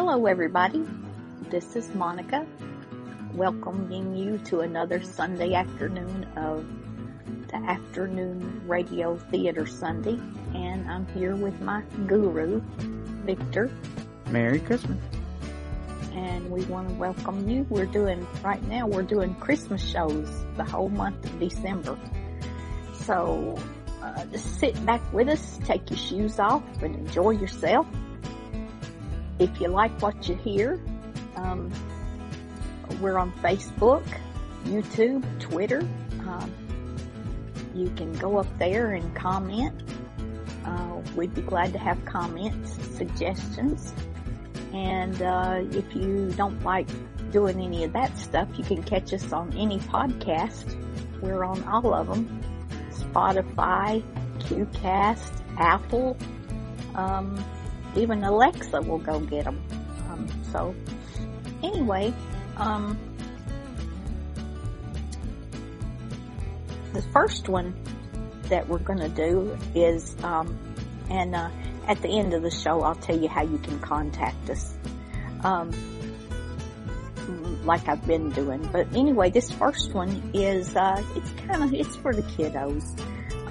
Hello, everybody. This is Monica, welcoming you to another Sunday afternoon of the Afternoon Radio Theater Sundae. And I'm here with my guru, Victor. Merry Christmas. And we want to welcome you. We're doing, right now, we're doing Christmas shows the whole month of December. So, uh, just sit back with us, take your shoes off, and enjoy yourself. If you like what you hear, um, we're on Facebook, YouTube, Twitter. Um, you can go up there and comment. Uh, we'd be glad to have comments, suggestions. And uh, if you don't like doing any of that stuff, you can catch us on any podcast. We're on all of them. Spotify, QCast, Apple, um, even Alexa will go get them. Um, so anyway, um, the first one that we're going to do is, um, and uh, at the end of the show, I'll tell you how you can contact us. Um, like I've been doing. But anyway, this first one is, uh, it's kind of, it's for the kiddos.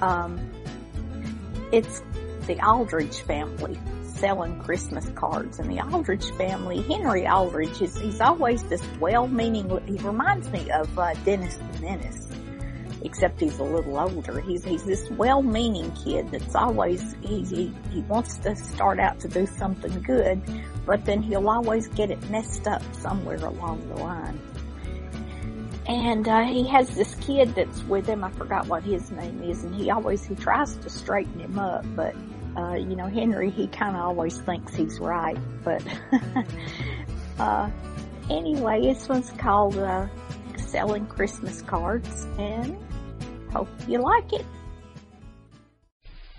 Um, it's the Aldridge family selling Christmas cards and the Aldridge family, Henry Aldridge is, he's always this well-meaning, he reminds me of, uh, Dennis the Menace. Except he's a little older. He's, he's this well-meaning kid that's always, he, he, he wants to start out to do something good, but then he'll always get it messed up somewhere along the line. And, uh, he has this kid that's with him, I forgot what his name is, and he always, he tries to straighten him up, but, uh, you know, Henry, he kinda always thinks he's right, but, uh, anyway, this one's called, uh, Selling Christmas Cards, and hope you like it.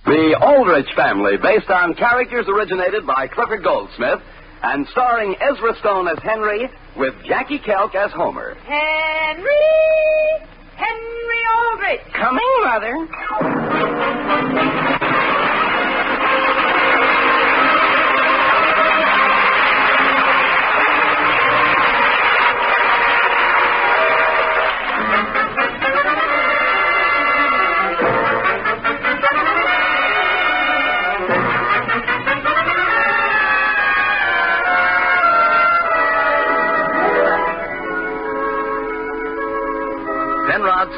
The Aldrich Family, based on characters originated by Clifford Goldsmith and starring Ezra Stone as Henry with Jackie Kelk as Homer. Henry! Henry Aldrich! Coming, Mother.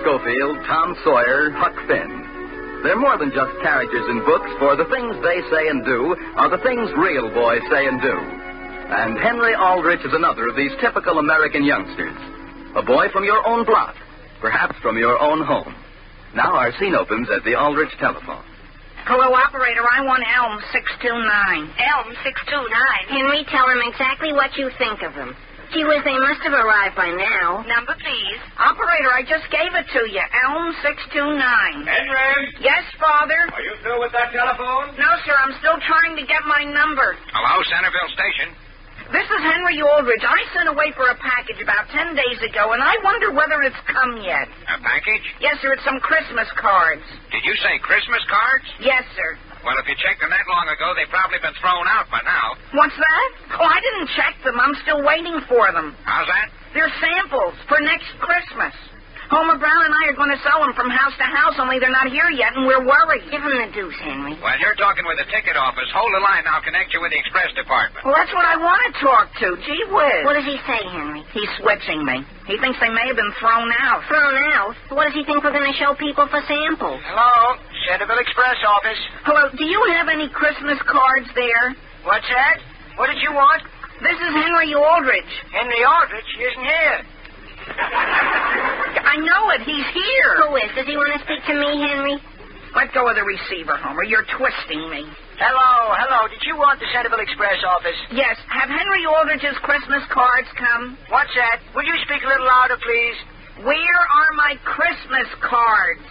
Schofield, Tom Sawyer, Huck Finn. They're more than just characters in books, for the things they say and do are the things real boys say and do. And Henry Aldrich is another of these typical American youngsters. A boy from your own block, perhaps from your own home. Now our scene opens at the Aldrich telephone. Hello, operator. I want Elm 629. Elm 629. Henry, tell him exactly what you think of them. Gee whiz, they must have arrived by now. Number, please. Operator, I just gave it to you. Elm 629. Henry, Yes, Father? are you through with that telephone? No, sir. I'm still trying to get my number. Hello, Centerville Station. This is Henry Aldrich. I sent away for a package about ten days ago, and I wonder whether it's come yet. A package? Yes, sir. It's some Christmas cards. Did you say Christmas cards? Yes, sir. Well, if you checked them that long ago, they've probably been thrown out by now. What's that? Oh, I didn't check them. I'm still waiting for them. How's that? They're samples for next Christmas. Homer Brown and I are going to sell them from house to house, only they're not here yet, and we're worried. Give him the deuce, Henry. Well, you're talking with the ticket office. Hold the line. I'll connect you with the express department. Well, that's what I want to talk to. Gee whiz. What does he say, Henry? He's switching me. He thinks they may have been thrown out. Thrown out? What does he think we're going to show people for samples? Hello, Centerville Express office. Hello, do you have any Christmas cards there? What's that? What did you want? This is Henry Aldrich. Henry Aldrich isn't here. I know it. He's here. Who is? Does he want to speak to me, Henry? Let go of the receiver, Homer. You're twisting me. Hello, hello. Did you want the Centerville Express office? Yes. Have Henry Aldrich's Christmas cards come? What's that? Would you speak a little louder, please? Where are my Christmas cards?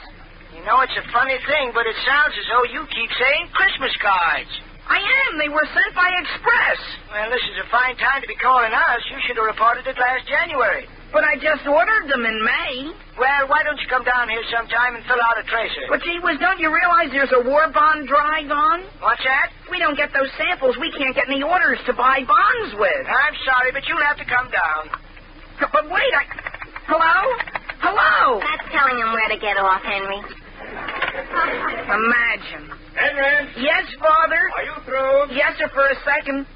You know, it's a funny thing, but it sounds as though you keep saying Christmas cards. I am. They were sent by express. Well, this is a fine time to be calling us. You should have reported it last January. But I just ordered them in May. Well, why don't you come down here sometime and fill out a tracer? But gee whiz, don't you realize there's a war bond drive on? What's that? We don't get those samples. We can't get any orders to buy bonds with. I'm sorry, but you'll have to come down. But wait, I... Hello? Hello? That's telling him where to get off, Henry. Imagine. Henry, Yes, Father? are you through? Yes, sir, for a second.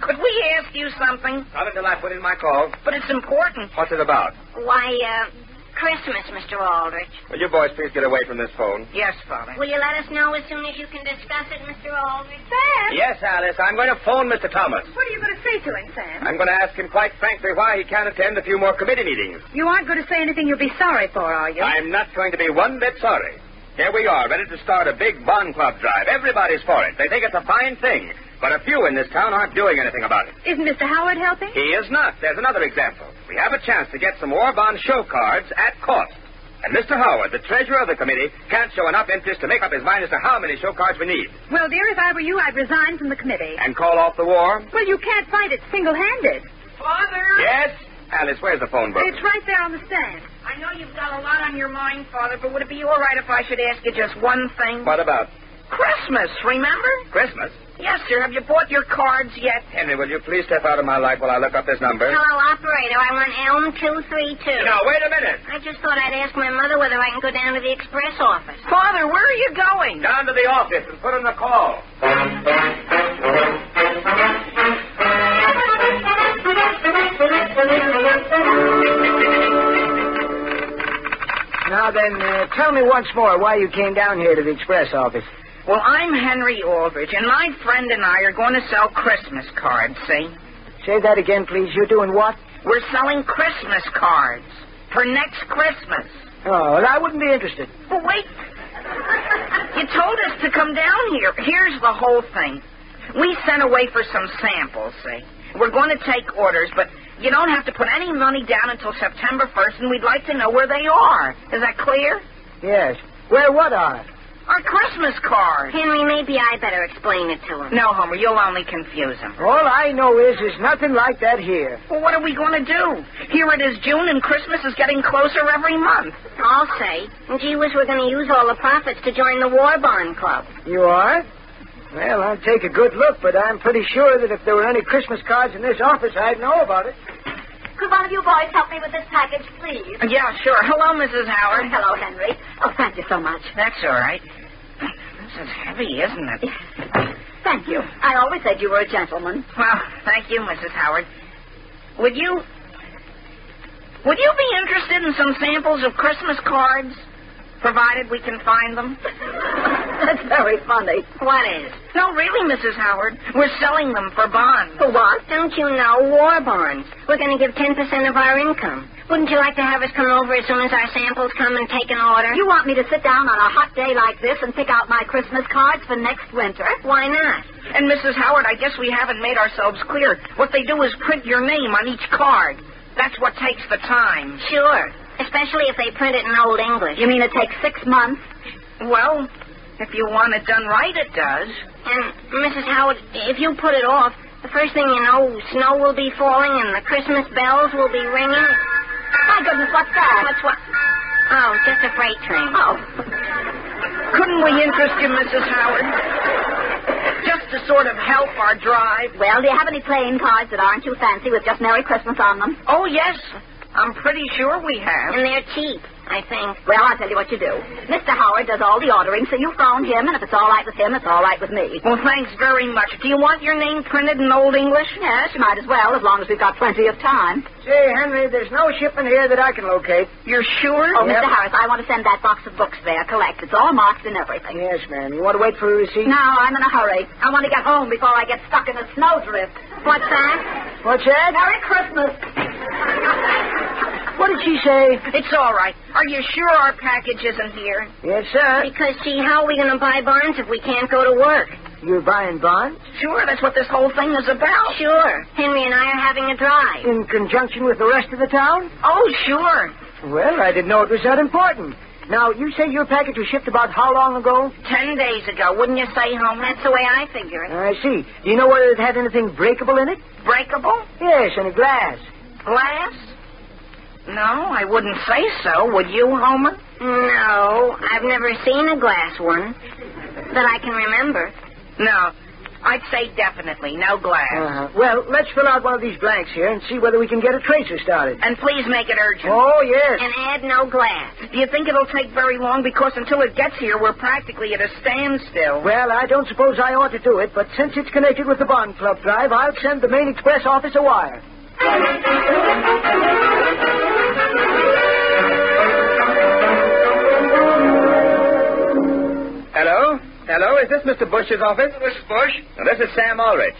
Could we ask you something? Not until I put in my call. But it's important. What's it about? Why, uh, Christmas, Mr. Aldrich. Will you boys please get away from this phone? Yes, Father. Will you let us know as soon as you can discuss it, Mr. Aldrich? Sam! Yes, Alice. I'm going to phone Mr. Thomas. What are you going to say to him, Sam? I'm going to ask him quite frankly why he can't attend a few more committee meetings. You aren't going to say anything you'll be sorry for, are you? I'm not going to be one bit sorry. Here we are, ready to start a big bond club drive. Everybody's for it. They think it's a fine thing. But a few in this town aren't doing anything about it. Isn't Mr. Howard helping? He is not. There's another example. We have a chance to get some war bond show cards at cost. And Mr. Howard, the treasurer of the committee, can't show enough interest to make up his mind as to how many show cards we need. Well, dear, if I were you, I'd resign from the committee. And call off the war? Well, you can't fight it single-handed. Father? Yes? Alice, where's the phone book? It's right there on the stand. I know you've got a lot on your mind, Father, but would it be all right if I should ask you just one thing? What about Christmas, remember? Christmas? Yes, sir. Have you bought your cards yet? Henry, will you please step out of my light while I look up this number? Hello, operator. I want Elm 232. No, wait a minute. I just thought I'd ask my mother whether I can go down to the express office. Father, where are you going? Down to the office and put in the call. Now then, uh, tell me once more why you came down here to the express office. Well, I'm Henry Aldrich, and my friend and I are going to sell Christmas cards, see? Say that again, please. You're doing what? We're selling Christmas cards for next Christmas. Oh, well, I wouldn't be interested. But wait. You told us to come down here. Here's the whole thing. We sent away for some samples, see? We're going to take orders, but you don't have to put any money down until September 1st, and we'd like to know where they are. Is that clear? Yes. Where what are? Our Christmas cards. Henry, maybe I better explain it to him. No, Homer, you'll only confuse him. All I know is there's nothing like that here. Well, what are we going to do? Here it is June, and Christmas is getting closer every month. I'll say. Gee whiz, we're going to use all the profits to join the War Bond Club. You are? Well, I'll take a good look, but I'm pretty sure that if there were any Christmas cards in this office, I'd know about it. Could one of you boys help me with this package, please? Yeah, sure. Hello, Mrs. Howard. Oh, hello, Henry. Oh, thank you so much. That's all right. This is heavy, isn't it? Thank you. I always said you were a gentleman. Well, thank you, Mrs. Howard. Would you. Would you be interested in some samples of Christmas cards? Provided we can find them? That's very funny. What is? No, really, Mrs. Howard. We're selling them for bonds. For what? Don't you know? War bonds. We're going to give 10% of our income. Wouldn't you like to have us come over as soon as our samples come and take an order? You want me to sit down on a hot day like this and pick out my Christmas cards for next winter? Why not? And, Mrs. Howard, I guess we haven't made ourselves clear. What they do is print your name on each card. That's what takes the time. Sure. Especially if they print it in Old English. You mean it takes six months? Well, if you want it done right, it does. And, Mrs. Howard, if you put it off, the first thing you know, snow will be falling and the Christmas bells will be ringing. My goodness, what's that? What's what? Oh, just a freight train. Oh. Couldn't we interest you, Mrs. Howard? Just to sort of help our drive. Well, do you have any playing cards that aren't too fancy with just Merry Christmas on them? Oh, yes. I'm pretty sure we have. And they're cheap, I think. Well, I'll tell you what you do. Mr. Howard does all the ordering, so you phone him, and if it's all right with him, it's all right with me. Well, thanks very much. Do you want your name printed in Old English? Yes, you might as well, as long as we've got plenty of time. Say, Henry, there's no shipping here that I can locate. You're sure? Oh, Yep. Mr. Harris, I want to send that box of books there, collect. It's all marked and everything. Yes, ma'am. You want to wait for a receipt? No, I'm in a hurry. I want to get home before I get stuck in a snowdrift. What's that? What's that? Merry Christmas. What did she say? It's all right. Are you sure our package isn't here? Yes, sir. Because, see, how are we going to buy bonds if we can't go to work? You're buying bonds? Sure, that's what this whole thing is about. Sure. Henry and I are having a drive. In conjunction with the rest of the town? Oh, sure. Well, I didn't know it was that important. Now, you say your package was shipped about how long ago? Ten days ago, wouldn't you say, Home? That's the way I figure it. I see. Do you know whether it had anything breakable in it? Breakable? Yes, any glass. Glass? No, I wouldn't say so. Would you, Homer? No, I've never seen a glass one that I can remember. No. I'd say definitely. No glass. Uh-huh. Well, let's fill out one of these blanks here and see whether we can get a tracer started. And please make it urgent. Oh, yes. And add no glass. Do you think it'll take very long? Because until it gets here, we're practically at a standstill. Well, I don't suppose I ought to do it, but since it's connected with the Bond Club drive, I'll send the main express office a wire. Hello? Hello, is this Mr. Bush's office? Mrs. Bush? This is Sam Aldrich.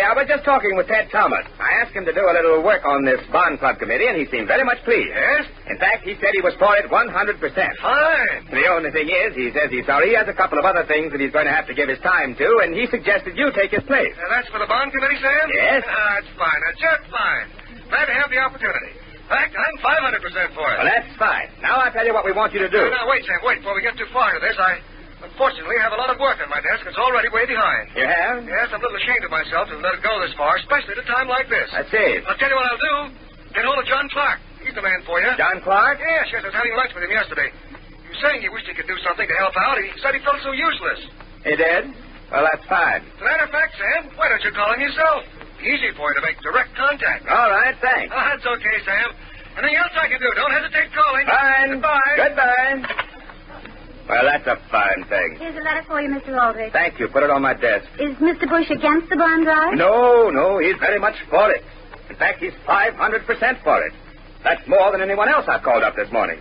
I was just talking with Ted Thomas. I asked him to do a little work on this Bond Club committee, and he seemed very much pleased. Yes? In fact, he said he was for it 100%. Fine. The only thing is, he says he's sorry he has a couple of other things that he's going to have to give his time to, and he suggested you take his place. Now, that's for the bond committee, Sam? Yes. Ah, that's fine. That's just fine. Glad to have the opportunity. In fact, I'm 500% for it. Well, that's fine. Now I'll tell you what we want you to do. Now, now, wait, Sam, wait. Before we get too far into this, I unfortunately I have a lot of work on my desk. It's already way behind. You have? Yes, I'm a little ashamed of myself to let it go this far, especially at a time like this. Let's see. I'll tell you what I'll do. Get hold of John Clark. He's the man for you. John Clark? Yes, yes, I was having lunch with him yesterday. He was saying he wished he could do something to help out. He said he felt so useless. He did? Well, that's fine. As a matter of fact, Sam, why don't you call him yourself? Easy for you to make direct contact. All right, thanks. Oh, that's okay, Sam. Anything else I can do? Don't hesitate calling. Fine. Goodbye. Goodbye. Well, that's a fine thing. Here's a letter for you, Mr. Aldrich. Thank you. Put it on my desk. Is Mr. Bush against the bond drive? No, no, he's very much for it. In fact, he's 500% for it. That's more than anyone else I've called up this morning.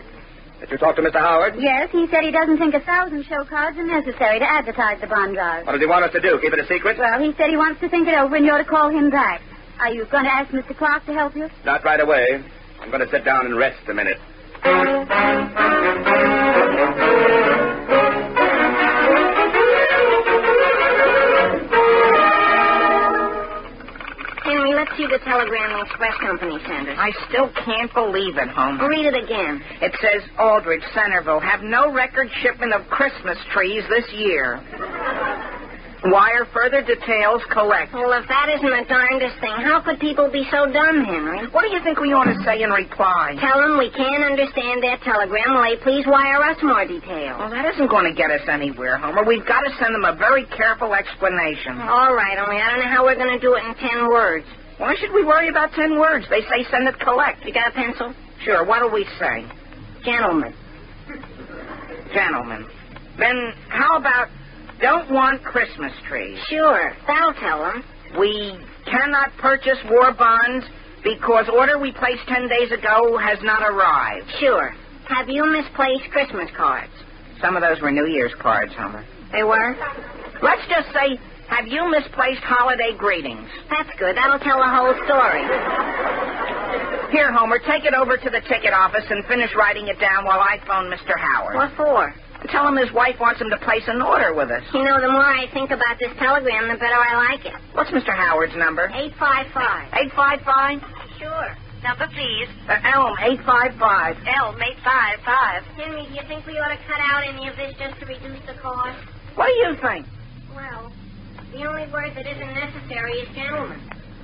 Did you talk to Mr. Howard? Yes, he said he doesn't think a thousand show cards are necessary to advertise the bond drive. What does he want us to do? Keep it a secret? Well, he said he wants to think it over and you're to call him back. Are you going to ask Mr. Clark to help you? Not right away. I'm going to sit down and rest a minute. Henry, let's see the telegram the express company sent us. I still can't believe it, Homer. Read it again. It says Aldrich, Centerville, have no record shipment of Christmas trees this year. Wire further details collect. Well, if that isn't the darndest thing, how could people be so dumb, Henry? What do you think we ought to say in reply? Tell them we can't understand their telegram. Will they please wire us more details? Well, that isn't going to get us anywhere, Homer. We've got to send them a very careful explanation. All right, only I don't know how we're going to do it in ten words. Why should we worry about ten words? They say send it collect. You got a pencil? Sure, what'll we say? Gentlemen. Gentlemen. Then how about don't want Christmas trees? Sure, that'll tell them. We cannot purchase war bonds because order we placed ten days ago has not arrived. Sure. Have you misplaced Christmas cards? Some of those were New Year's cards, Homer. They were? Let's just say, have you misplaced holiday greetings? That's good. That'll tell the whole story. Here, Homer, take it over to the ticket office and finish writing it down while I phone Mr. Howard. What for? Tell him his wife wants him to place an order with us. You know, the more I think about this telegram, the better I like it. What's Mr. Howard's number? 855. 855? Sure. Number, please. Uh, Elm, 855. Elm, 855. Henry, do you think we ought to cut out any of this just to reduce the cost? What do you think? Well, the only word that isn't necessary is gentlemen.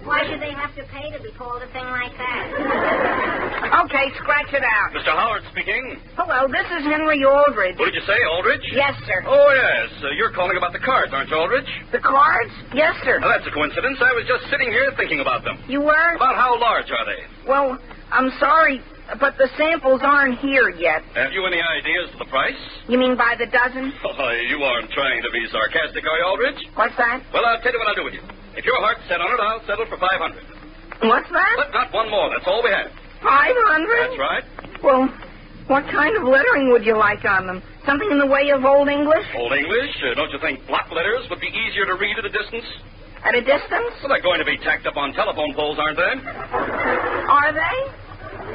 Why should they have to pay to be called a thing like that? Okay, scratch it out. Mr. Howard speaking. Hello, this is Henry Aldrich. What did you say, Aldrich? Yes, sir. Oh, yes. Uh, you're calling about the cards, aren't you, Aldrich? The cards? Yes, sir. Well, that's a coincidence. I was just sitting here thinking about them. You were? About how large are they? Well, I'm sorry, but the samples aren't here yet. Have you any ideas of the price? You mean by the dozen? Oh, you aren't trying to be sarcastic, are you, Aldrich? What's that? Well, I'll tell you what I'll do with you. If your heart's set on it, I'll settle for 500. What's that? But not one more. That's all we have. Five hundred? That's right. Well, what kind of lettering would you like on them? Something in the way of Old English? Old English. Uh, don't you think block letters would be easier to read at a distance? At a distance? Well, they're going to be tacked up on telephone poles, aren't they? Are they?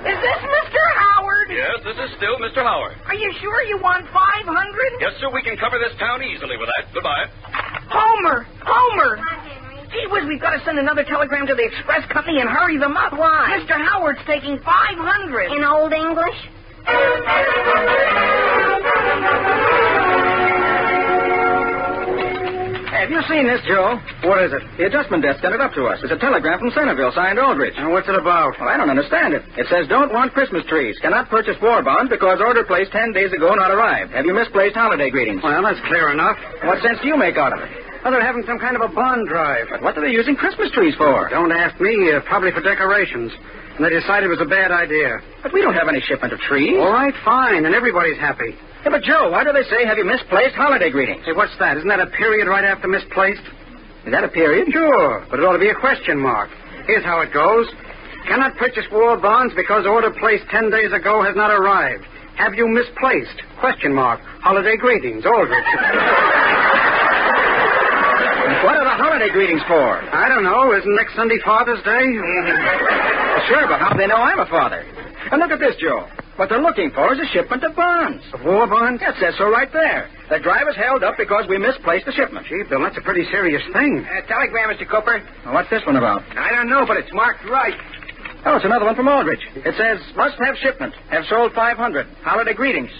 Is this Mr. Howard? Yes, this is still Mr. Howard. Are you sure you want 500? Yes, sir, we can cover this town easily with that. Goodbye. Homer! Homer! Gee whiz, we've got to send another telegram to the express company and hurry them up. Why? Mr. Howard's taking 500. In Old English? Have you seen this, Joe? What is it? The adjustment desk sent it up to us. It's a telegram from Centerville, signed Aldrich. And what's it about? Well, I don't understand it. It says, don't want Christmas trees. Cannot purchase war bonds because order placed ten days ago not arrived. Have you misplaced holiday greetings? Well, that's clear enough. What sense do you make out of it? Well, they're having some kind of a bond drive. But what are they using Christmas trees for? Don't ask me. Uh, probably for decorations. And they decided it was a bad idea. But we don't have any shipment of trees. All right, fine, and everybody's happy. Yeah, but Joe, why do they say, have you misplaced holiday greetings? Hey, what's that? Isn't that a period right after misplaced? Is that a period? Sure, but it ought to be a question mark. Here's how it goes. Cannot purchase war bonds because order placed ten days ago has not arrived. Have you misplaced? Question mark. Holiday greetings, Aldrich. What are the holiday greetings for? I don't know. Isn't next Sunday Father's Day? sure, but how do they know I'm a father? And look at this, Joe. What they're looking for is a shipment of bonds. Of war bonds? That says so right there. The driver's held up because we misplaced the shipment. Gee, Bill, that's a pretty serious thing. Uh, telegram, Mr. Cooper. What's this one about? I don't know, but it's marked right. Oh, it's another one from Aldrich. It says, must have shipment. Have sold 500. Holiday greetings.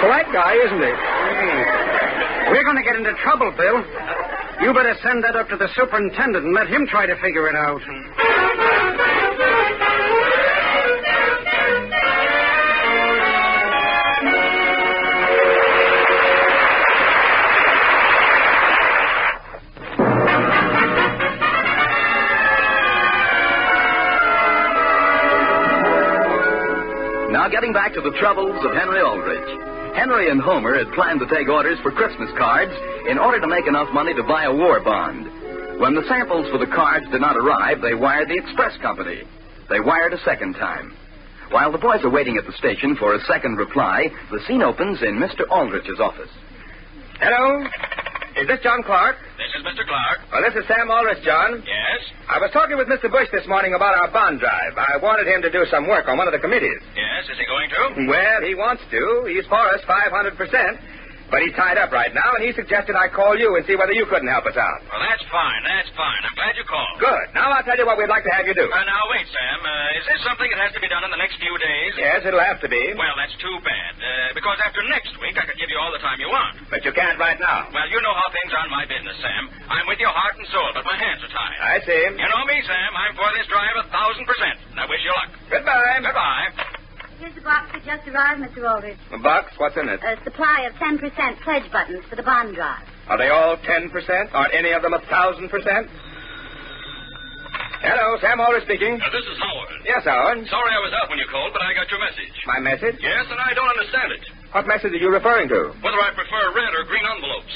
Polite guy, isn't he? We're going to get into trouble, Bill. You better send that up to the superintendent and let him try to figure it out. Now, getting back to the troubles of Henry Aldrich. Henry and Homer had planned to take orders for Christmas cards in order to make enough money to buy a war bond. When the samples for the cards did not arrive, they wired the express company. They wired a second time. While the boys are waiting at the station for a second reply, the scene opens in Mr. Aldrich's office. Hello? Is this John Clark? This is Mr. Clark. Well, this is Sam Aldrich, John. Yes? I was talking with Mr. Bush this morning about our bond drive. I wanted him to do some work on one of the committees. Yes, is he going to? Well, he wants to. He's for us 500%. But he's tied up right now, and he suggested I call you and see whether you couldn't help us out. Well, that's fine. That's fine. I'm glad you called. Good. Now I'll tell you what we'd like to have you do. Uh, now, wait, Sam. Uh, is this something that has to be done in the next few days? Yes, it'll have to be. Well, that's too bad. Uh, because after next week, I could give you all the time you want. But you can't right now. Well, you know how things are in my business, Sam. I'm with you heart and soul, but my hands are tied. I see. You know me, Sam. I'm for this drive a thousand percent. And I wish you luck. Goodbye. Goodbye. Here's the box that just arrived, Mr. Aldrich. A box? What's in it? A supply of 10% pledge buttons for the bond drive. Are they all 10%? Aren't any of them a 1,000%? Hello, Sam Aldrich speaking. Uh, this is Howard. Yes, Howard. Sorry I was out when you called, but I got your message. My message? Yes, and I don't understand it. What message are you referring to? Whether I prefer red or green envelopes.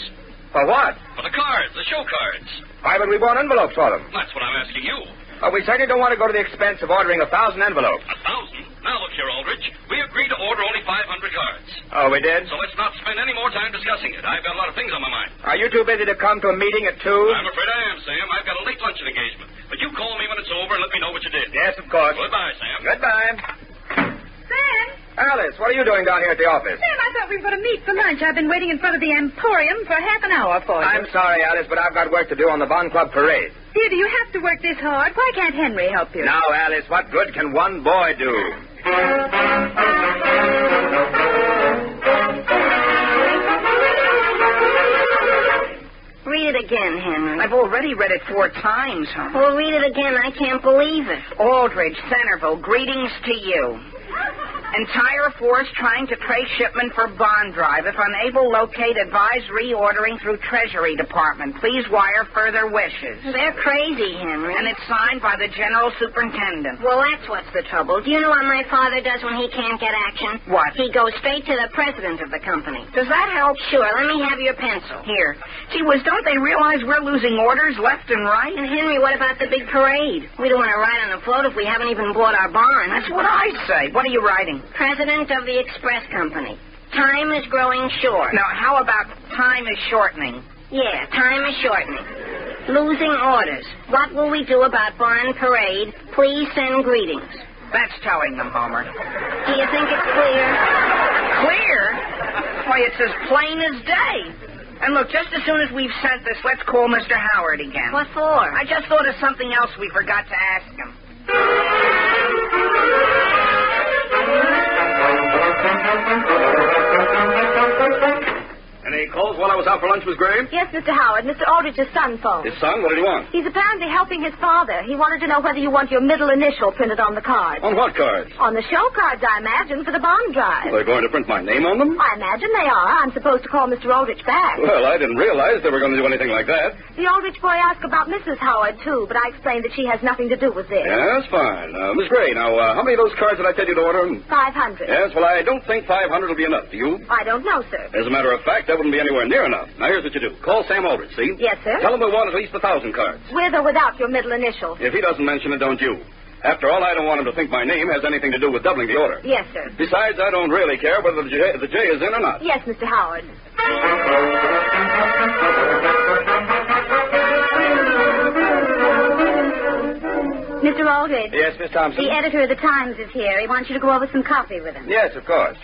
For what? For the cards, the show cards. Why would we want envelopes for them? That's what I'm asking you. Well, we certainly don't want to go to the expense of ordering a thousand envelopes. A thousand? Now look here, Aldrich. We agreed to order only 500 cards. Oh, we did? So let's not spend any more time discussing it. I've got a lot of things on my mind. Are you too busy to come to a meeting at two? I'm afraid I am, Sam. I've got a late luncheon engagement. But you call me when it's over and let me know what you did. Yes, of course. Goodbye, Sam. Goodbye. Sam? Alice, what are you doing down here at the office? Sam, I thought we were going to meet for lunch. I've been waiting in front of the Emporium for half an hour for you. I'm sorry, Alice, but I've got work to do on the Bond Club parade. Dear, do you have to work this hard? Why can't Henry help you? Now, Alice, what good can one boy do? Read it again, Henry. I've already read it four times, huh? Well, read it again. I can't believe it. Aldrich, Centerville, greetings to you. Entire force trying to trace shipment for bond drive. If unable, locate advise reordering through Treasury Department. Please wire further wishes. They're crazy, Henry. And it's signed by the General Superintendent. Well, that's what's the trouble. Do you know what my father does when he can't get action? What? He goes straight to the president of the company. Does that help? Sure. Let me have your pencil. Here. Gee whiz, don't they realize we're losing orders left and right? And Henry, what about the big parade? We don't want to ride on the float if we haven't even bought our bonds. That's what I say. What are you writing? President of the Express Company. Time is growing short. Now, how about time is shortening? Yeah, time is shortening. Losing orders. What will we do about Barn Parade? Please send greetings. That's telling them, Homer. Do you think it's clear? Clear? Why, it's as plain as day. And look, just as soon as we've sent this, let's call Mr. Howard again. What for? I just thought of something else we forgot to ask him. Thank you. Any calls while I was out for lunch, Miss Graham? Yes, Mr. Howard. Mr. Aldrich's son phoned. His son? What did he want? He's apparently helping his father. He wanted to know whether you want your middle initial printed on the card. On what cards? On the show cards, I imagine, for the bond drive. They're going to print my name on them? I imagine they are. I'm supposed to call Mr. Aldrich back. Well, I didn't realize they were going to do anything like that. The Aldrich boy asked about Mrs. Howard, too, but I explained that she has nothing to do with this. Yeah, that's fine. Uh, Miss Gray, now, uh, how many of those cards did I tell you to order? 500. Yes, well, I don't think 500 will be enough. Do you? I don't know, sir. As a matter of fact, that wouldn't be anywhere near enough. Now, here's what you do. Call Sam Aldrich, see? Yes, sir. Tell him we want at least a thousand cards. With or without your middle initial. If he doesn't mention it, don't you? After all, I don't want him to think my name has anything to do with doubling the order. Yes, sir. Besides, I don't really care whether the J, the J is in or not. Yes, Mr. Howard. Mr. Aldrich. Yes, Miss Thompson? The editor of the Times is here. He wants you to go over some copy with him. Yes, of course.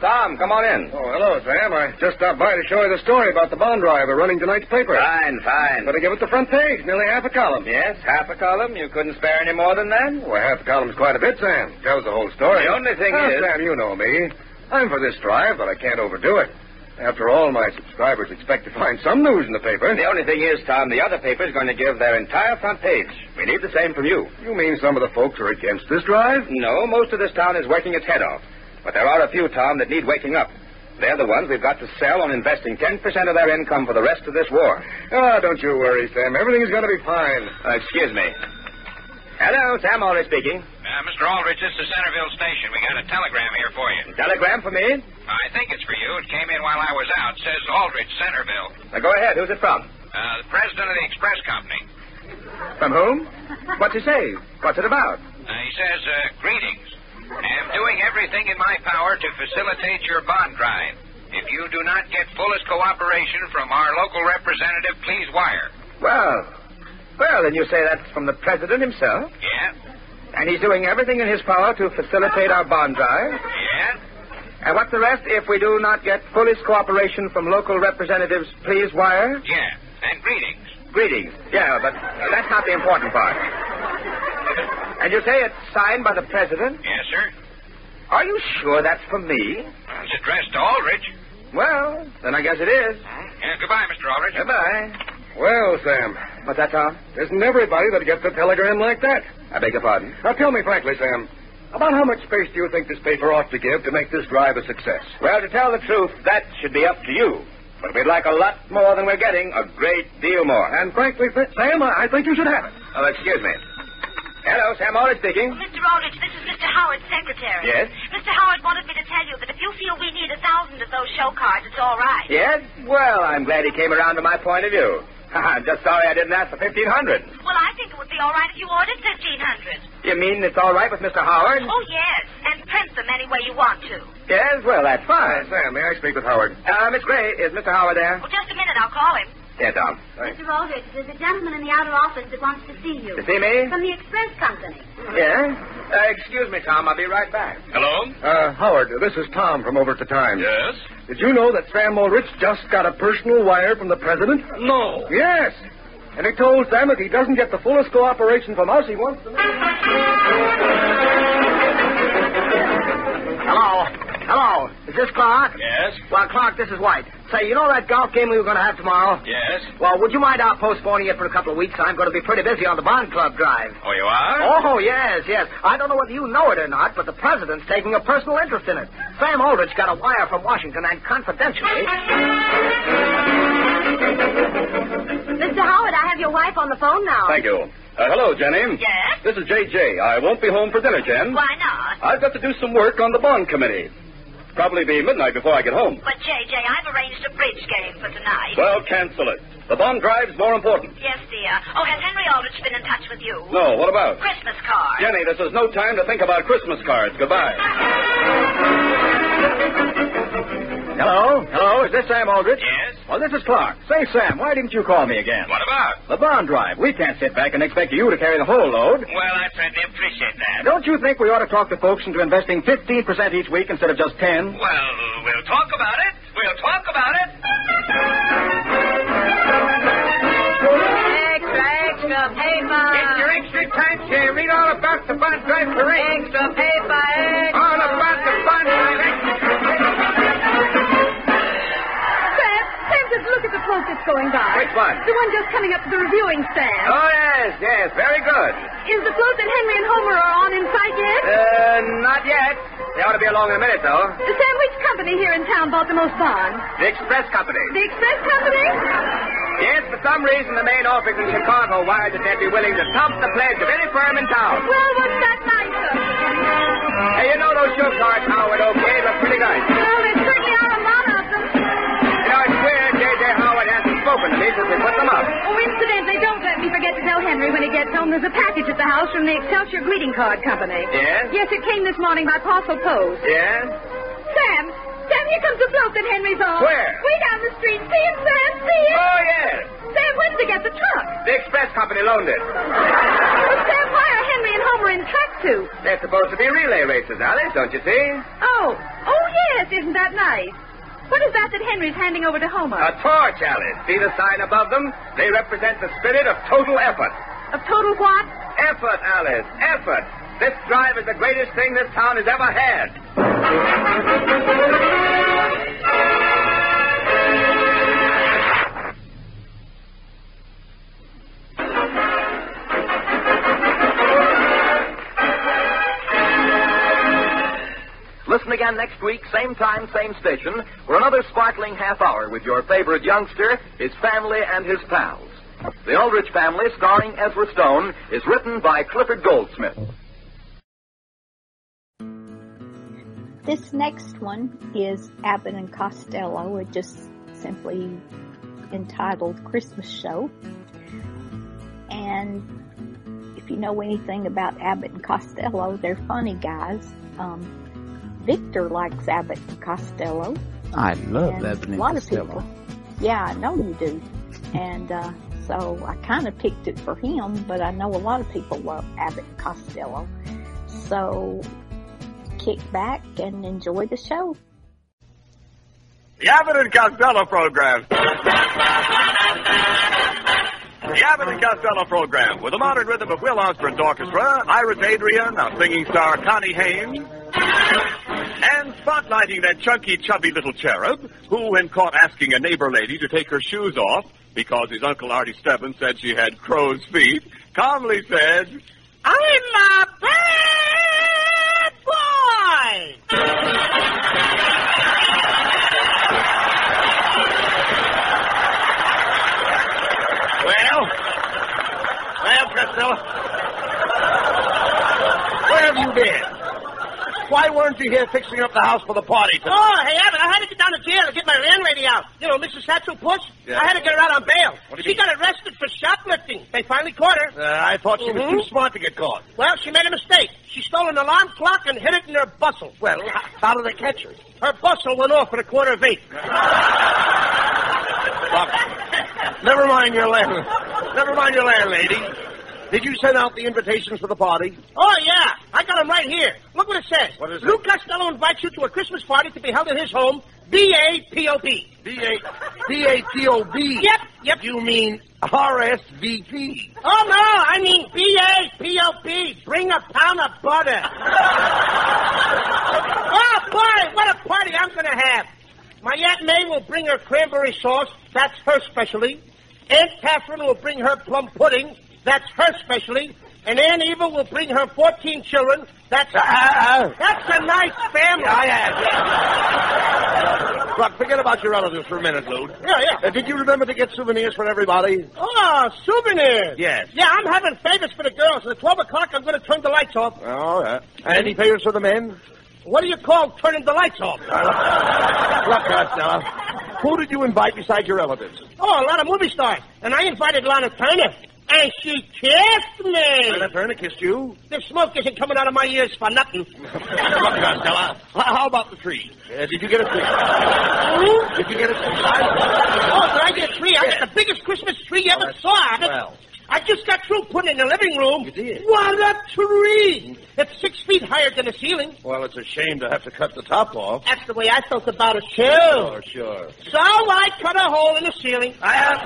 Tom, come on in. Oh, hello, Sam. I just stopped by to show you the story about the bond driver running tonight's paper. Fine, fine. Better give it the front page, nearly half a column. Yes, half a column. You couldn't spare any more than that? Well, half a column's quite a bit, Sam. Tells the whole story. The only thing Now, is- Sam, you know me. I'm for this drive, but I can't overdo it. After all, my subscribers expect to find some news in the paper. The only thing is, Tom, the other paper's going to give their entire front page. We need the same from you. You mean some of the folks are against this drive? No, most of this town is working its head off. But there are a few, Tom, that need waking up. They're the ones we've got to sell on investing 10% of their income for the rest of this war. Ah, don't you worry, Sam. Everything's going to be fine. Uh, excuse me. Hello, Sam Aldrich speaking. Uh, Mr. Aldrich, this is Centerville Station. We got a telegram here for you. Telegram for me? I think it's for you. It came in while I was out. It says Aldrich, Centerville. Now, go ahead. Who's it from? Uh, the president of the express company. From whom? What's he say? What's it about? Uh, he says, uh, greetings. Am doing everything in my power to facilitate your bond drive. If you do not get fullest cooperation from our local representative, please wire. Well, well, then you say that's from the president himself? Yeah? And he's doing everything in his power to facilitate our bond drive? Yeah? And what's the rest? If we do not get fullest cooperation from local representatives, please wire? Yeah. And greetings. Greetings. Yeah, but that's not the important part. And you say it's signed by the president? Yes, sir. Are you sure that's for me? It's addressed to Aldrich. Well, then I guess it is. Yeah, goodbye, Mr. Aldrich. Goodbye. Well, Sam, What's that, Tom? isn't everybody that gets a telegram like that? I beg your pardon. Now, tell me frankly, Sam, about how much space do you think this paper ought to give to make this drive a success? Well, to tell the truth, that should be up to you. But we'd like a lot more than we're getting, a great deal more. And frankly, Sam, I I think you should have it. Oh, excuse me. Hello, Sam Aldrich speaking. Mr. Aldrich, this is Mr. Howard's secretary. Yes? Mr. Howard wanted me to tell you that if you feel we need a thousand of those show cards, it's all right. Yes? Well, I'm glad he came around to my point of view. I'm just sorry I didn't ask for 1500 Well, I think it would be all right if you ordered fifteen hundred. You mean it's all right with Mr. Howard? Oh, yes, and print them any way you want to. Yes, well, that's Uh, fine. Sam, may I speak with Howard? Uh, Miss Gray, is Mr. Howard there? Well, just a minute, I'll call him. Yes, Tom. Mr. Aldrich, there's a gentleman in the outer office that wants to see you. To see me? From the express company. Yeah? Uh, excuse me, Tom. I'll be right back. Hello? Uh, Howard, this is Tom from over at the Times. Yes? Did you know that Sam Aldrich just got a personal wire from the president? No. Yes. And he told Sam if he doesn't get the fullest cooperation from us, he wants to. Hello. Hello. Is this Clark? Yes? Well, Clark, this is White. Say, you know that golf game we were going to have tomorrow? Yes? Well, would you mind our postponing it for a couple of weeks? I'm going to be pretty busy on the Bond Club drive. Oh, you are? Oh, yes, yes. I don't know whether you know it or not, but the president's taking a personal interest in it. Sam Aldrich got a wire from Washington, and confidentially. Mr. Howard, I have your wife on the phone now. Thank you. Uh, hello, Jenny. Yes? This is J.J. I won't be home for dinner, Jen. Why not? I've got to do some work on the bond committee. Probably be midnight before I get home. But, JJ, I've arranged a bridge game for tonight. Well, cancel it. The bond drive's more important. Yes, dear. Oh, has Henry Aldrich been in touch with you? No, what about? Christmas card. Jenny, this is no time to think about Christmas cards. Goodbye. Hello? Hello? Is this Sam Aldrich? Yes? Well, this is Clark. Say, Sam, why didn't you call me again? What about? The bond drive. We can't sit back and expect you to carry the whole load. Well, I certainly appreciate that. Don't you think we ought to talk the folks into investing 15% each week instead of just 10? Well, we'll talk about it. We'll talk about it. Extra, extra paper. Get your extra time, here. Read all about the bond drive parade. Extra paper, extra. All about the bond drive. Sam, look at the that's going by. Which one? The one just coming up to the reviewing stand. Oh, yes, yes. Very good. Is the float that Henry and Homer are on in sight yet? Uh, not yet. They ought to be along in a minute, though. The sandwich company here in town bought the most bonds? The Express Company. The Express Company? Yes, for some reason, the main office in Chicago wired that they'd be willing to top the pledge of any firm in town. Well, what's that nicer? Hey, you know those show cards, Howard, okay? Look pretty nice. Well, hasn't spoken to me since we put them up. Oh, incidentally, don't let me forget to tell Henry when he gets home there's a package at the house from the Excelsior Greeting Card Company. Yes? Yes, it came this morning by parcel post. Yes? Sam, Sam, here comes the float that Henry's on. Where? Way down the street. See it, Sam? See it? Oh, yes. Sam, when did they get the truck? The Express Company loaned it. Well, Sam, why are Henry and Homer in track suits? They're supposed to be relay races, Alice, don't you see? Oh, oh yes, isn't that nice? What is that that Henry's handing over to Homer? A torch, Alice. See the sign above them? They represent the spirit of total effort. Of total what? Effort, Alice. Effort. This drive is the greatest thing this town has ever had. Listen again next week, same time, same station, for another sparkling half hour with your favorite youngster, his family, and his pals. The Aldrich Family, starring Ezra Stone, is written by Clifford Goldsmith. This next one is Abbott and Costello. It just simply entitled Christmas Show. And if you know anything about Abbott and Costello, they're funny guys. Um, Victor likes Abbott and Costello. I love and Abbott a lot Costello. of people. Yeah, I know you do. And uh, so I kind of picked it for him, but I know a lot of people love Abbott and Costello. So kick back and enjoy the show. The Abbott and Costello program. The Abbott and Costello program, with the modern rhythm of Will Osborne's orchestra, Iris Adrian, our singing star Connie Haynes, and spotlighting that chunky, chubby little cherub who, when caught asking a neighbor lady to take her shoes off because his uncle Artie Stebbins said she had crow's feet, calmly said, I'm a bad boy. Well, well, Costello, where have you been? Why weren't you here fixing up the house for the party tonight? Oh, hey, Abbott, I had to get down to jail to get my landlady out. You know, Mrs. Satchel Puss? Yeah. I had to get her out on bail. What do you She got arrested for shoplifting. They finally caught her. Uh, I thought she was Mhm. too smart to get caught. Well, she made a mistake. She stole an alarm clock and hid it in her bustle. Well, how did they catch her? Her bustle went off at a quarter of eight. Never mind your land. Never mind your landlady. Did you send out the invitations for the party? Oh, yeah. I got them right here. Look what it says. What is it? Lou Costello invites you to a Christmas party to be held at his home, B-A-P-O-B. B-A... B-A-T-O-B. Yep, yep. You mean R-S-V-P. Oh, no, I mean B-A-P-O-B. Bring a pound of butter. oh, boy, what a party I'm going to have. My Aunt May will bring her cranberry sauce. That's her specialty. Aunt Catherine will bring her plum pudding. That's her specialty. And Aunt Eva will bring her 14 children. That's a, Uh, uh, uh. that's a nice family. Yeah, yeah, Look, forget about your relatives for a minute, Lou. Yeah, yeah. Uh, did you remember to get souvenirs for everybody? Oh, souvenirs. Yes. Yeah, I'm having favors for the girls. At 12 o'clock, I'm going to turn the lights off. Oh, yeah. And any favors for the men? What do you call turning the lights off? Uh, look, Costello, who did you invite besides your relatives? Oh, a lot of movie stars. And I invited Lana Turner. And she kissed me. I left her and I kissed you. The smoke isn't coming out of my ears for nothing. How about the tree? Uh, did you get a tree? Did you get a tree? Oh, did I get a tree? I got the biggest Christmas tree you ever saw. I Well, I just got through putting it in the living room. You did? What a tree! It's six feet higher than the ceiling. well, it's a shame to have to cut the top off. That's the way I felt about it, too. Oh, sure. So I cut a hole in the ceiling. I have.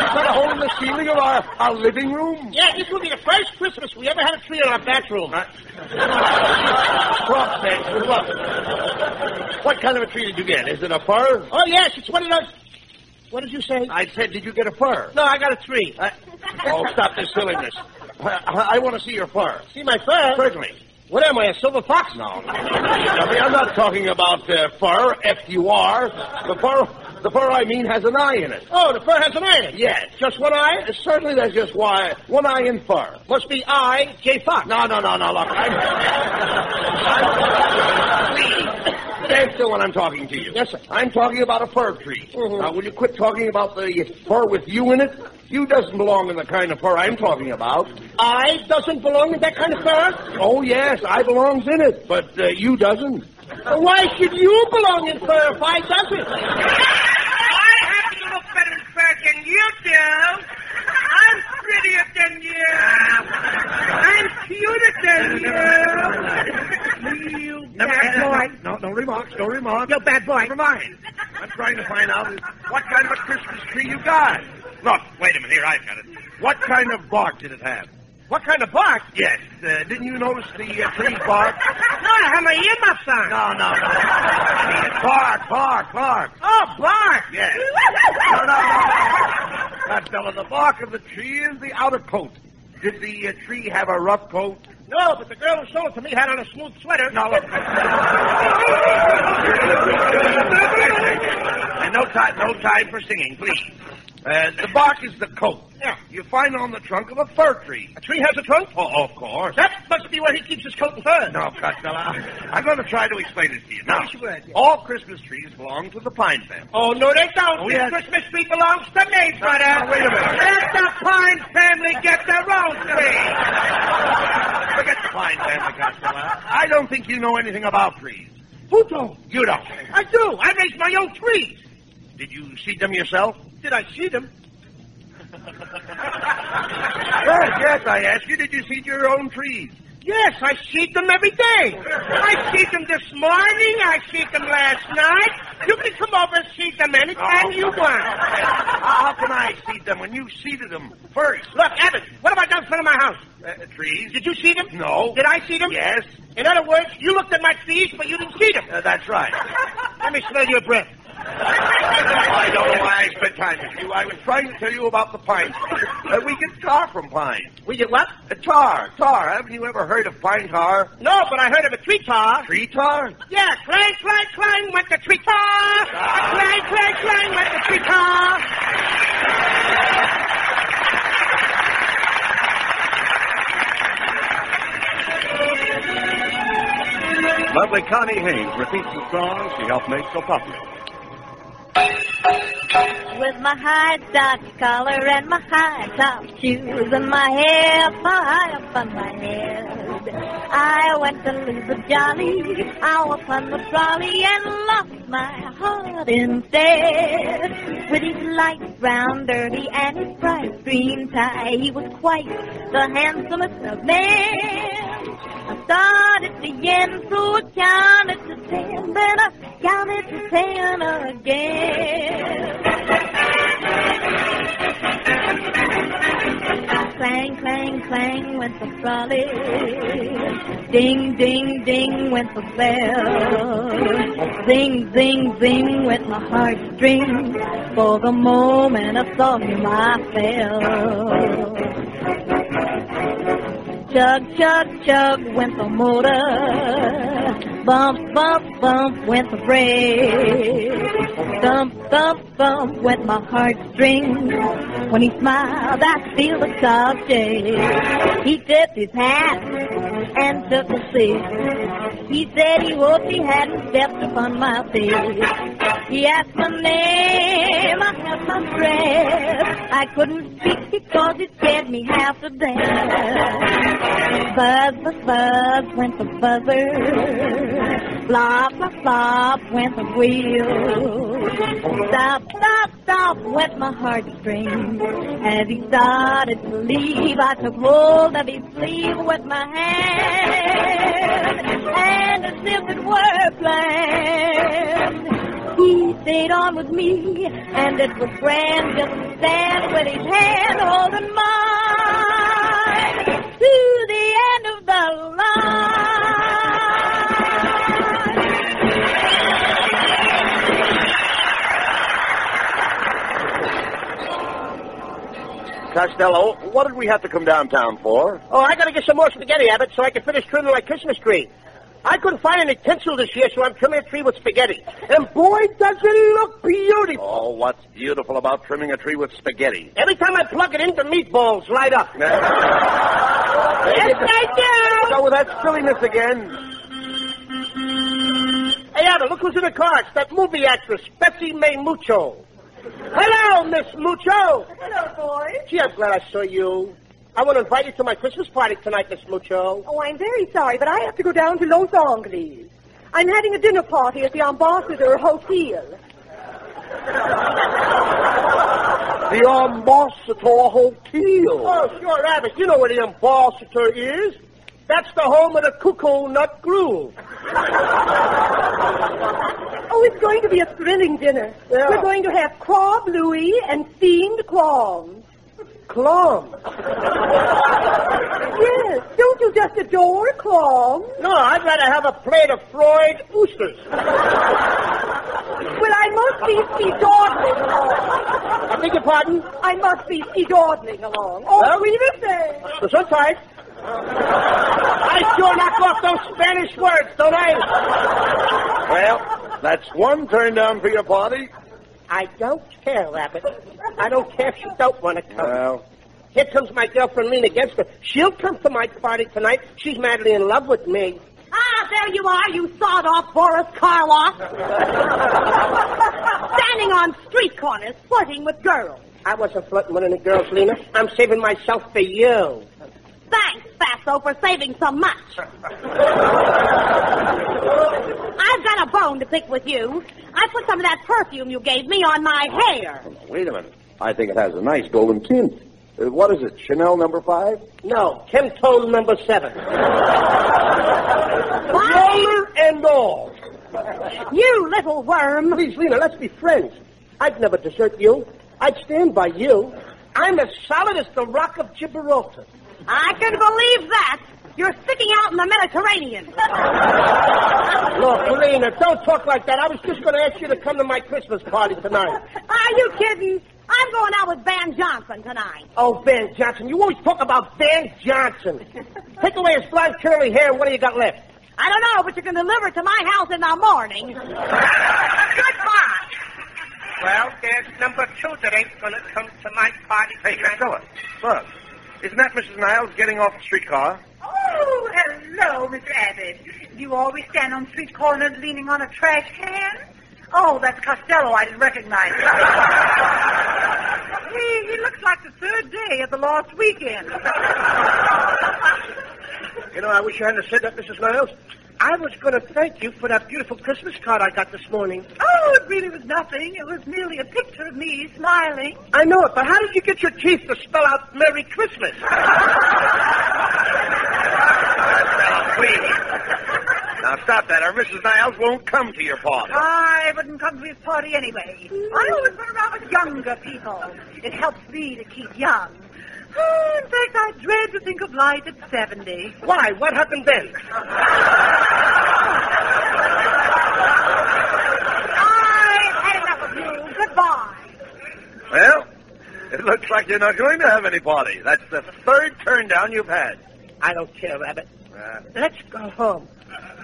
You cut a hole in the ceiling of our, our living room? Yeah, this will be the first Christmas we ever had a tree in our bathroom. Cross Look. What kind of a tree did you get? Is it a fir? Oh, yes, it's one of those... What did you say? I said, did you get a fur? No, I got a tree. Oh, stop this silliness. I, I want to see your fur. See my fur? Certainly. What am I, a silver fox? No. I mean, I'm not talking about uh, fur, F-U-R. The fur, the fur I mean has an eye in it. Oh, the fur has an eye in it? Yes. Just one eye? Uh, Certainly there's just why, one eye in fur. Must be I, J. Fox. No, no, no, no, look. I'm... I'm please, stand still when I'm talking to you. Yes, sir. I'm talking about a fir tree. Now, will you quit talking about the fur with you in it? You doesn't belong in the kind of fur I'm talking about. I doesn't belong in that kind of fur? Oh, yes, I belongs in it, but uh, you doesn't. Well, Why should you belong in fur if I doesn't? I happen to look better in fur than you do. I'm prettier than you. I'm cuter than you. You Never, bad boy. No, no remarks, no remarks. You bad boy. Never mind. I'm trying to find out what kind of a Christmas tree you got. Look, wait a minute. Here, I've got it. What kind of bark did it have? What kind of bark? Yes. Uh, didn't you notice the uh, tree's bark? No, I have my earmuffs on. No, no, no. Bark, bark, bark. Oh, bark. Yes. No, no, no. That fella, the bark of the tree is the outer coat. Did the uh, tree have a rough coat? No, but the girl who sold it to me had on a smooth sweater. No, look. and no time, no time for singing, please. Uh, the bark is the coat. Yeah. You find it on the trunk of a fir tree. A tree has a trunk? Oh, of course. That must be where he keeps his coat and fur. No, Costello. I'm going to try to explain it to you. Now, all Christmas trees belong to the pine family. Oh, no, they don't. Oh, this yes. Christmas tree belongs to me, brother. now, wait a minute. Let the Pine family get their own tree. Forget the pine family, Costello. I don't think you know anything about trees. Who don't? You don't. I do. I raise my own trees. Did you seed them yourself? Did I see them? Yes, yes, I asked you, did you seed your own trees? Yes, I seed them every day. I seed them this morning. I seed them last night. You can come over and seed them anytime Oh. you want. How can I seed them when you seeded them first? Look, Abbott, what have I done in front of my house? Uh, trees? Did you see them? No. Did I see them? Yes. In other words, you looked at my trees, but you didn't see them. Uh, that's right. Let me smell your breath. I don't know why I spent time with you. I was trying to tell you about the pine. Uh, we get tar from pine. We get what? Uh, tar, tar. Haven't you ever heard of pine tar? No, but I heard of a tree tar. Tree tar? Yeah, clang, clang, clang went the tree tar. Ah. Clang, clang, clang went the tree tar. Lovely Connie Haynes repeats the song she helped make so popular. With my high Dutch collar and my high top shoes and my hair high up on my head. I went to leave a jolly out upon the trolley and lost my heart instead. With his light brown derby and his bright green tie, he was quite the handsomest of men. I started to yen, so I counted to ten, then I counted to ten again. Clang, clang, clang went the trolley. Ding, ding, ding went the bell. Zing, zing, zing went my heartstrings. For the moment I saw him, I fell. Chug, chug, chug went the motor. Bump, bump, bump went the brake. Thump, thump, thump went my heartstrings. When he smiled, I feel the top shake. He tipped his hat and took a seat. He said he hoped he hadn't stepped upon my feet. He asked my name, I held my breath. I couldn't speak because it scared me half to death. Buzz, buzz, buzz went the buzzer. Flop, flop, flop went the wheel. Stop, stop, stop went my heartstrings. As he started to leave, I took hold of his sleeve with my hand. And as if it were planned, he stayed on with me, and it was grand just to stand with his hand holding mine to the end of the line. Costello, what did we have to come downtown for? Oh, I gotta get some more spaghetti, Abbott, so I can finish trimming my Christmas tree. I couldn't find any tinsel this year, so I'm trimming a tree with spaghetti. And boy, does it look beautiful. Oh, what's beautiful about trimming a tree with spaghetti? Every time I plug it in, the meatballs light up. yes, I do. So with that silliness again. Hey, Abbott, look who's in the car. It's that movie actress, Bessie Mae Mucho. Hello, Miss Mucho. Hello, boy. Gee, I'm glad I saw you. I want to invite you to my Christmas party tonight, Miss Mucho. Oh, I'm very sorry, but I have to go down to Los Angeles. I'm having a dinner party at the Ambassador Hotel. The Ambassador Hotel. Oh, sure, Abbott. You know where the Ambassador is. That's the home of the Cuckoo Nut Groove. Oh, it's going to be a thrilling dinner. Yeah. We're going to have craw Louis and steamed clams. Clams? Yes, don't you just adore clams? No, I'd rather have a plate of fried oysters. Well, I must be ski-dawdling along. I beg your pardon? I must be ski-dawdling along. Oh, Well? we say. So sometimes. I sure knock off those Spanish words, don't I? Well, that's one turn down for your party. I don't care, Rabbit. I don't care if you don't want to come. Well, Here comes my girlfriend Lena Genster. She'll come to my party tonight. She's madly in love with me. Ah, there you are, you sawed-off Boris Karloff. Standing on street corners, flirting with girls. I wasn't flirting with any girls, Lena. I'm saving myself for you. Thanks, Fatso, for saving so much. I've got a bone to pick with you. I put some of that perfume you gave me on my hair. wait a minute. I think it has a nice golden tint. Uh, what is it, Chanel number five? No, Kim number seven. Roller and all. You little worm. Please, Lena, let's be friends. I'd never desert you. I'd stand by you. I'm as solid as the rock of Gibraltar. I can believe that. You're sticking out in the Mediterranean. Look, Lena, don't talk like that. I was just going to ask you to come to my Christmas party tonight. Are you kidding? I'm going out with Van Johnson tonight. Oh, Van Johnson. You always talk about Van Johnson. Take away his blonde curly hair, what do you got left? I don't know, but you can deliver it to my house in the morning. Goodbye. Well, there's number two that ain't going to come to my party Hey, Costello. Look. Isn't that Mrs. Niles getting off the streetcar? Oh, hello, Mr. Abbott. Do you always stand on street corners leaning on a trash can? Oh, that's Costello. I didn't recognize him. he, he looks like the third day of the lost weekend. You know, I wish you hadn't said that, Mrs. Niles. I was going to thank you for that beautiful Christmas card I got this morning. Oh, it really was nothing. It was merely a picture of me smiling. I know it, but how did you get your teeth to spell out Merry Christmas? Please. Now stop that, or Mrs. Niles won't come to your party. I wouldn't come to his party anyway. I always run around with younger people. It helps me to keep young. Oh, in fact, I dread to think of life at 70. Why? What happened then? I've had enough of you. Goodbye. Well, it looks like you're not going to have any party. That's the third turn down you've had. I don't care, Rabbit. Uh, Let's go home.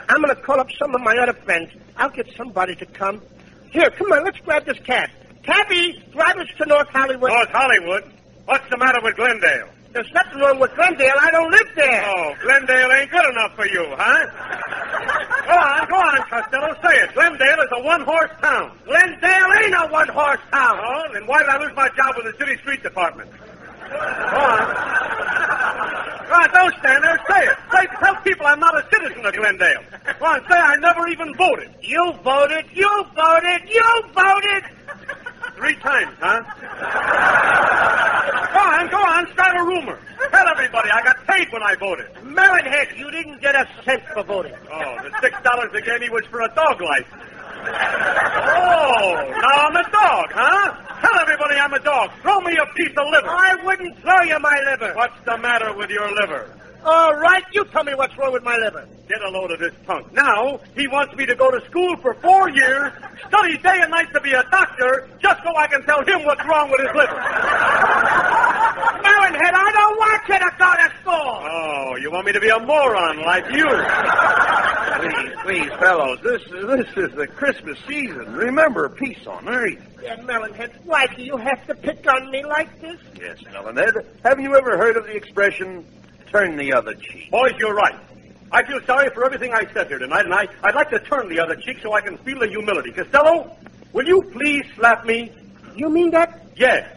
I'm going to call up some of my other friends. I'll get somebody to come. Here, come on, let's grab this cab. Cabby, drive us to North Hollywood. North Hollywood? What's the matter with Glendale? There's nothing wrong with Glendale. I don't live there. Oh, Glendale ain't good enough for you, huh? Go on, go on, Costello. Say it. Glendale is a one-horse town. Glendale ain't a one-horse town. Oh, then why did I lose my job with the city street department? Go on. Go on, don't stand there. Say it. Say, tell people I'm not a citizen of Glendale. Go on, say I never even voted. You voted, you voted, you voted. Three times, huh? go on, go on, start a rumor. Tell everybody I got paid when I voted. Melonhead, you didn't get a cent for voting. Oh, the six dollars they gave me was for a dog license. Oh, now I'm a dog, huh? Tell everybody I'm a dog. Throw me a piece of liver. I wouldn't throw you my liver. What's the matter with your liver? All right, you tell me what's wrong with my liver. Get a load of this punk. Now, he wants me to go to school for four years, study day and night to be a doctor, just so I can tell him what's wrong with his liver. Melonhead, I don't want you to go to school. Oh, you want me to be a moron like you? Please, please, fellows, this, this is the Christmas season. Remember, peace on earth. Yeah, Melonhead, why do you have to pick on me like this? Yes, Melonhead. Have you ever heard of the expression, turn the other cheek? Boys, you're right. I feel sorry for everything I said here tonight, and I, I'd like to turn the other cheek so I can feel the humility. Costello, will you please slap me? You mean that? Yes.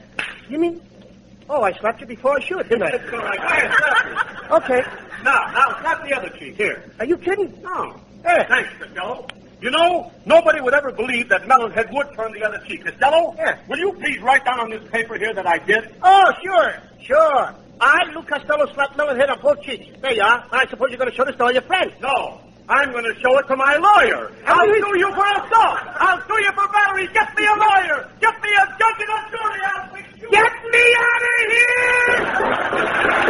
You mean? Oh, I slapped you before I should, didn't That's all right. Go ahead, I? slap me. okay. Now, now, slap the other cheek. Here. Are you kidding? No. Hey, thanks, Costello. You know, nobody would ever believe that Melonhead would turn the other cheek. Costello, Yeah. will you please write down on this paper here that I did? Oh, sure, sure. I, Lou Costello, slapped Melonhead on both cheeks. There you are. I suppose you're going to show this to all your friends. No. I'm going to show it to my lawyer. I'll sue you for assault. I'll sue you for battery. Get me a lawyer. Get me a judge and a jury. I'll fix you. Get me out of here!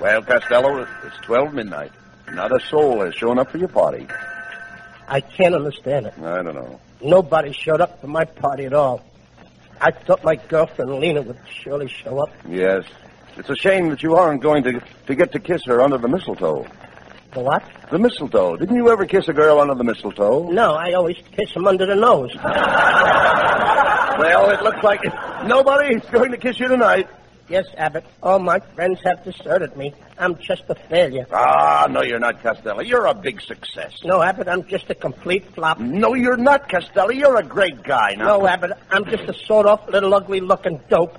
Well, Costello, it's 12 midnight. Not a soul has shown up for your party. I can't understand it. I don't know. Nobody showed up for my party at all. I thought my girlfriend Lena would surely show up. Yes. It's a shame that you aren't going to, to get to kiss her under the mistletoe. The what? The mistletoe. Didn't you ever kiss a girl under the mistletoe? No, I always kiss them under the nose. Well, it looks like nobody's going to kiss you tonight. Yes, Abbott. All my friends have deserted me. I'm just a failure. Ah, no, you're not, Costello. You're a big success. No, Abbott, I'm just a complete flop. No, you're not, Costello. You're a great guy now. No, Abbott, I'm just a sawed-off, little, ugly-looking dope.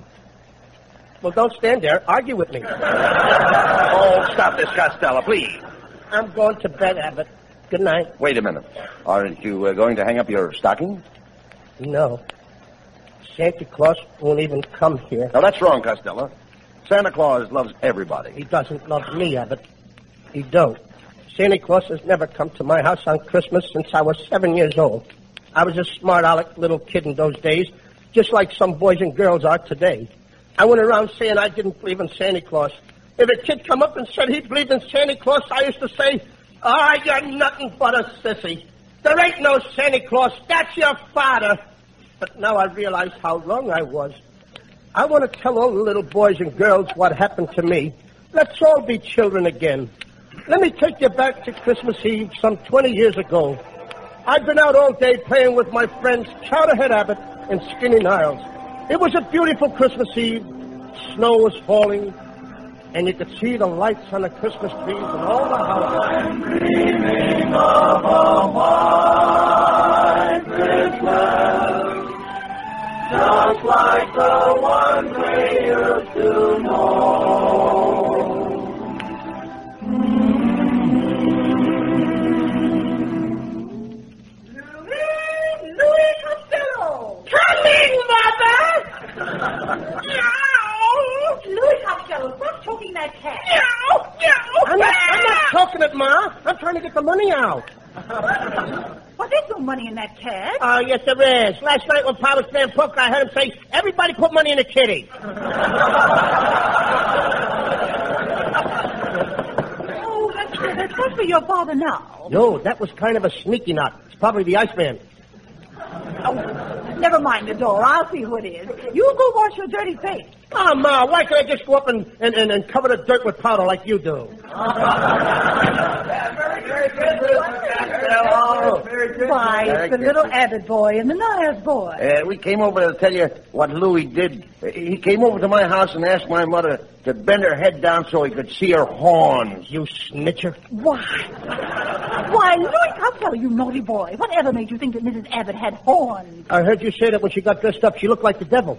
Well, don't stand there. Argue with me. Oh, stop this, Costello, please. I'm going to bed, Abbott. Good night. Wait a minute. Aren't you uh, going to hang up your stocking? No. Santa Claus won't even come here. Now, that's wrong, Costello. Santa Claus loves everybody. He doesn't love me, Abbott. He don't. Santa Claus has never come to my house on Christmas since I was seven years old. I was a smart aleck little kid in those days, just like some boys and girls are today. I went around saying I didn't believe in Santa Claus. If a kid come up and said he believed in Santa Claus, I used to say, Ah, you're nothing but a sissy. There ain't no Santa Claus. That's your father. But now I realize how wrong I was. I want to tell all the little boys and girls what happened to me. Let's all be children again. Let me take you back to Christmas Eve some 20 years ago. I'd been out all day playing with my friends Chowderhead Abbott and Skinny Niles. It was a beautiful Christmas Eve. Snow was falling, and you could see the lights on the Christmas trees and all the houses. Dreaming of a white Christmas, just like the one we used to know. Louis Mother! Louis Costello, stop that cat. I'm not, I'm not talking it, Ma. I'm trying to get the money out. Well, there's no money in that cash. Oh, yes, there is. Last night when Pa was playing poker, I heard him say, everybody put money in the kitty. Oh, that's, that's must be your father now. No, that was kind of a sneaky knock. It's probably the Iceman. Oh, never mind the door. I'll see who it is. You go wash your dirty face. Oh, Ma, why can't I just go up and, and, and, and cover the dirt with powder like you do? Merry Christmas, Costello. Merry Why, it's the little Abbott boy and the Niles boy. Uh, we came over to tell you what Louis did. He came over to my house and asked my mother to bend her head down so he could see her horns. You snitcher. Why? Why, Louis Costello, you naughty boy. Whatever made you think that Mrs. Abbott had horns? I heard you say that when she got dressed up, she looked like the devil.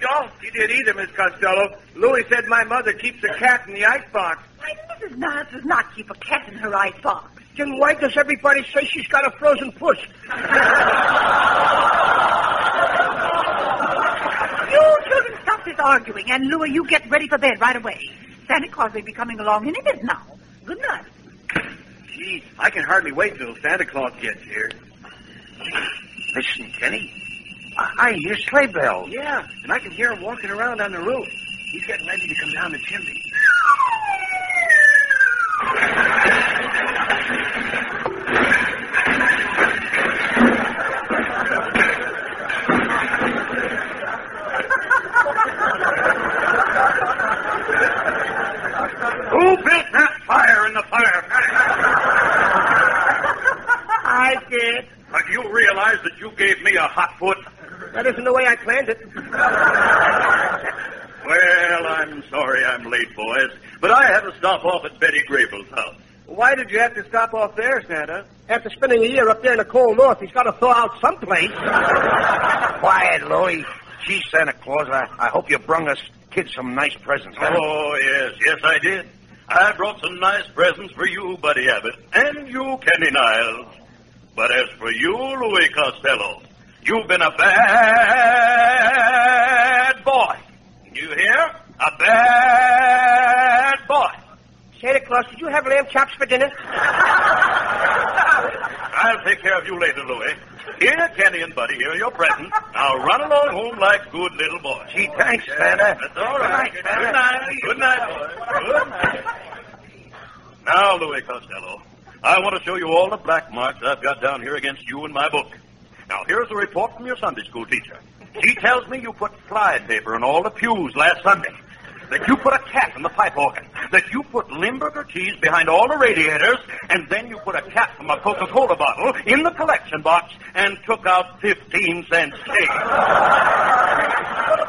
Don't. She did either, Miss Costello. Louis said my mother keeps a cat in the icebox. Why, does Mrs. Niles does not keep a cat in her icebox. Then why does everybody say she's got a frozen puss? You children stop this arguing, and Louis, you get ready for bed right away. Santa Claus may be coming along any minute now. Good night. Gee, I can hardly wait till Santa Claus gets here. Listen, Kenny. I, hear sleigh bells. Yeah, and I can hear him walking around on the roof. He's getting ready to come down the chimney. Who built that fire in the fire? I did. But you realize that you gave me a hot foot? That isn't the way I planned it. Well, I'm sorry I'm late, boys, but I had to stop off at Betty Grable's house. Why did you have to stop off there, Santa? After spending a year up there in the cold north, he's got to thaw out someplace. Quiet, Louie. Gee, Santa Claus, I, I hope you brung us kids some nice presents. huh? Oh, yes, yes, I did. I brought some nice presents for you, Buddy Abbott, and you, Kenny Niles. But as for you, Louis Costello, you've been a bad boy. You hear? A bad boy. Santa Claus, did you have lamb chops for dinner? I'll take care of you later, Louis. Here, Kenny and Buddy, here are your presents. Now run along home like good little boys. Gee, thanks, Santa. That's all right. Good night. Good night, boys. Good night. Now, Louis Costello, I want to show you all the black marks I've got down here against you in my book. Now, here's a report from your Sunday school teacher. She tells me you put slide paper in all the pews last Sunday. That you put a cat in the pipe organ. That you put Limburger cheese behind all the radiators. And then you put a cat from a Coca-Cola bottle in the collection box and took out 15 cents change.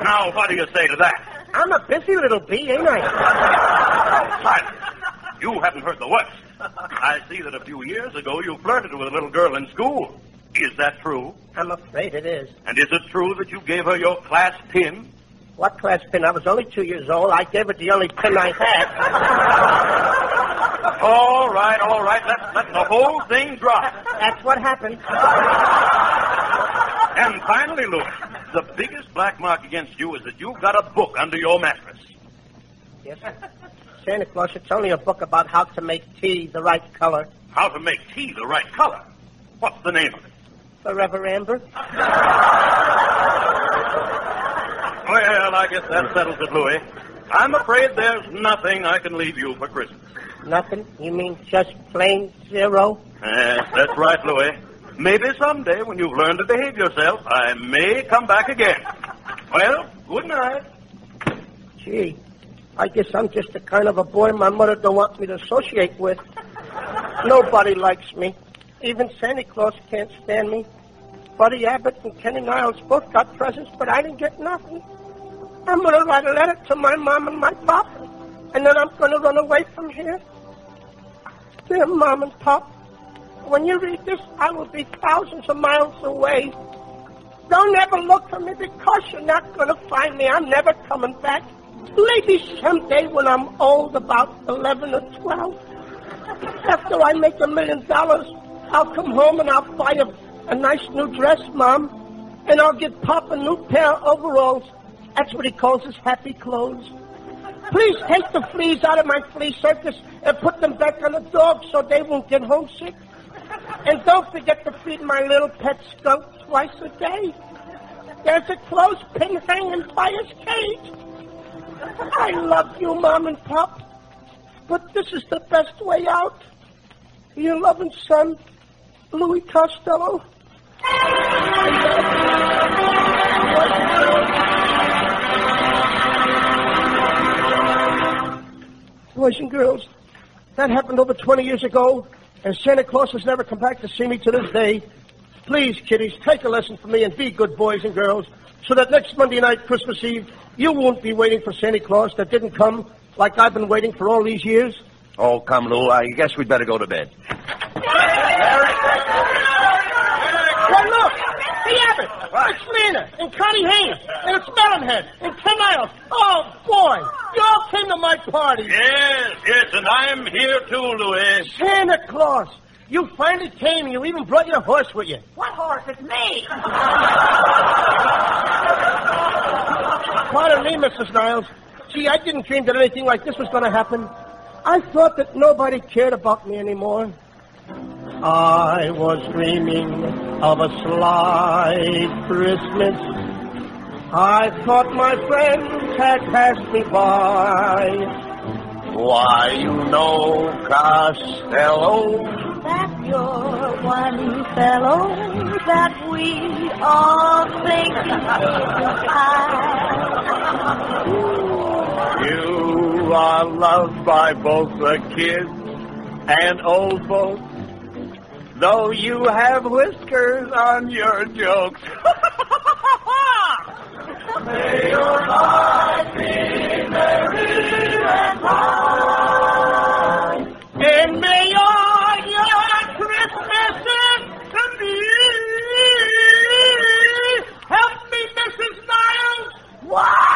now, what do you say to that? I'm a busy little bee, ain't I? Silence. You haven't heard the worst. I see that a few years ago you flirted with a little girl in school. Is that true? I'm afraid it is. And is it true that you gave her your class pin? What class pin? I was only two years old. I gave it the only pin I had. All right, all right. Let's let the whole thing drop. That's what happened. And finally, Louis, the biggest black mark against you is that you've got a book under your mattress. Yes, sir. Santa Claus, it's only a book about how to make tea the right color. How to make tea the right color. What's the name of it? Forever Amber. Well, I guess that settles it, Louis. I'm afraid there's nothing I can leave you for Christmas. Nothing? You mean just plain zero? Yes, that's right, Louis. Maybe someday, when you've learned to behave yourself, I may come back again. Well, good night. Gee, I guess I'm just the kind of a boy my mother don't want me to associate with. Nobody likes me. Even Santa Claus can't stand me. Buddy Abbott and Kenny Niles both got presents, but I didn't get nothing. I'm going to write a letter to my mom and my pop, and then I'm going to run away from here. Dear Mom and Pop, when you read this, I will be thousands of miles away. Don't ever look for me because you're not going to find me. I'm never coming back. Maybe someday when I'm old, about 11 or 12, after I make a million dollars, I'll come home and I'll buy a, a nice new dress, Mom, and I'll give Pop a new pair of overalls. That's what he calls his happy clothes. Please take the fleas out of my flea circus and put them back on the dogs so they won't get homesick. And don't forget to feed my little pet skunk twice a day. There's a clothespin hanging by his cage. I love you, Mom and Pop, but this is the best way out. Your loving son, Louis Costello. Boys and girls, that happened over 20 years ago, and Santa Claus has never come back to see me to this day. Please, kiddies, take a lesson from me and be good boys and girls, so that next Monday night, Christmas Eve, you won't be waiting for Santa Claus that didn't come like I've been waiting for all these years. Oh, come, Lou. I guess we'd better go to bed. Well, look, the Abbott, it's Lena, and Connie Haynes, and it's Melonhead, and Ken Niles. Oh, boy, you all came to my party. Yes, yes, and I'm here too, Louis. Santa Claus, you finally came, and you even brought your horse with you. What horse? It's me. Pardon me, Mrs. Niles. Gee, I didn't dream that anything like this was going to happen. I thought that nobody cared about me anymore. I was dreaming of a sly Christmas. I thought my friends had passed me by. Why, you know, Costello, that you're one fellow that we all think You are loved by both the kids and old folks, though you have whiskers on your jokes. May your life be merry and bright. and may all your Christmases to be. Help me, Mrs. Niles. With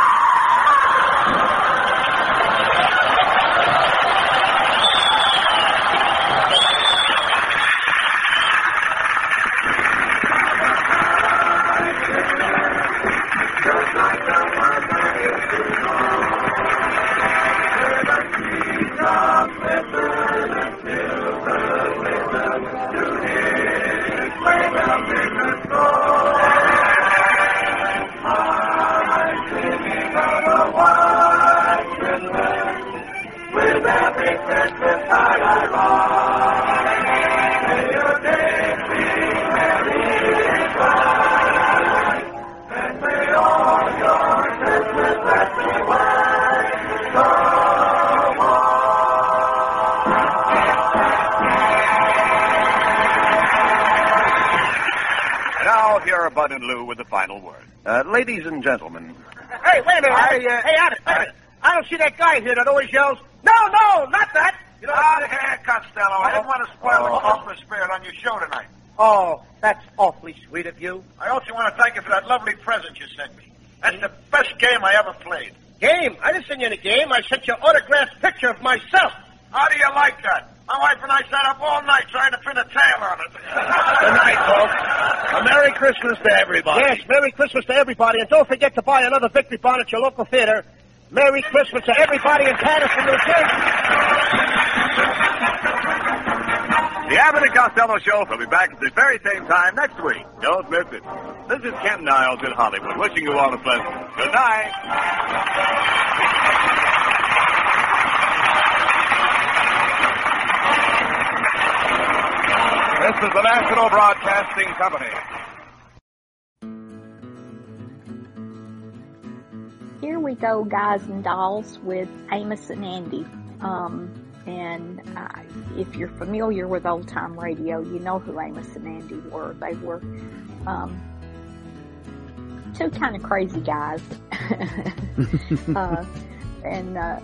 at your local theater. Merry Christmas to everybody in Paterson, New Jersey. The Abbott and Costello Show will be back at the very same time next week. Don't miss it. This is Ken Niles in Hollywood, wishing you all a pleasant good night. This is the National Broadcasting Company. Here we go, guys and dolls, with Amos and Andy. Um, and uh, if you're familiar with old time radio, you know who Amos and Andy were. They were um, two kind of crazy guys. uh, and uh,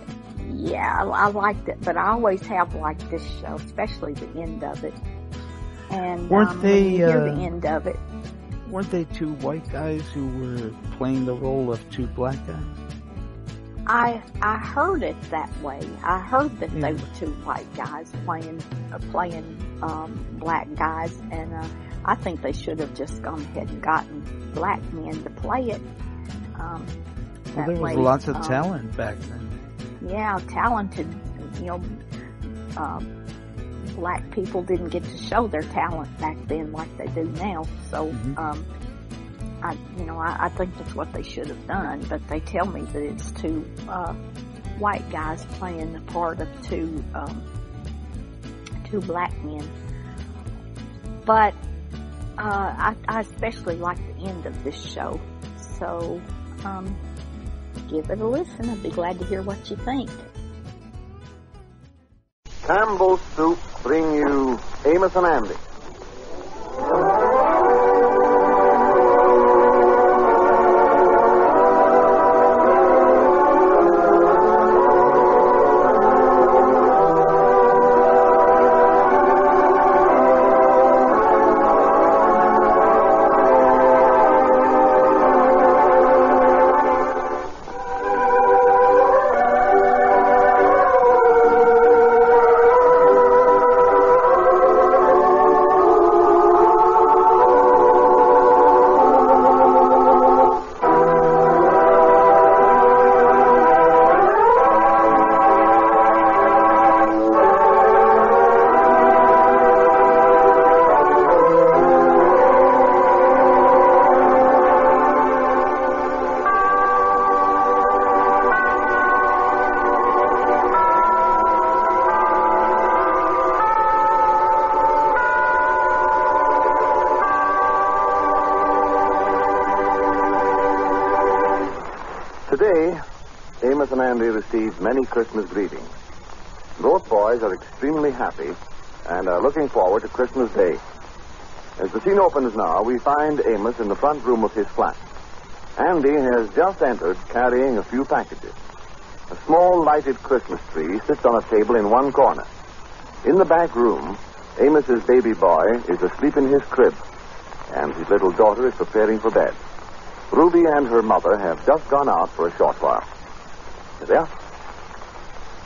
yeah, I, I liked it, but I always have liked this show, especially the end of it. And Weren't um, they, when you hear uh, the end of it, Weren't they two white guys who were playing the role of two black guys? I I heard it that way. I heard that they were two white guys playing uh, playing um, black guys, and uh, I think they should have just gone ahead and gotten black men to play it. Um, Well, there was way, lots of um, talent back then. Yeah, talented. You know, um, black people didn't get to show their talent back then like they do now. So, Mhm. um, I, you know, I, I think that's what they should have done. But they tell me that it's two uh, white guys playing the part of two um, two black men. But uh, I, I especially like the end of this show. So, um, give it a listen. I'd be glad to hear what you think. Campbell's soup bring you Amos and Andy. Received many Christmas greetings. Both boys are extremely happy and are looking forward to Christmas Day. As the scene opens now, we find Amos in the front room of his flat. Andy has just entered carrying a few packages. A small lighted Christmas tree sits on a table in one corner. In the back room, Amos's baby boy is asleep in his crib, and his little daughter is preparing for bed. Ruby and her mother have just gone out for a short while. There?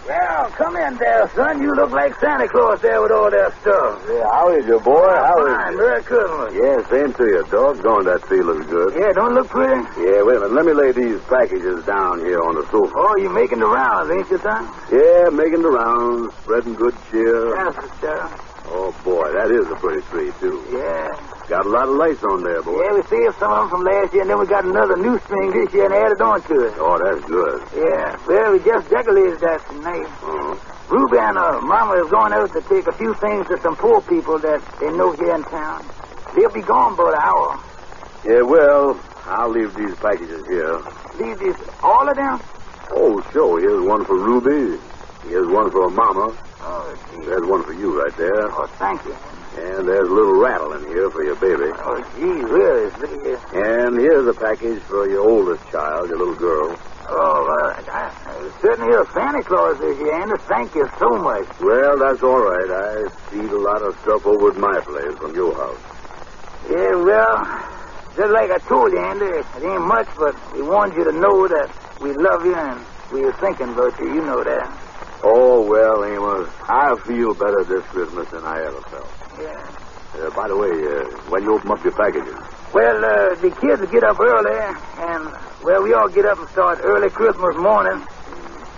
Well, come in there, son. You look like Santa Claus there with all that stuff. Yeah, how is you, boy? How is Fine. you? Merry Christmas. Yeah, same to you. Doggone, that tree looks good. Yeah, don't look pretty? Yeah, wait a minute. Let me lay these packages down here on the sofa. Oh, you making the rounds, ain't you, son? Yeah, making the rounds, spreading good cheer. Yes, sir. Oh, boy, that is a pretty tree, too. Yeah. Got a lot of lights on there, boy. Yeah, we saved some of them from last year, and then we got another new string this year and added on to it. Oh, that's good. Yeah. Well, we just decorated that tonight. Uh-huh. Ruby and her mama is going out to take a few things to some poor people that they know here in town. They'll be gone about an hour. Yeah, well, I'll leave these packages here. Leave these, all of them? Oh, sure. Here's one for Ruby. Here's one for her Mama. Oh, gee. There's one for you right there. Oh, thank you. And there's a little rattle in here for your baby. Oh, gee where is this. And here's a package for your oldest child, your little girl. Oh, uh, I, I certainly a Santa Claus this year, Andy. Thank you so much. Well, that's all right. I feed a lot of stuff over at my place from your house. Yeah, well, just like I told you, Andy, it ain't much, but we wanted you to know that we love you and we are thinking about you. You know that. Oh, well, Amos, I feel better this Christmas than I ever felt. Yeah. Uh, by the way, uh, when you open up your packages, Well, uh, the kids get up early, and, well, we all get up and start early Christmas morning.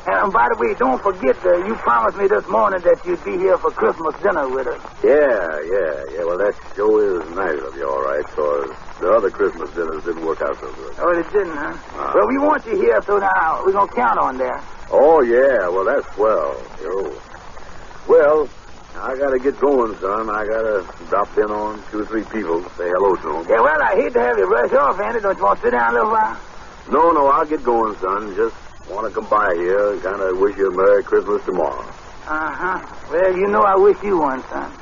And by the way, don't forget that you promised me this morning that you'd be here for Christmas dinner with us. yeah, yeah, yeah. Well, that sure is nice of you, all right, because the other Christmas dinners didn't work out so good. Oh, it didn't, huh? Ah. Well, we want you here, so now we're going to count on that. Oh, yeah, well, that's swell. Yo. Well, I gotta get going, son. I gotta drop in on two or three people, say hello to them. Yeah, well, I hate to have you rush off, Andy. Don't you want to sit down a little while? No, no, I'll get going, son. Just want to come by here and kind of wish you a Merry Christmas tomorrow. Uh-huh. Well, you know I wish you one, son.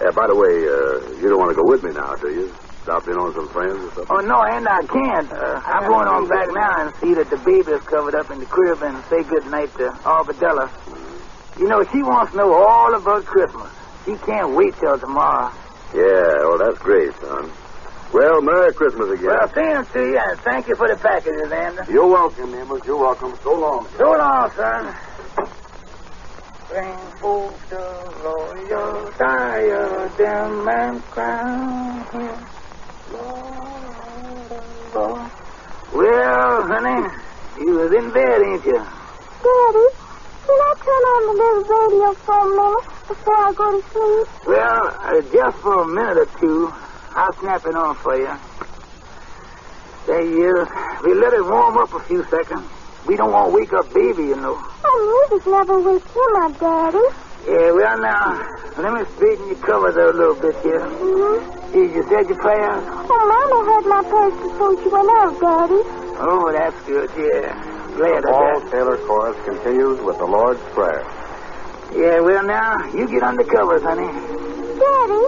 Yeah, by the way, uh, you don't want to go with me now, do you? Stop in on some friends or something? Oh, no, and I can't. Uh, I'm going on back now and see that the baby is covered up in the crib and say good night to Arbadella. You know, she wants to know all about Christmas. She can't wait till tomorrow. Yeah, well, that's great, son. Well, Merry Christmas again. Well, same to you, and thank you for the packages, Andy. You're welcome, Amos. You're welcome. So long. So long, son. Bring forth the royal diadem and crown him Lord of all. Well, honey, you was in bed, ain't you? Daddy, can I turn on the little radio for a minute before I go to sleep? Well, uh, just for a minute or two, I'll snap it on for you. There he is. We let it warm up a few seconds. We don't want to wake up baby, you know. Oh, music never wakes him up, Daddy. Yeah, well, now, let me straighten your covers out a little bit here. Mm-hmm. Here, you said your prayers? Oh, Mama heard my prayers before she went out, Daddy. Oh, that's good, yeah. Glad The of Paul that. Taylor Chorus continues with the Lord's Prayer. Yeah, well, now, you get under covers, honey. Daddy,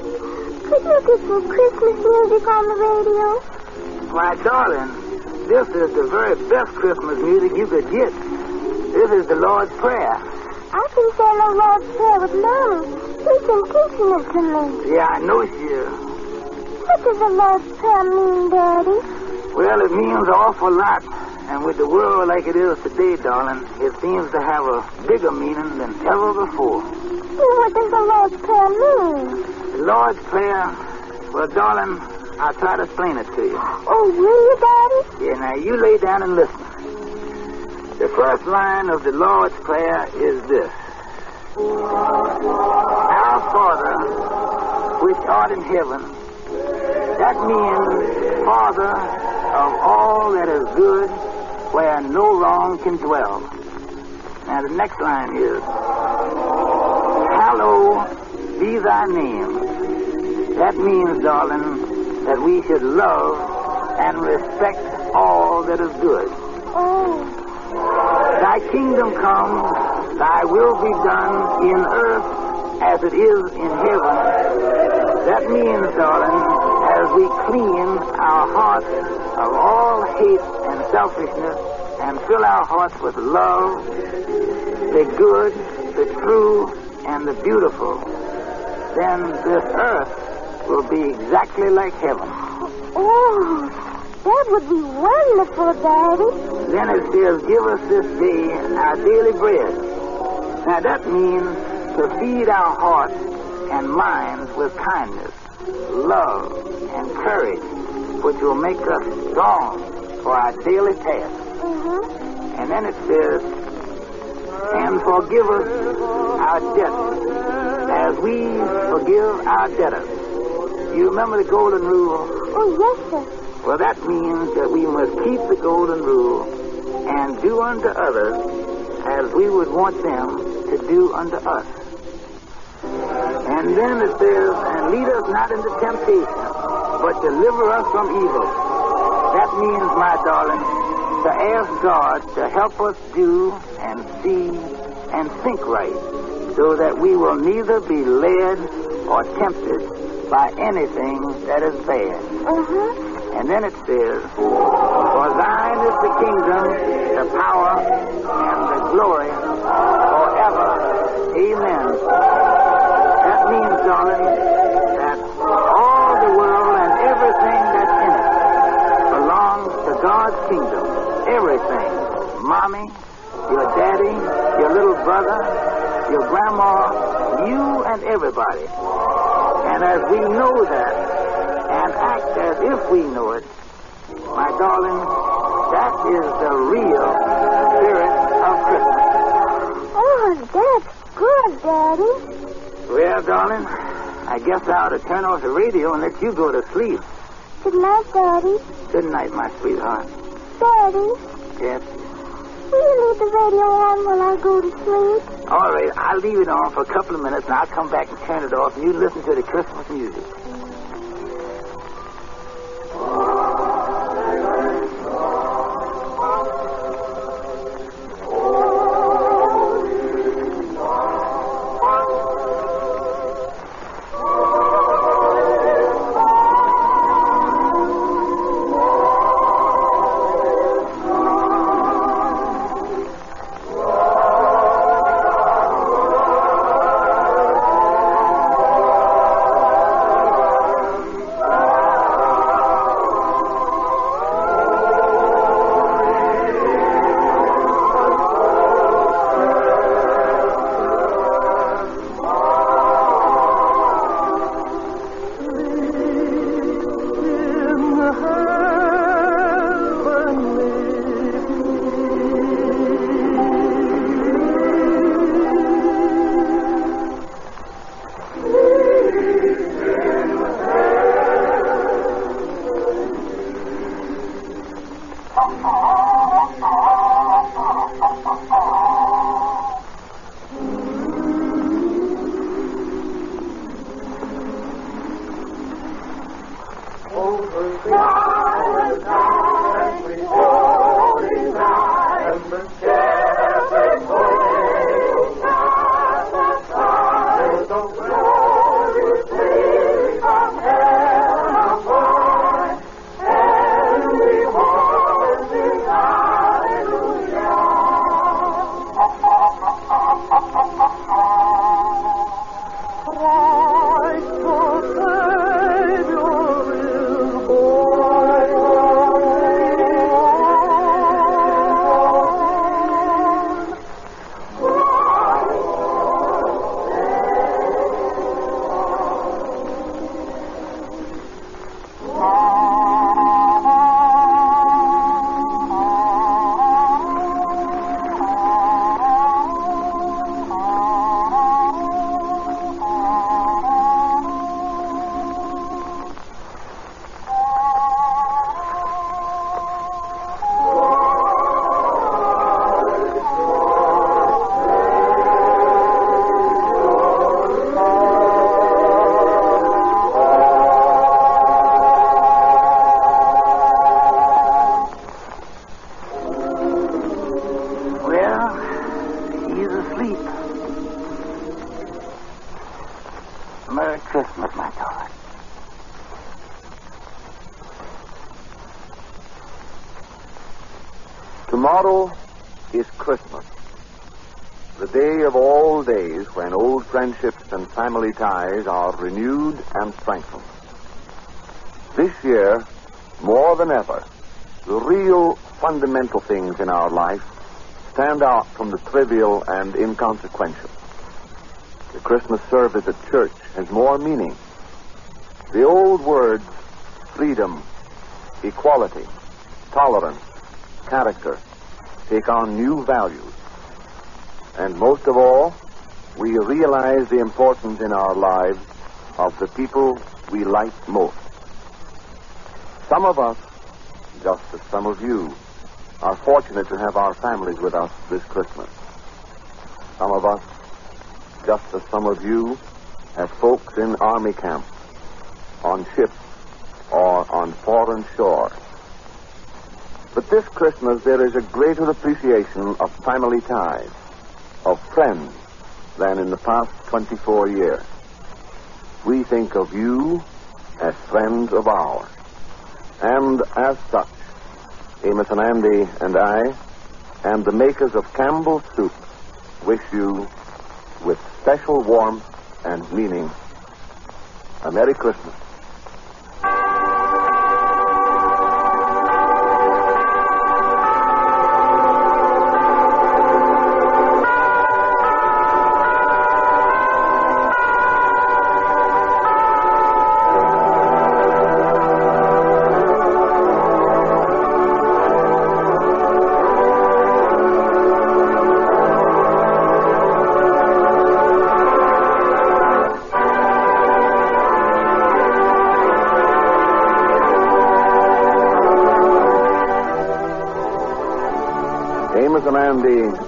could you get some Christmas music on the radio? My darling, this is the very best Christmas music you could get. This is the Lord's Prayer. I can say the Lord's Prayer with Mom. She's been teaching it to me. Yeah, I know she is. What does the Lord's Prayer mean, Daddy? Well, it means an awful lot. And with the world like it is today, darling, it seems to have a bigger meaning than ever before. Well, what does the Lord's Prayer mean? The Lord's Prayer, well, darling, I'll try to explain it to you. Oh, will you, Daddy? Yeah, now you lay down and listen. The first line of the Lord's Prayer is this Our Father, which art in heaven, that means Father of all that is good, where no wrong can dwell. Now the next line is Hallowed be thy name. That means, darling, that we should love and respect all that is good. Oh. Thy kingdom come, thy will be done in earth as it is in heaven. That means, darling, as we clean our hearts of all hate and selfishness and fill our hearts with love, the good, the true, and the beautiful, then this earth will be exactly like heaven. Oh, that would be wonderful, Daddy. Then it says, Give us this day our daily bread. Now that means to feed our hearts and minds with kindness, love, and courage, which will make us strong for our daily task. Mm-hmm. And then it says, And forgive us our debts as we forgive our debtors. You remember the golden rule? Oh, yes, sir. Well, that means that we must keep the golden rule and do unto others as we would want them to do unto us. And then it says, and lead us not into temptation, but deliver us from evil. That means, my darling, to ask God to help us do and see and think right so that we will neither be led or tempted by anything that is bad. Uh-huh. And then it says, For thine is the kingdom, the power, and the glory forever. Amen. Darling, that all the world and everything that's in it belongs to God's kingdom. Everything. Mommy, your daddy, your little brother, your grandma, you and everybody. And as we know that, and act as if we know it, my darling, that is the real spirit of Christmas. Oh, that's good, Daddy. Well, darling, I guess I ought to turn off the radio and let you go to sleep. Good night, Daddy. Good night, my sweetheart. Daddy, Yes. will you leave the radio on while I go to sleep? All right, I'll leave it on for a couple of minutes and I'll come back and turn it off and you listen to the Christmas music. Family ties are renewed and strengthened. This year, more than ever, the real fundamental things in our life stand out from the trivial and inconsequential. The Christmas service at church has more meaning. The old words freedom, equality, tolerance, character take on new values. And most of all, we realize the importance in our lives of the people we like most. Some of us, just as some of you, are fortunate to have our families with us this Christmas. Some of us, just as some of you, have folks in army camps, on ships, or on foreign shores. But this Christmas there is a greater appreciation of family ties, of friends, than in the past 24 years. We think of you as friends of ours. And as such, Amos and Andy and I, and the makers of Campbell's Soup, wish you, with special warmth and meaning, a Merry Christmas.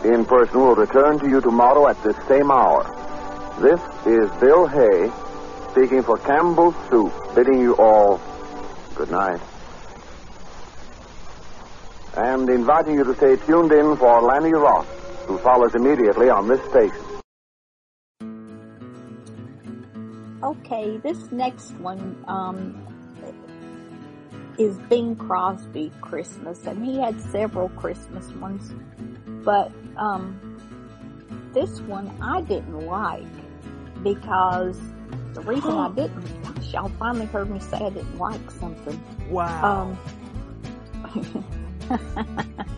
In person will return to you tomorrow at this same hour. This is Bill Hay speaking for Campbell's Soup, bidding you all good night. And inviting you to stay tuned in for Lanny Ross, who follows immediately on this station. Okay, this next one um, is Bing Crosby Christmas, and he had several Christmas ones, but um, this one I didn't like because the reason I didn't, y'all finally heard me say I didn't like something. Wow. Um,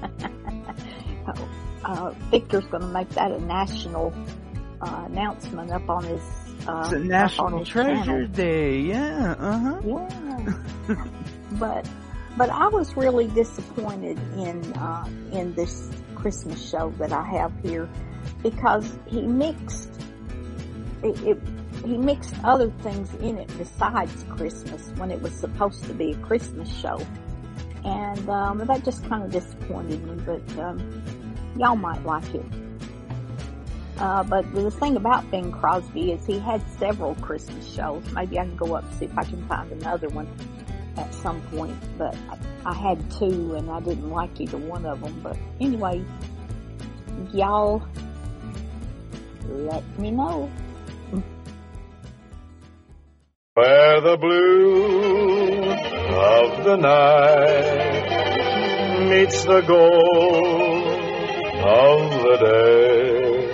uh, Victor's going to make that a national uh, announcement up on his. Uh, It's a National Treasure channel. Day. Yeah. Uh huh. Yeah. but but I was really disappointed in uh, in this Christmas show that I have here because he mixed it, it he mixed other things in it besides Christmas when it was supposed to be a Christmas show, and um, that just kind of disappointed me. But um, y'all might like it. Uh, but the thing about Bing Crosby is he had several Christmas shows. Maybe I can go up and see if I can find another one at some point. But I, I had two and I didn't like either one of them. But anyway, y'all let me know. Where the blue of the night meets the gold of the day,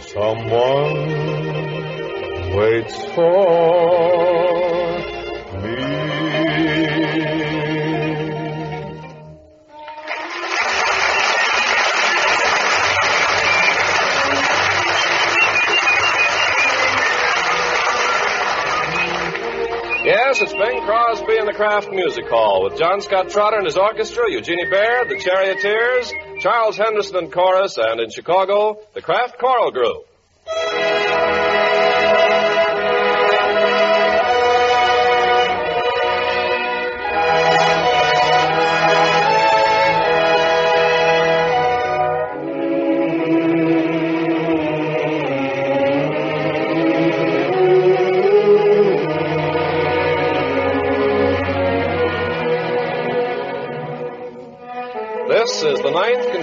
someone waits for Yes, it's Bing Crosby and the Kraft Music Hall with John Scott Trotter and his orchestra, Eugenie Baird, the Charioteers, Charles Henderson and chorus, and in Chicago, the Kraft Choral Group.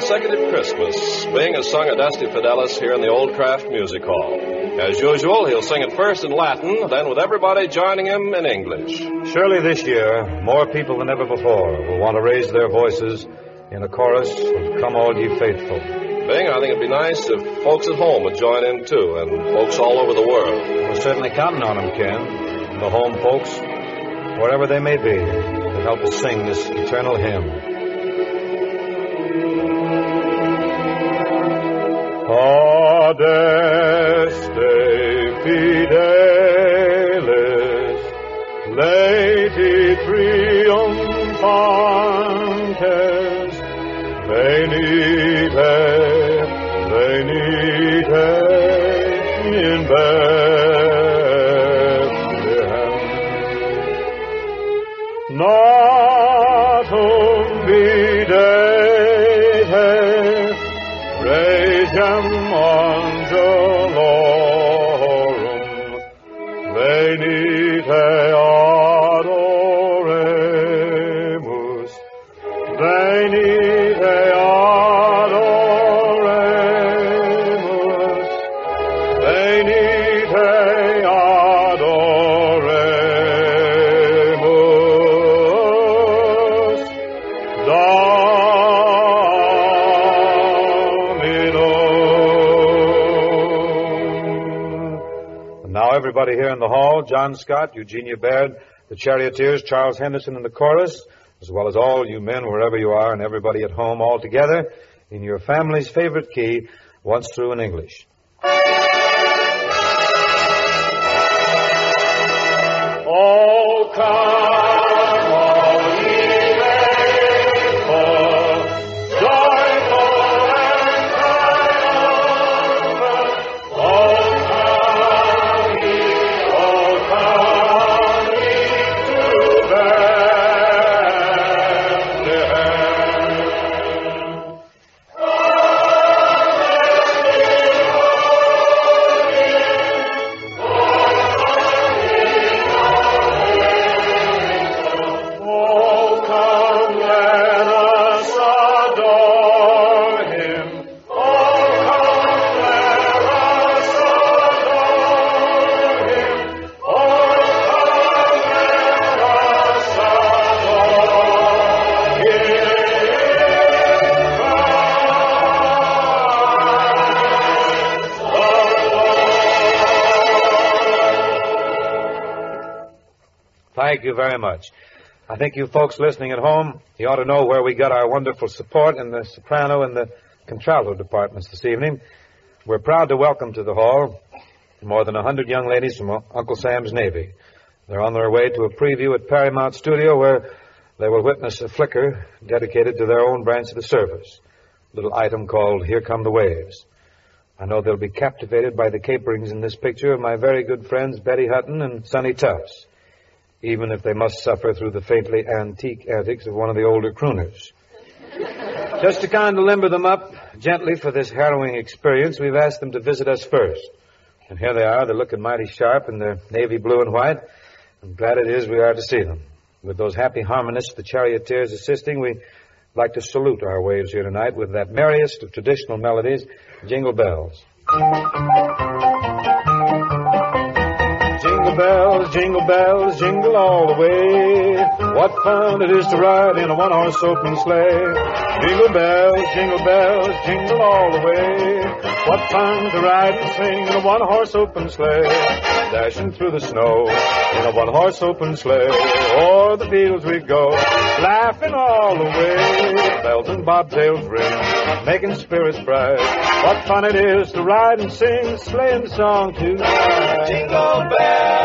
Consecutive Christmas Bing has sung Adeste Fideles here in the Old Kraft Music Hall. As usual, he'll sing it first in Latin, then with everybody joining him in English. Surely this year, more people than ever before will want to raise their voices in a chorus of Come All Ye Faithful. Bing, I think it'd be nice if folks at home would join in too, and folks all over the world. We're certainly counting on them, Ken. The home folks, wherever they may be, to help us sing this eternal hymn. Adeste John Scott, Eugenie Baird, the charioteers, Charles Henderson in the chorus, as well as all you men wherever you are and everybody at home all together in your family's favorite key, once through in English. Oh, come, you very much. I think you folks listening at home, you ought to know where we got our wonderful support in the soprano and the contralto departments this evening. We're proud to welcome to the hall more than a hundred young ladies from Uncle Sam's Navy. They're on their way to a preview at Paramount Studio where they will witness a flicker dedicated to their own branch of the service. A little item called Here Come the Waves. I know they'll be captivated by the caperings in this picture of my very good friends Betty Hutton and Sonny Tufts even if they must suffer through the faintly antique antics of one of the older crooners. Just to kind of limber them up gently for this harrowing experience, we've asked them to visit us first. And here they are. They're looking mighty sharp in their navy blue and white. I'm glad it is we are to see them. With those happy harmonists, the charioteers assisting, we like to salute our waves here tonight with that merriest of traditional melodies, Jingle Bells. Jingle bells, jingle bells, jingle all the way. What fun it is to ride in a one-horse open sleigh. Jingle bells, jingle bells, jingle all the way. What fun to ride and sing in a one-horse open sleigh. Dashing through the snow in a one-horse open sleigh. O'er the fields we go, laughing all the way. Bells and bobtails ring, making spirits bright. What fun it is to ride and sing a sleighing song tonight. Jingle bells,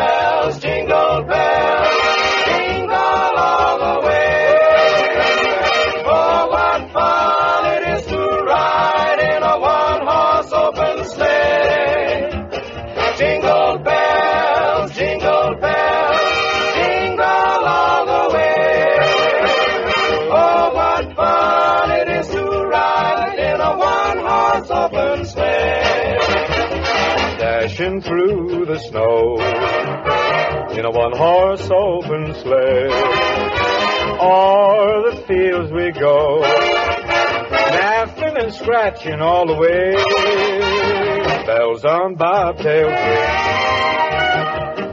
bells, in a one-horse open sleigh. O'er the fields we go, laughing and scratching all the way. Bells on bobtail ring,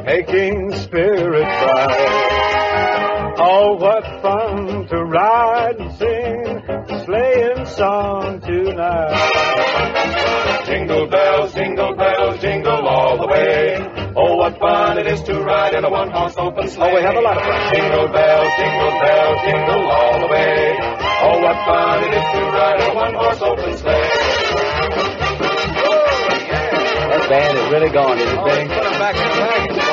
making spirits bright. Oh, what fun to ride and sing, sleighing song tonight. Jingle bells, jingle bells, jingle all the way. Oh, what fun it is to ride in a one-horse open sleigh. Oh, we have a lot of fun. Jingle bells, jingle bells, jingle all the way. Oh, what fun it is to ride in a one-horse open sleigh. That band is really gone, isn't it, Benny?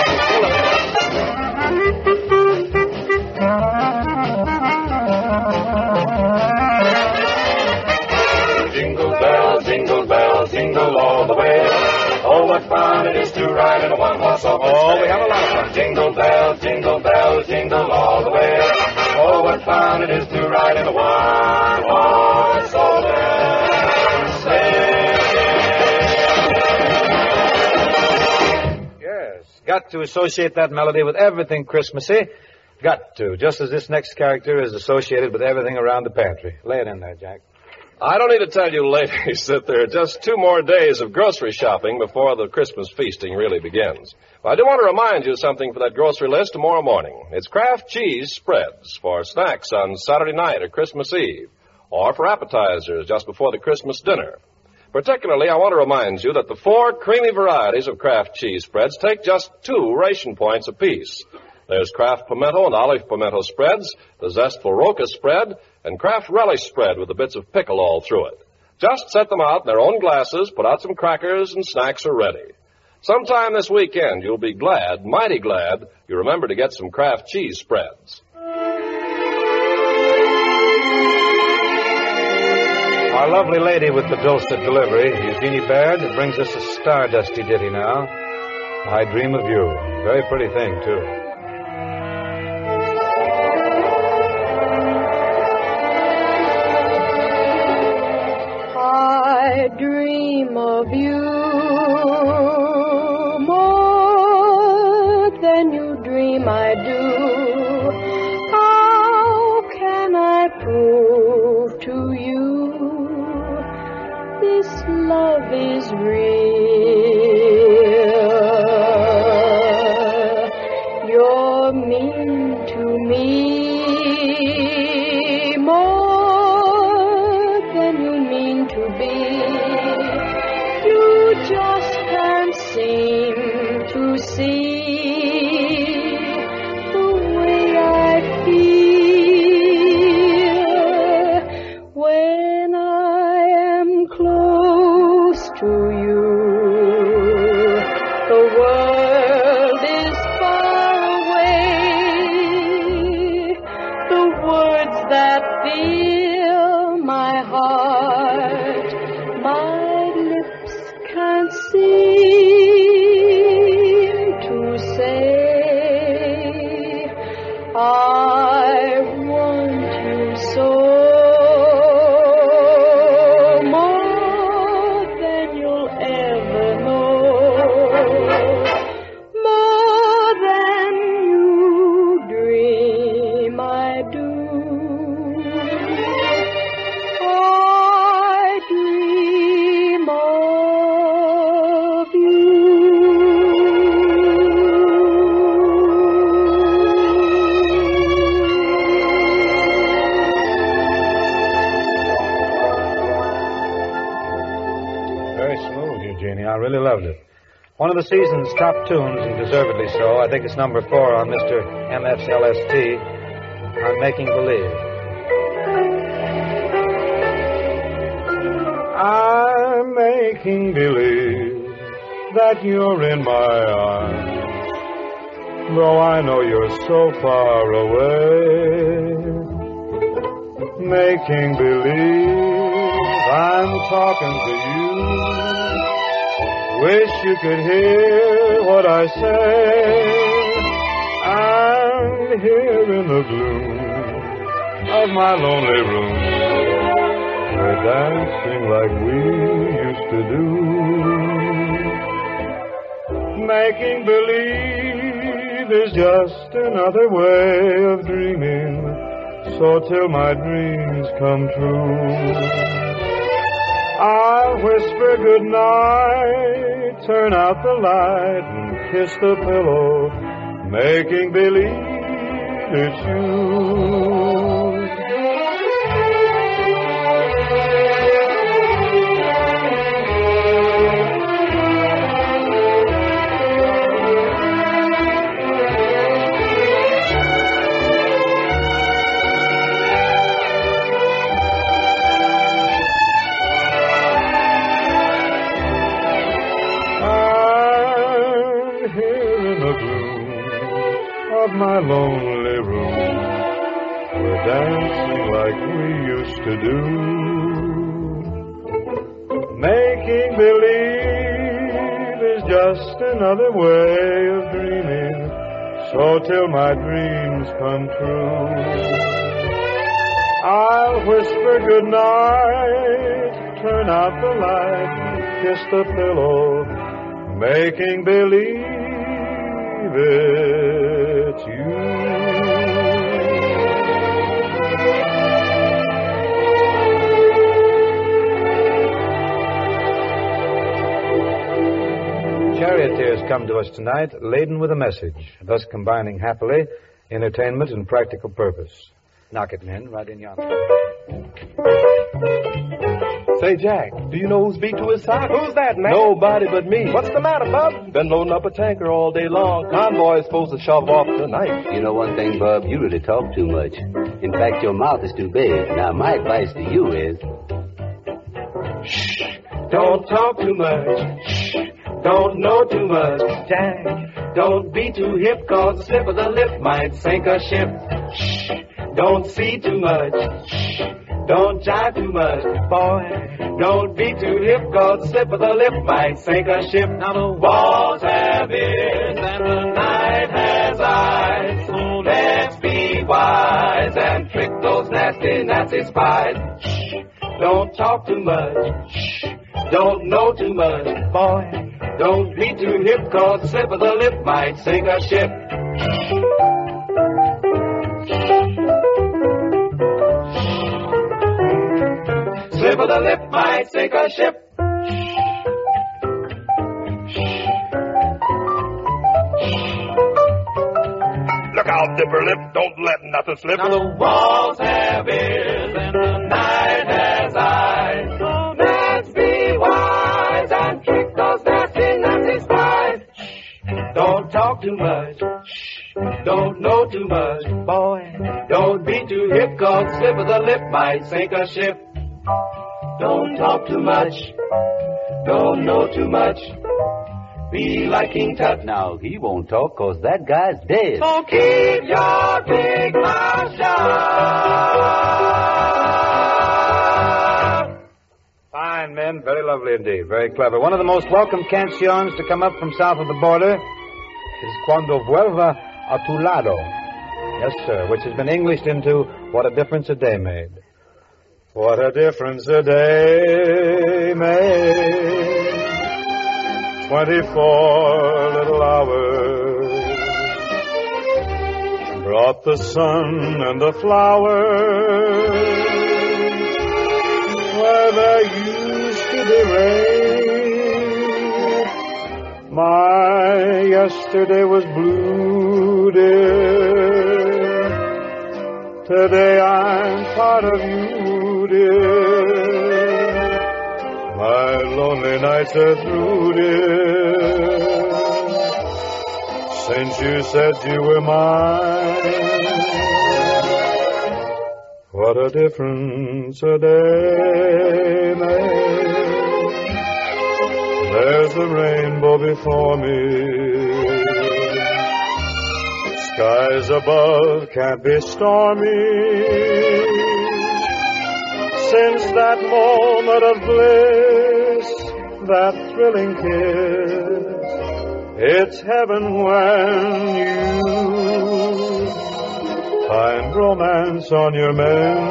What fun it is to ride in a one-horse open Oh, sleigh. we have a lot of fun. Jingle bells, jingle bells, jingle all the way. Oh, what fun it is to ride in a one-horse open sleigh. Yes. Got to associate that melody with everything Christmassy. Got to, just as this next character is associated with everything around the pantry. Lay it in there, Jack. I don't need to tell you, ladies, that there are just two more days of grocery shopping before the Christmas feasting really begins. I do want to remind you something for that grocery list tomorrow morning. It's Kraft cheese spreads for snacks on Saturday night or Christmas Eve, or for appetizers just before the Christmas dinner. Particularly, I want to remind you that the four creamy varieties of Kraft cheese spreads take just two ration points apiece. There's Kraft pimento and olive pimento spreads, the zestful Roka spread, and Kraft relish spread with the bits of pickle all through it. Just set them out in their own glasses, put out some crackers, and snacks are ready. Sometime this weekend, you'll be glad, mighty glad, you remember to get some Kraft cheese spreads. Our lovely lady with the dulcet delivery, Eugenie Baird, brings us a stardusty ditty now. I Dream of You. Very pretty thing, too. I dream of you more than you dream I do. How can I prove to you this love is real? Of the season's top tunes, and deservedly so. I think it's number four on Mr. MF's LST on Making Believe. I'm making believe that you're in my arms, though I know you're so far away. Making believe I'm talking to. Wish you could hear what I say. I'm here in the gloom of my lonely room. We're dancing like we used to do. Making believe is just another way of dreaming. So till my dreams come true. I'll whisper good night, turn out the light, and kiss the pillow, making believe it's you. We're dancing like we used to do. Making believe is just another way of dreaming. So till my dreams come true, I'll whisper good night, turn out the light, kiss the pillow, making believe it's you. Charioteers come to us tonight laden with a message, thus combining happily entertainment and practical purpose. Knock it, men, right in yonder. Say, Jack, do you know who's beat to his sock? Who's that, man? Nobody but me. What's the matter, Bub? Been loading up a tanker all day long. Convoy's supposed to shove off tonight. You know one thing, Bub, you really talk too much. In fact, your mouth is too big. Now, my advice to you is... Shh, don't talk too much. Shh. Don't know too much, Jack. Don't be too hip, cause the slip of the lip might sink a ship. Shh. Don't see too much. Shh. Don't jive too much, boy. Don't be too hip, cause slip of the lip might sink a ship. Now the walls have ears and the night has eyes. So let's be wise and trick those nasty, nasty spies. Shh. Don't talk too much. Shh. Don't know too much, boy. Don't be too hip, cause slip of the lip might sink a ship. Slip of the lip might sink a ship. Look out, dipper lip. Don't let nothing slip. Now the walls have ears and the night has eyes. So let's be wise and trick those nasty, nasty spies. Don't talk too much. Shh. Don't know too much, boy. Don't be too hip, cause slip of the lip might sink a ship. Don't talk too much. Don't know too much. Be like King Tut. Now, he won't talk, cause that guy's dead. So keep your big mouth shut. Fine men, very lovely indeed, very clever. One of the most welcome canciones to come up from south of the border is Cuando Vuelva a tu lado. Yes, sir, which has been Englished into What a Difference a Day Made. What a difference a day made. Twenty-four little hours brought the sun and the flowers where there used to be rain. My yesterday was blue, dear. Today I'm part of you, dear. My lonely nights are through, dear. Since you said you were mine, what a difference a day made. There's the rainbow before me. Skies above can't be stormy since that moment of bliss, that thrilling kiss, it's heaven when you find romance on your menu.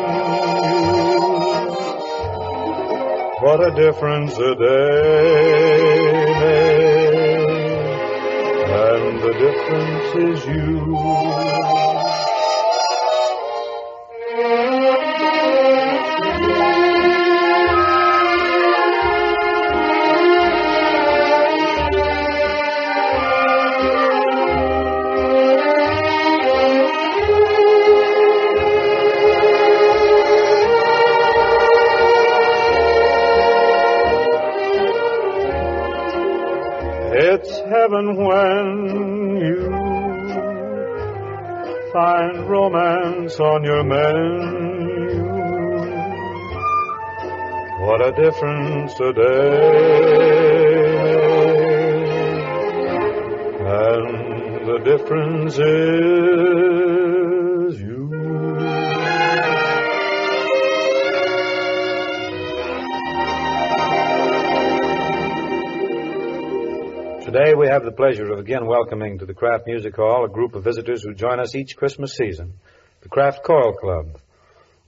What a difference a day difference is you. It's heaven when find romance on your menu. What a difference a day. And the difference is have the pleasure of again welcoming to the Kraft Music Hall a group of visitors who join us each Christmas season, the Kraft Choral Club.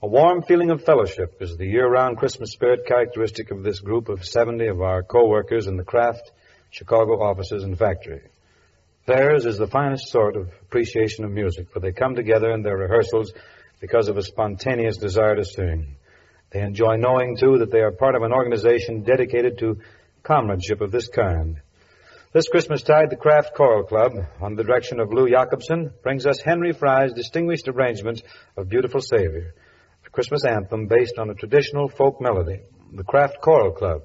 A warm feeling of fellowship is the year-round Christmas spirit characteristic of this group of 70 of our co-workers in the Kraft Chicago offices and factory. Theirs is the finest sort of appreciation of music, for they come together in their rehearsals because of a spontaneous desire to sing. They enjoy knowing, too, that they are part of an organization dedicated to comradeship of this kind. This Christmastide, the Kraft Choral Club, under the direction of Lou Jacobson, brings us Henry Fry's distinguished arrangement of Beautiful Savior, a Christmas anthem based on a traditional folk melody. The Kraft Choral Club.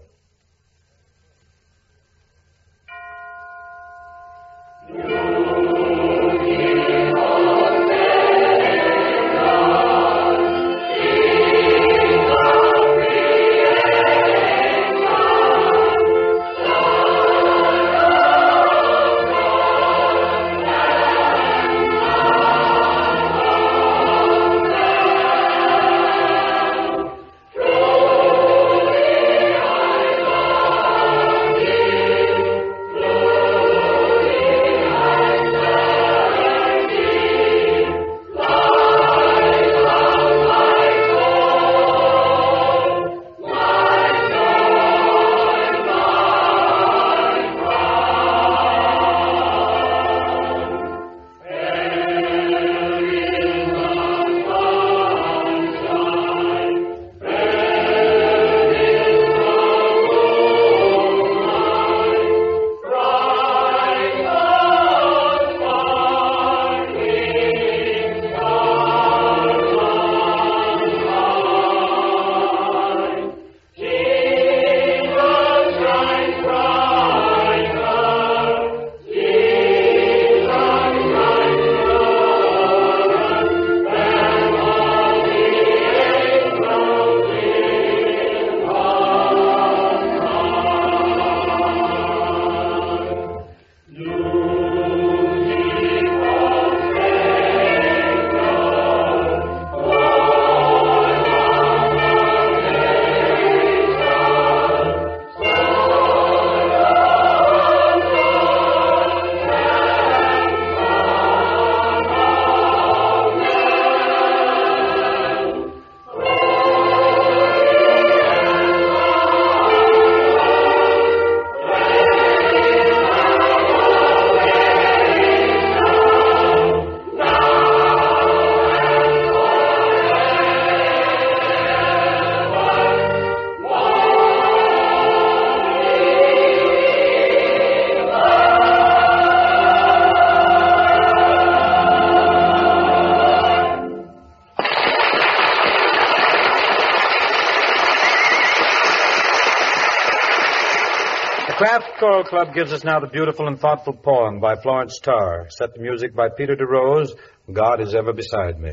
Choral Club gives us now the beautiful and thoughtful poem by Florence Tarr, set to music by Peter DeRose, God is Ever Beside Me.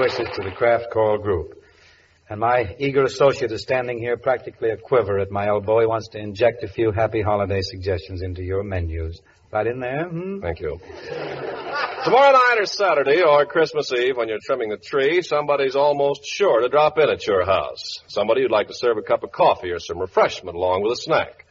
Wishes to the Kraft Choral Group. And my eager associate is standing here practically a quiver at my elbow. He wants to inject a few happy holiday suggestions into your menus. Right in there? Hmm? Thank you. Tomorrow night or Saturday or Christmas Eve when you're trimming the tree, somebody's almost sure to drop in at your house. Somebody who'd like to serve a cup of coffee or some refreshment along with a snack.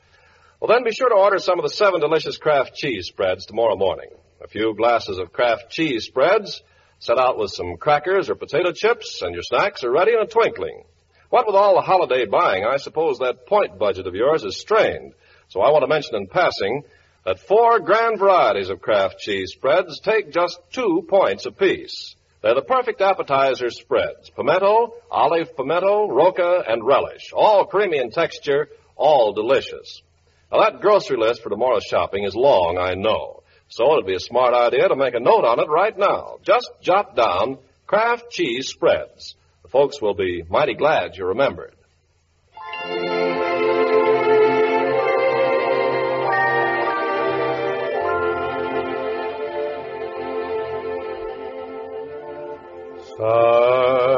Well, then be sure to order some of the seven delicious Kraft cheese spreads tomorrow morning. A few glasses of Kraft cheese spreads, set out with some crackers or potato chips, and your snacks are ready in a twinkling. What with all the holiday buying, I suppose that point budget of yours is strained. So I want to mention in passing that four grand varieties of Kraft cheese spreads take just two points apiece. They're the perfect appetizer spreads. Pimento, olive pimento, Roka, and relish. All creamy in texture, all delicious. Now that grocery list for tomorrow's shopping is long, I know. So it'd be a smart idea to make a note on it right now. Just jot down Kraft cheese spreads. The folks will be mighty glad you remembered. Silent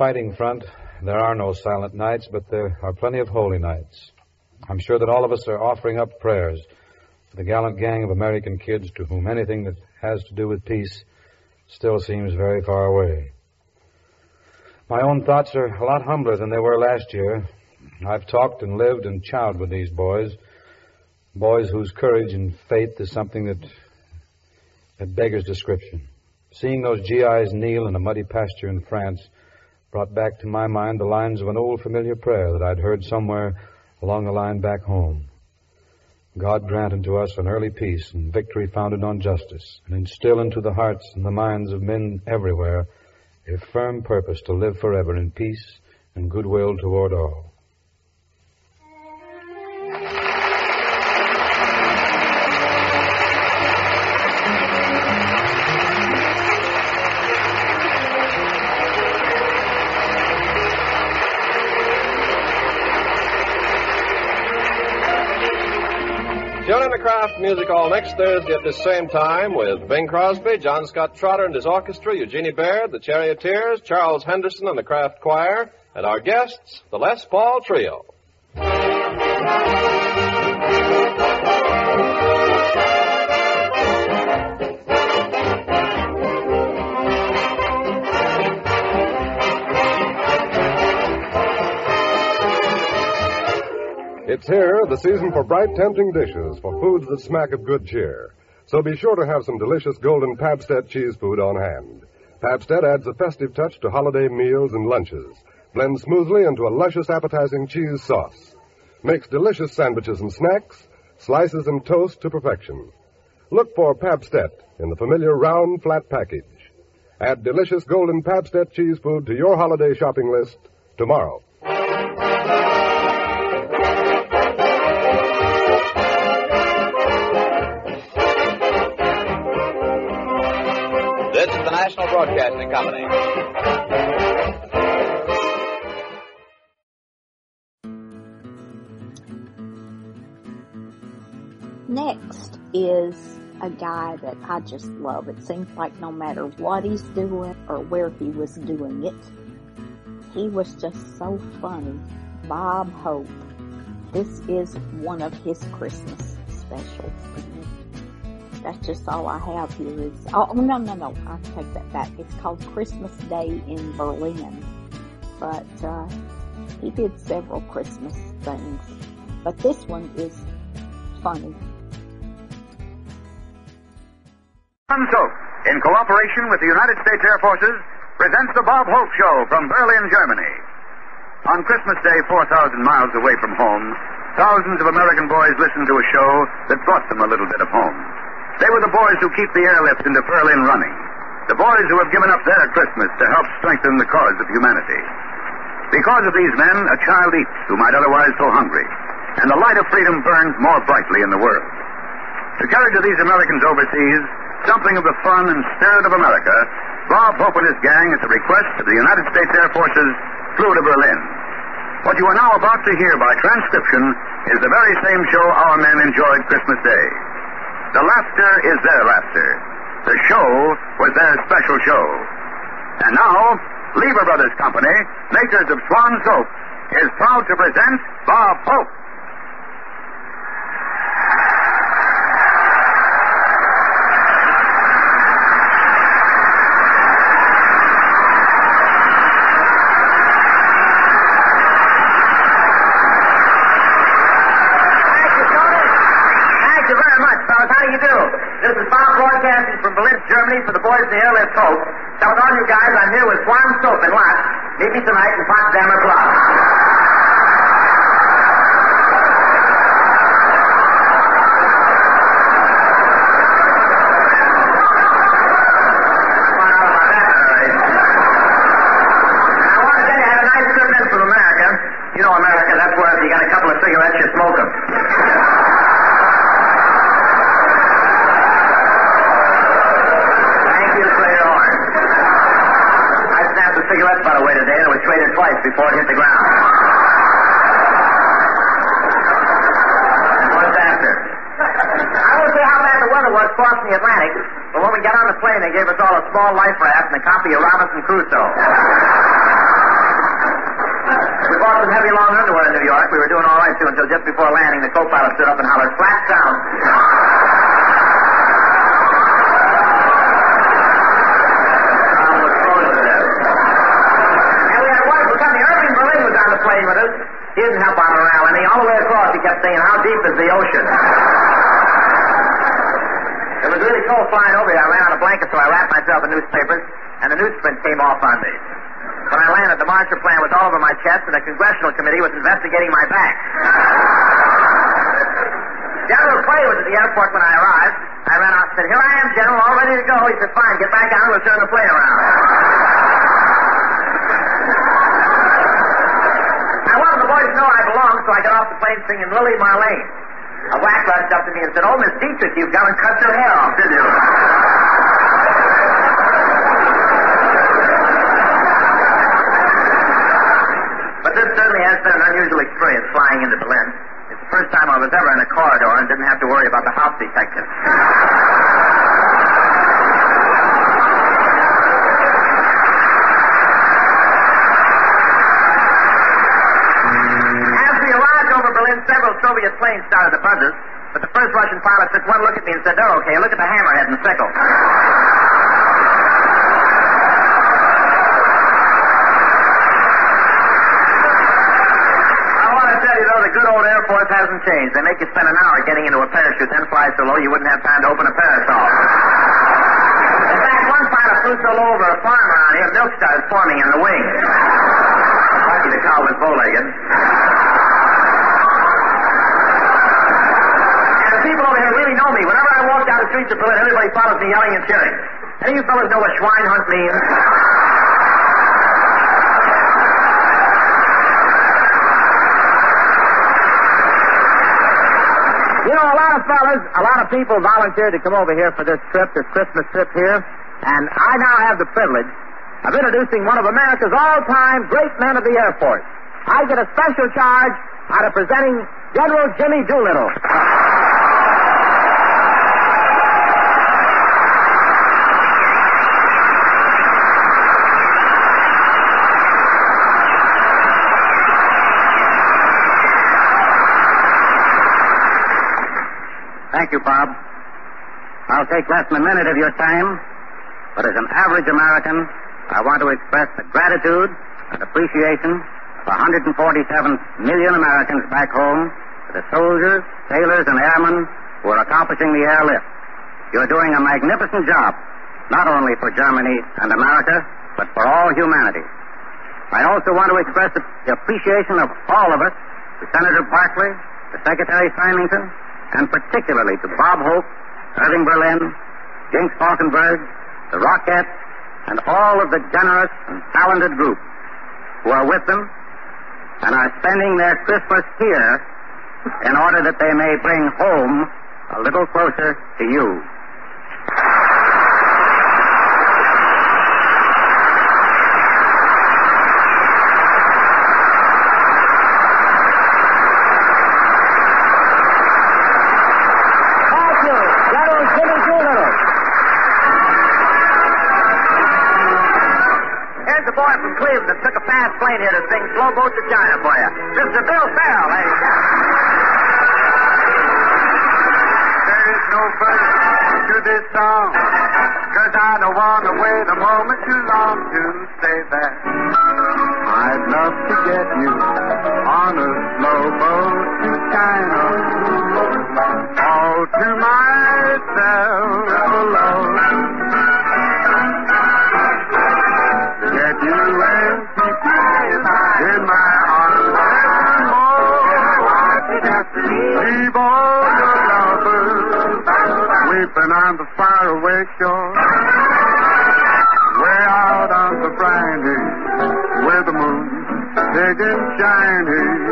fighting front, there are no silent nights, but there are plenty of holy nights. I'm sure that all of us are offering up prayers for the gallant gang of American kids to whom anything that has to do with peace still seems very far away. My own thoughts are a lot humbler than they were last year. I've talked and lived and chowed with these boys, boys whose courage and faith is something that, that beggars description. Seeing those GIs kneel in a muddy pasture in France brought back to my mind the lines of an old familiar prayer that I'd heard somewhere along the line back home. God grant unto us an early peace and victory founded on justice, and instill into the hearts and the minds of men everywhere a firm purpose to live forever in peace and goodwill toward all. Music Hall next Thursday at the same time with Bing Crosby, John Scott Trotter and his orchestra, Eugenie Baird, the Charioteers, Charles Henderson and the Kraft Choir, and our guests, the Les Paul Trio. It's here, the season for bright, tempting dishes, for foods that smack of good cheer. So be sure to have some delicious golden Pabst-ett cheese food on hand. Pabst-ett adds a festive touch to holiday meals and lunches. Blends smoothly into a luscious, appetizing cheese sauce. Makes delicious sandwiches and snacks, slices and toast to perfection. Look for Pabst-ett in the familiar round, flat package. Add delicious golden Pabst-ett cheese food to your holiday shopping list tomorrow. Broadcasting Company. Next is a guy that I just love. It seems like no matter what he's doing or where he was doing it, he was just so funny. Bob Hope. This is one of his Christmas specials. That's just all I have here is, oh no, no, no, I take that back. It's called Christmas Day in Berlin. But, uh, he did several Christmas things. But this one is funny. Soap, in cooperation with the United States Air Forces, presents the Bob Hope Show from Berlin, Germany. On Christmas Day, 4,000 miles away from home, thousands of American boys listened to a show that brought them a little bit of home. They were the boys who keep the airlift into Berlin running. The boys who have given up their Christmas to help strengthen the cause of humanity. Because of these men, a child eats who might otherwise go hungry, and the light of freedom burns more brightly in the world. To carry to these Americans overseas something of the fun and spirit of America, Bob Hope and his gang, at the request of the United States Air Forces, flew to Berlin. What you are now about to hear by transcription is the very same show our men enjoyed Christmas Day. The laughter is their laughter. The show was their special show. And now, Lever Brothers Company, makers of Swan Soap, is proud to present Bob Hope. Thank you very much, fellas. How do you do? This is Bob broadcasting from Berlin, Germany for the boys in the airlift hope. Tell all you guys I'm here with Swan Soap and Lots. Meet me tonight in Potsdamer Club. I want to tell you, I had a nice trip in from America. You know America, that's where if you got a couple of cigarettes, you smoke them. Thank you for your horn. I snapped a cigarette butt away today and it was traded twice before it hit the ground. And what's after? I won't say how bad the weather was crossing the Atlantic, but when we got on the plane, they gave us all a small life raft and a copy of Robinson Crusoe. We bought some heavy long underwear in New York. We were doing all right, too, until just before landing, the co-pilot stood up and hollered, flat down. Plane with us. He didn't help on morale any. All the way across, he kept saying, how deep is the ocean? Was flying over here. I ran out of blankets, so I wrapped myself in newspapers, and the newsprint came off on me. When I landed, the Marshall Plan was all over my chest, and the Congressional Committee was investigating my back. General Clay was at the airport when I arrived. I ran out and said, Here I am, General, all ready to go. He said, Fine, get back on, we'll turn the plane around. I wanted the boys to know I belonged, so I got off the plane singing Lily Marlene. A WAC rushed up to me and said, Oh, Miss Dietrich, you've gone and cut your hair off, did you? But this certainly has been an unusual experience flying into Berlin. It's the first time I was ever in a corridor and didn't have to worry about the house detective. Several Soviet planes started to buzz us, but the first Russian pilot took one look at me and said, They're okay. Look at the hammerhead and sickle. I want to tell you, though, the good old Air Force hasn't changed. They make you spend an hour getting into a parachute, then fly so low you wouldn't have time to open a parasol. In fact, one pilot flew so low over a farm around here, milk started forming in the wings. Lucky the cow was bow-legged. And the people over here really know me. Whenever I walk down the streets of Berlin, everybody follows me yelling and cheering. Any of you fellas know what Schweinhund means? You know, a lot of fellas, a lot of people volunteered to come over here for this trip, this Christmas trip here, and I now have the privilege of introducing one of America's all-time great men of the Air Force. I get a special charge out of presenting General Jimmy Doolittle. Thank you, Bob. I'll take less than a minute of your time, but as an average American, I want to express the gratitude and appreciation of 147 million Americans back home for the soldiers, sailors, and airmen who are accomplishing the airlift. You're doing a magnificent job, not only for Germany and America, but for all humanity. I also want to express the appreciation of all of us to Senator Barkley, to Secretary Symington, and particularly to Bob Hope, Irving Berlin, Jinx Falkenburg, the Rockettes, and all of the generous and talented group who are with them and are spending their Christmas here in order that they may bring home a little closer to you. Plane here to sing Slow Boat to China for you. Mr. Bill Farrell, ladies and gentlemen. There is no verse to this song, cause I don't want to wait a moment too long to say that. I'd love to get you on a slow boat to China, faraway shore. Way out on the briny, where the moon big and shiny,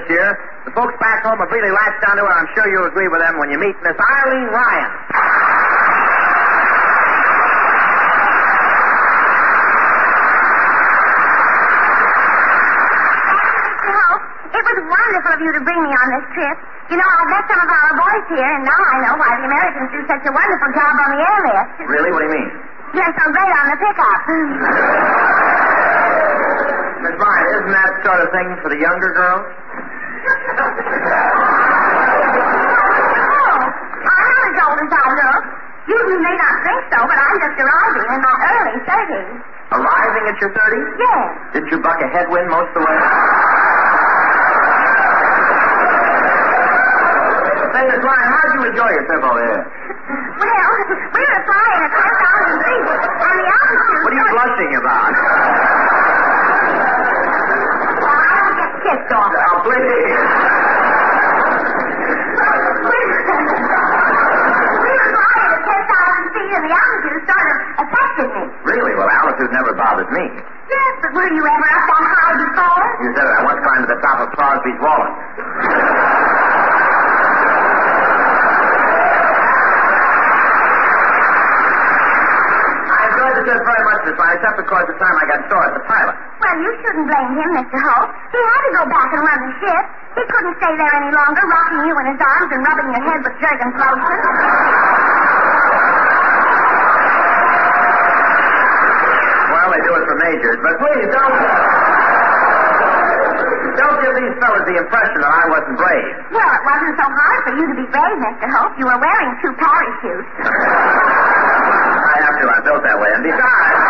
this year. The folks back home have really latched onto it. I'm sure you'll agree with them when you meet Miss Eileen Ryan. It was wonderful of you to bring me on this trip. You know, I've met some of our boys here, and now I know why the Americans do such a wonderful job on the airlift. Really? What do you mean? They're so great on the pickup. Miss Ryan, isn't that sort of thing for the younger girls? oh, I'm not as old as I look. You may so, but I'm just arriving in my early 30s. Arriving at your 30s? Yes. Did you buck a headwind most of the way? Say, Miss Ryan, how'd you enjoy your trip over here? Well, we were flying at 10,000 feet, and the altitude... What are you blushing about? Get kicked off. Oh, please. We were flying at 10,000 feet, and the altitude sort of affected me. Really? Well, altitude never bothered me. Yes, but were you ever up that high before? You said it. I once climbed to the top of Crosby's Wallen. I enjoyed the trip very much, Miss Ryan, except, of course, the time I got sore at the pilot. Well, you shouldn't blame him, Mr. Holt. He had to go back and run the ship. He couldn't stay there any longer, rocking you in his arms and rubbing your head with Jergens lotion. They do it for majors, but please don't. Don't give these fellas the impression that I wasn't brave. Well, it wasn't so hard for you to be brave, Mr. Hope. You were wearing two parachutes. I have to. I'm built that way. And besides,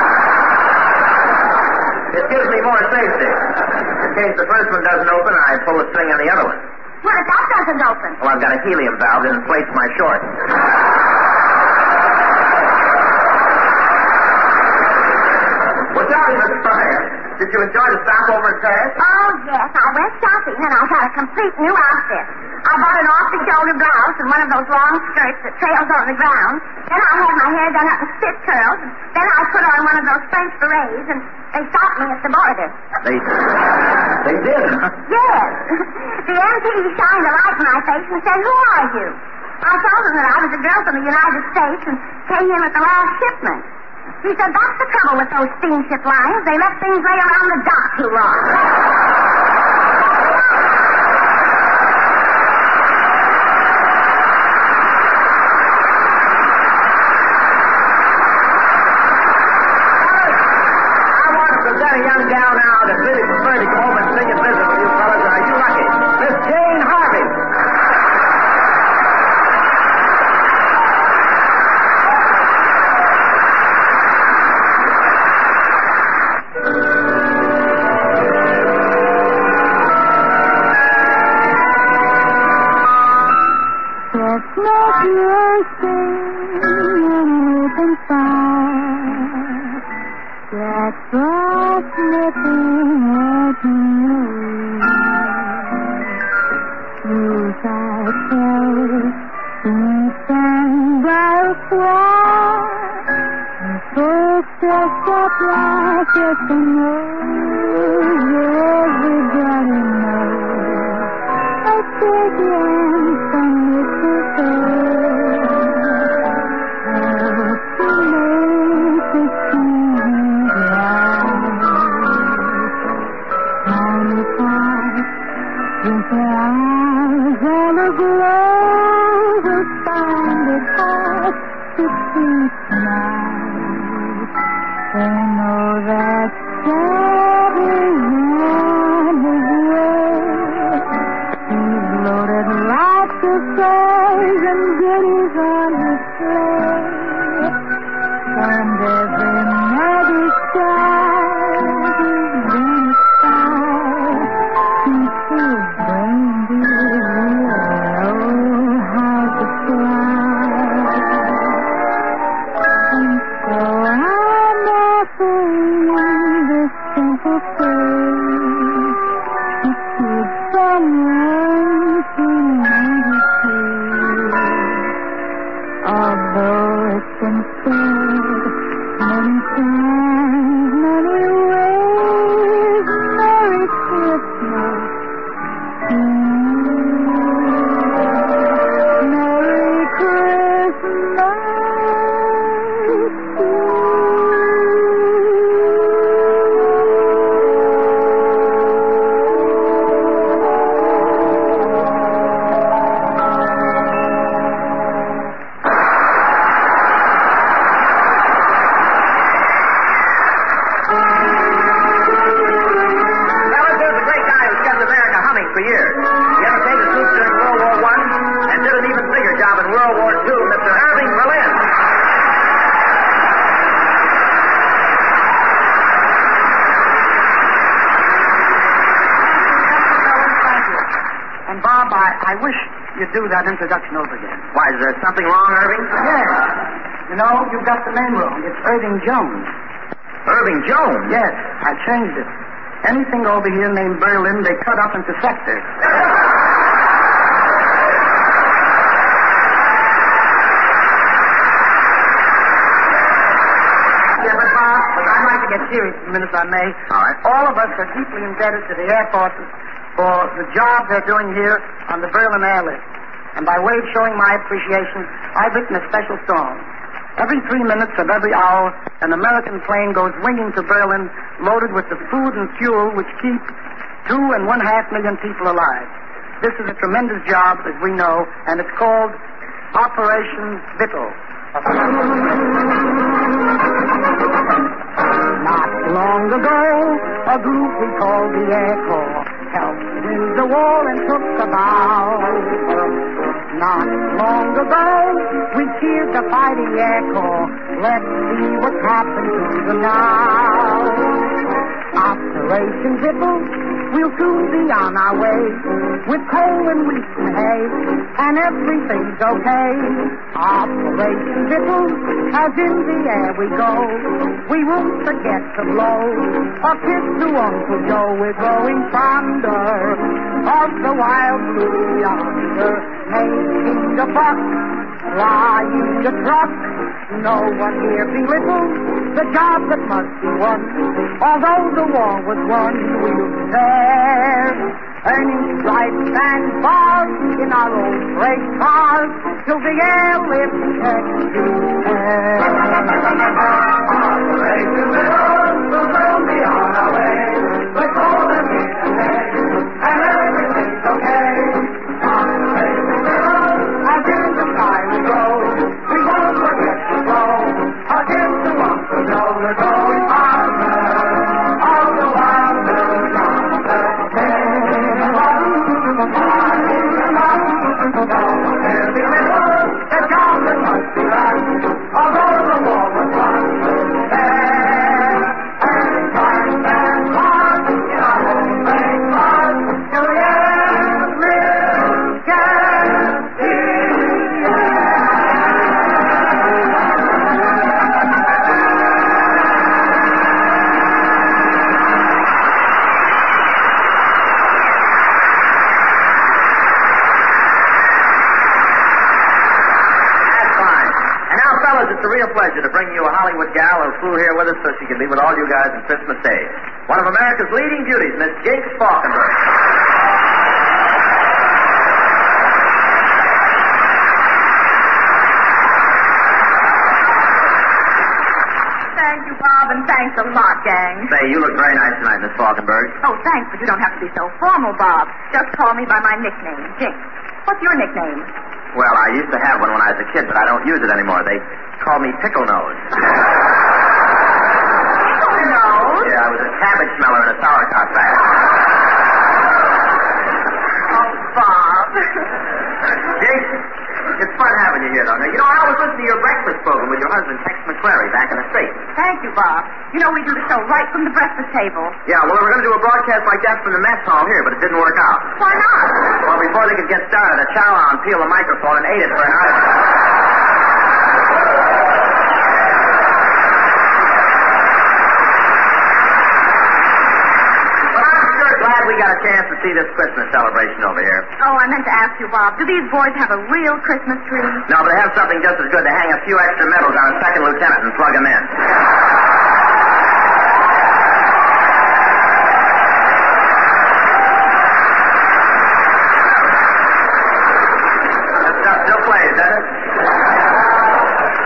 it gives me more safety. In case the first one doesn't open, I pull the string on the other one. What if that doesn't open? Well, I've got a helium valve that inflates my shorts. Me, Miss Fryer, did you enjoy the stopover in Paris? Oh, yes. I went shopping and I got a complete new outfit. I bought an off-the-shoulder blouse and one of those long skirts that trails over the ground. Then I had my hair done up in spit curls. Then I put on one of those French berets and they stopped me at the border. They, they did, huh? Yes. the MP shined a light in my face and said, Who are you? I told him that I was a girl from the United States and came in at the last shipment. He said, That's the trouble with those steamship lines. They let things lay around the dock too long. Introduction over again. Why, is there something wrong, Irving? Yes. You know, you've got the name wrong. It's Irving Jones. Irving Jones? Yes, I changed it. Anything over here named Berlin, they cut up into sectors. Yeah, but Bob, I'd like to get serious for a minute, if I may. All right. All of us are deeply indebted to the Air Forces for the job they're doing here on the Berlin airlift. By way of showing my appreciation, I've written a special song. Every three minutes of every hour, an American plane goes winging to Berlin loaded with the food and fuel which keep two and one half million people alive. This is a tremendous job, as we know, and it's called Operation Vittles. Not long ago, a group we called the Air Corps helped win the war and took a bow. Not long ago, we cheered the fighting Corps. Let's see what's happened to them now. Operation Vittles, we'll soon be on our way with coal and wheat and hay, and everything's okay. Operation Vittles, as in the air we go. We won't forget to blow a kiss to Uncle Joe. We're growing fonder of the wild blue yonder, making a buck, flying a truck. No one here belittles the job that must be won. Although the war was won, we'll there. Earning stripes and bars in our old freight cars till the takes you there. Operation gal who flew here with us so she can be with all you guys on Christmas Day. One of America's leading beauties, Miss Jinx Falkenburg. Thank you, Bob, and thanks a lot, gang. Say, you look very nice tonight, Miss Falkenburg. Oh, thanks, but you don't have to be so formal, Bob. Just call me by my nickname, Jinx. What's your nickname? Well, I used to have one when I was a kid, but I don't use it anymore. They call me Pickle Nose. Pickle Nose? Yeah, I was a cabbage smeller in a sauerkraut factory. Oh, Bob. Jinx, it's fun having you here, though. Now, you know, I was listening to your breakfast program with your husband, Tex McCrary, back in the States. Thank you, Bob. You know, we do the show right from the breakfast table. Yeah, well, we were going to do a broadcast like that from the mess hall here, but it didn't work out. Why not? Well, before they could get started, a chowon peeled the microphone and ate it for an hour. But I'm sure glad we got a chance to see this Christmas celebration over here. Oh, I meant to ask you, Bob, do these boys have a real Christmas tree? No, but they have something just as good to hang a few extra medals on a second lieutenant and plug him in. Still plays, doesn't it?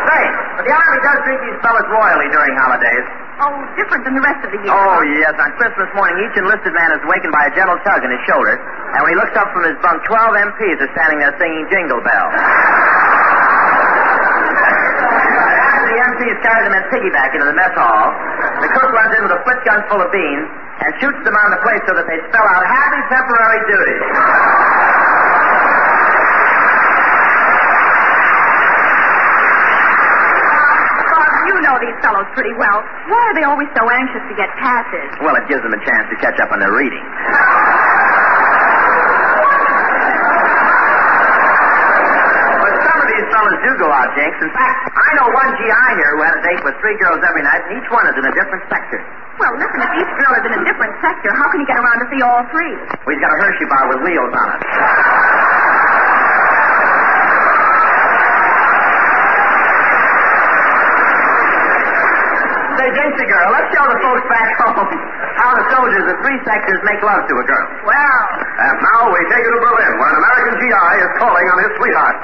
Say, but the Army does treat these fellas royally during holidays. Oh, different than the rest of the year. Oh, yes. On Christmas morning, each enlisted man is awakened by a gentle tug in his shoulder, and when he looks up from his bunk, 12 MPs are standing there singing Jingle Bell. The MPs carry them in piggyback into the mess hall, the cook runs in with a split gun full of beans and shoots them on the plate so that they spell out happy temporary duty. these fellows pretty well. Why are they always so anxious to get passes? Well, it gives them a chance to catch up on their reading. but some of these fellows do go out, Jinx. In fact, I know one GI here who had a date with three girls every night, and each one is in a different sector. Well, listen, if each girl is in a different sector, how can he get around to see all three? We've got a Hershey bar with wheels on it. Say, Jinxie girl, let's show the folks back home how the soldiers of three sectors make love to a girl. Well, And now we take you to Berlin, where an American GI is calling on his sweetheart.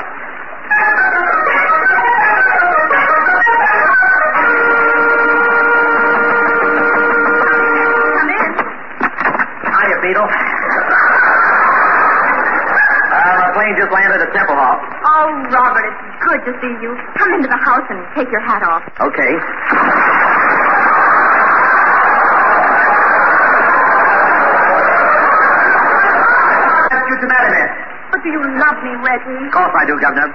come in. Hiya, Beetle. Uh, my plane just landed at Tempelhof. Oh, Robert, it's good to see you. Come into the house and take your hat off. Okay. You to marry. But do you love me, Reggie? Of course I do, Governor.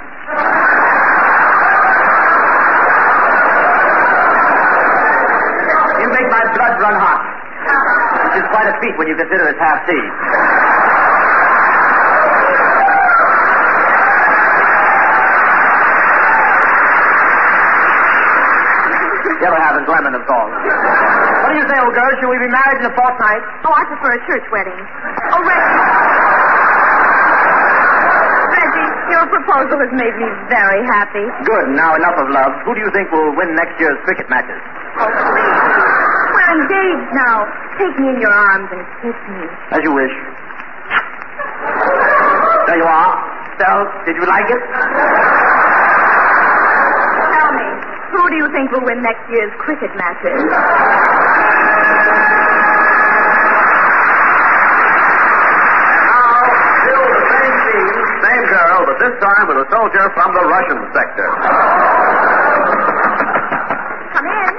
You make my blood run hot. Which is quite a feat when you consider it's half sea. Yellow haven't lemon, of course. What do you say, old girl? Shall we be married in a fortnight? Oh, I prefer a church wedding. Oh, Reggie. Reggie, your proposal has made me very happy. Good. Now enough of love. Who do you think will win next year's cricket matches? Oh, please. We're engaged now. Take me in your arms and kiss me. As you wish. There you are. Stell, did you like it? Tell me, who do you think will win next year's cricket matches? Still the same scene, same girl, but this time with a soldier from the Russian sector. Come in.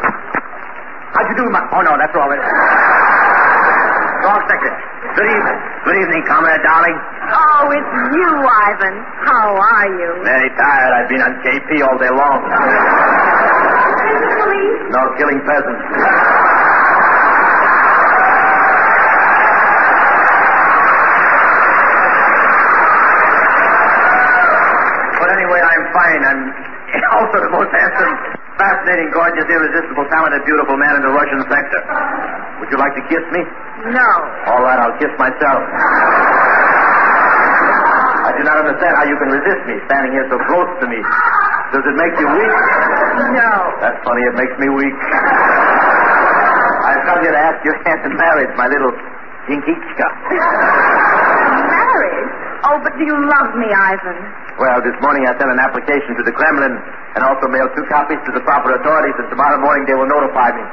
How'd you do, my... Oh, no, that's all right. Wrong sector. Good evening. Good evening, comrade, darling. Oh, it's you, Ivan. How are you? Very tired. I've been on KP all day long. Police? No killing peasants. But anyway, I'm. I'm also the most handsome, fascinating, gorgeous, irresistible, talented, beautiful man in the Russian sector. Would you like to kiss me? No. All right, I'll kiss myself. I do not understand how you can resist me standing here so close to me. Does it make you weak? No. That's funny. It makes me weak. I've come here to ask your hand in marriage, my little Jinkichka. Marriage? Oh, but do you love me, Ivan? Well, this morning I sent an application to the Kremlin and also mailed two copies to the proper authorities, and tomorrow morning they will notify me.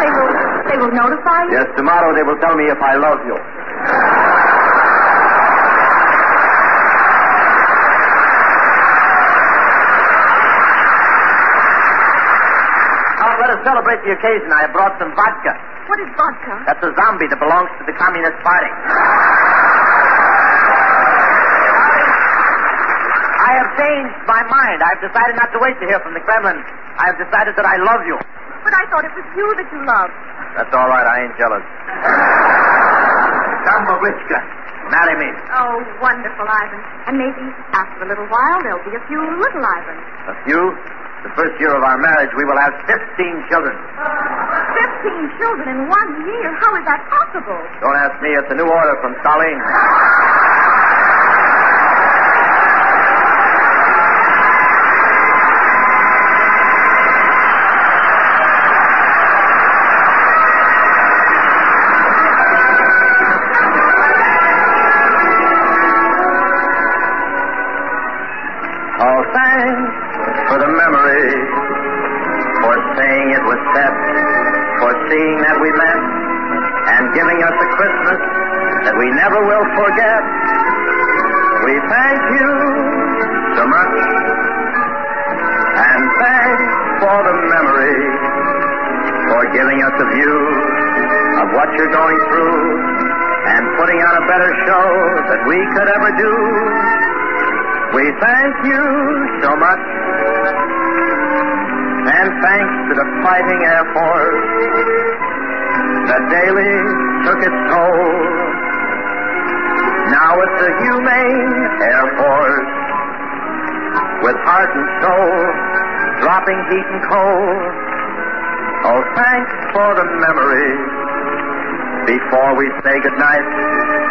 They will, they will notify you? Yes, tomorrow they will tell me if I love you. Now, let us celebrate the occasion. I have brought some vodka. What is vodka? That's a zombie that belongs to the Communist Party. I have changed my mind. I've decided not to wait to hear from the Kremlin. I have decided that I love you. But I thought it was you that you loved. That's all right. I ain't jealous. Come, Moglichka. Marry me. Oh, wonderful, Ivan. And maybe after a little while there'll be a few little Ivans. A few? The first year of our marriage, we will have 15 children. Fifteen children in one year. How is that possible? Don't ask me. It's a new order from Stalin. better show than we could ever do. We thank you so much. And thanks to the fighting Air Force that daily took its toll. Now it's the humane Air Force with heart and soul, dropping heat and cold. Oh, thanks for the memories. Before we say goodnight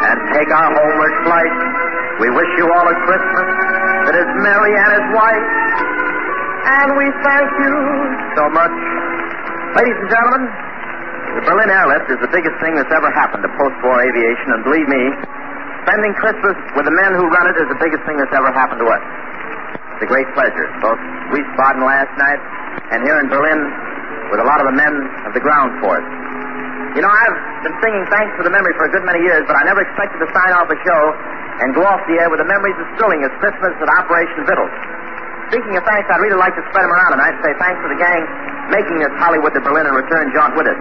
and take our homeward flight, we wish you all a Christmas that is merry and is white. And we thank you so much. Ladies and gentlemen, the Berlin airlift is the biggest thing that's ever happened to post-war aviation, and believe me, spending Christmas with the men who run it is the biggest thing that's ever happened to us. It's a great pleasure, both Wiesbaden last night and here in Berlin with a lot of the men of the ground force. You know, I've been singing Thanks for the Memory for a good many years, but I never expected to sign off a show and go off the air with the memories as thrilling as Christmas at Operation Vittles. Speaking of thanks, I'd really like to spread them around tonight and say thanks to the gang making this Hollywood to Berlin and return jaunt with us.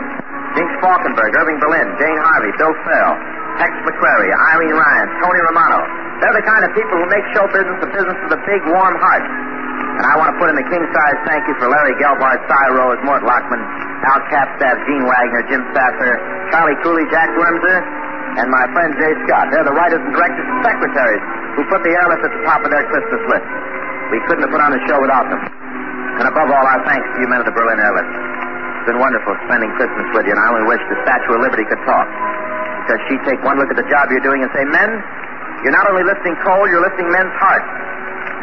Jinx Falkenburg, Irving Berlin, Jane Harvey, Bill Farrell, Tex McCrary, Irene Ryan, Tony Romano. They're the kind of people who make show business a business with a big, warm heart. And I want to put in a king-size thank you for Larry Gelbart, Cy Rose, Mort Lachman, Al Capstaff, Gene Wagner, Jim Sasser, Charlie Cooley, Jack Wormser, and my friend Jay Scott. They're the writers and directors and secretaries who put the airlift at the top of their Christmas list. We couldn't have put on the show without them. And above all, our thanks to you men of the Berlin airlift. It's been wonderful spending Christmas with you, and I only wish the Statue of Liberty could talk. Because she'd take one look at the job you're doing and say, Men, you're not only lifting coal, you're lifting men's hearts.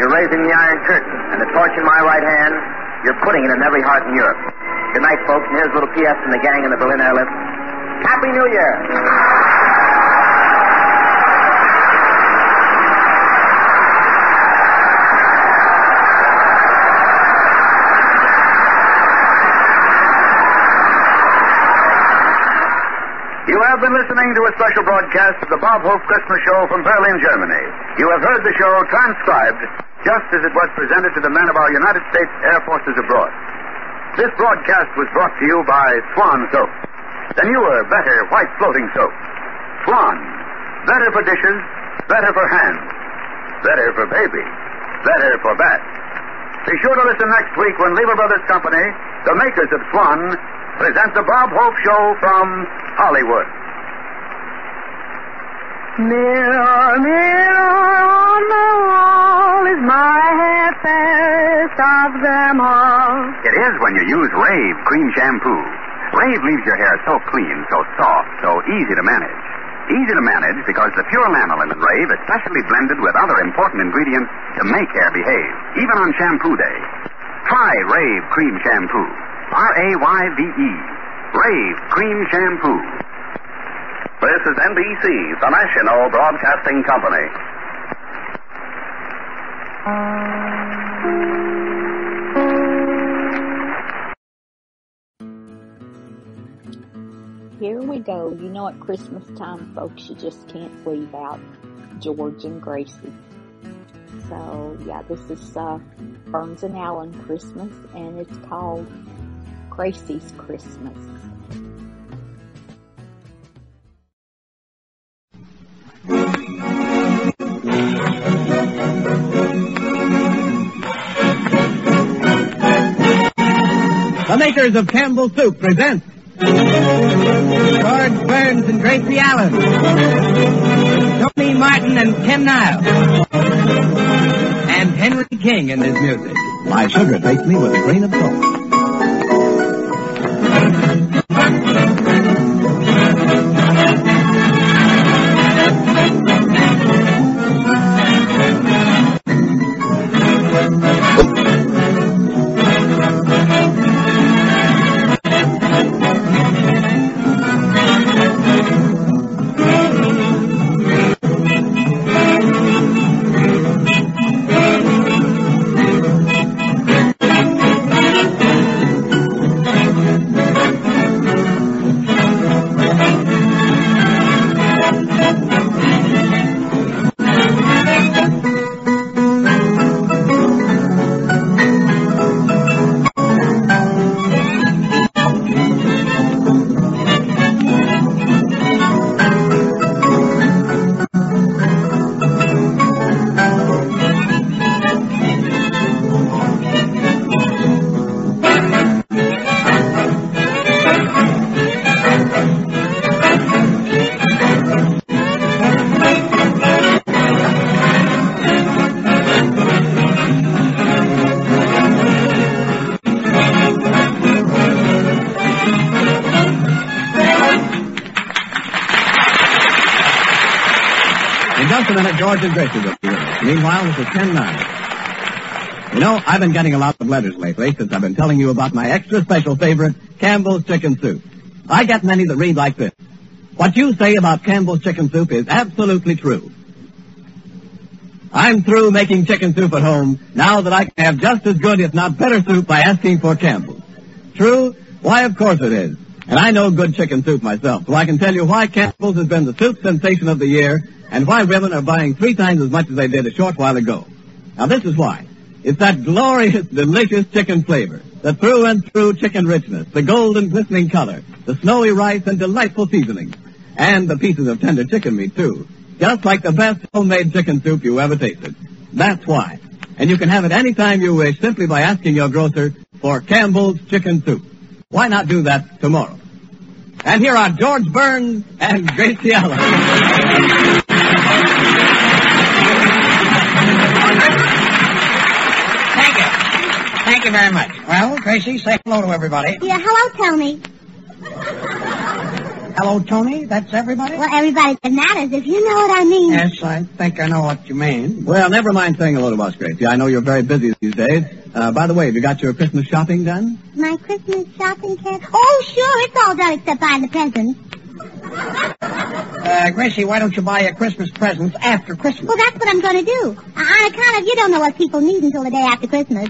You're raising the Iron Curtain, and the torch in my right hand, you're putting it in every heart in Europe. Good night, folks, and here's a little P.S. from the gang in the Berlin airlift. Happy New Year! You have been listening to a special broadcast of the Bob Hope Christmas Show from Berlin, Germany. You have heard the show transcribed just as it was presented to the men of our United States Air Forces abroad. This broadcast was brought to you by Swan Soap, the newer, better white floating soap. Swan, better for dishes, better for hands, better for baby, better for bath. Be sure to listen next week when Lever Brothers Company, the makers of Swan, present the Bob Hope Show from Hollywood. Mirror, mirror on the wall, is my hair fairest of them all? It is when you use Rave cream shampoo. Rave leaves your hair so clean, so soft, so easy to manage. Easy to manage because the pure lanolin in Rave is specially blended with other important ingredients to make hair behave, even on shampoo day. Try Rave cream shampoo. R-A-Y-V-E. Rave cream shampoo. This is NBC, the National Broadcasting Company. Here we go. You know at Christmas time, folks, you just can't leave out George and Gracie. So yeah, this is uh, Burns and Allen Christmas, and it's called Gracie's Christmas. The makers of Campbell Soup present George Burns and Gracie Allen, Tony Martin and Ken Niles, and Henry King in his music. My sugar takes me with a grain of salt. Thank you. Gracie with us. Meanwhile, this is 10-9. You know, I've been getting a lot of letters lately since I've been telling you about my extra special favorite, Campbell's Chicken Soup. I get many that read like this. What you say about Campbell's Chicken Soup is absolutely true. I'm through making chicken soup at home now that I can have just as good, if not better soup by asking for Campbell's. True? Why, of course it is. And I know good chicken soup myself, so I can tell you why Campbell's has been the soup sensation of the year and why women are buying three times as much as they did a short while ago. Now this is why. It's that glorious, delicious chicken flavor, the through and through chicken richness, the golden glistening color, the snowy rice and delightful seasoning, and the pieces of tender chicken meat too. Just like the best homemade chicken soup you ever tasted. That's why. And you can have it any time you wish simply by asking your grocer for Campbell's Chicken Soup. Why not do that tomorrow? And here are George Burns and Gracie Allen. Very much. Well, Gracie, say hello to everybody. Yeah, hello, Tony. Hello, Tony. That's everybody? Well, everybody that matters, if you know what I mean. Yes, I think I know what you mean. Well, never mind saying hello to us, Gracie. I know you're very busy these days. Uh, by the way, have you got your Christmas shopping done? My Christmas shopping kit? Oh, sure, it's all done except buying the presents. Uh, Gracie, why don't you buy your Christmas presents after Christmas? Well, that's what I'm going to do. Uh, On account of you don't know what people need until the day after Christmas.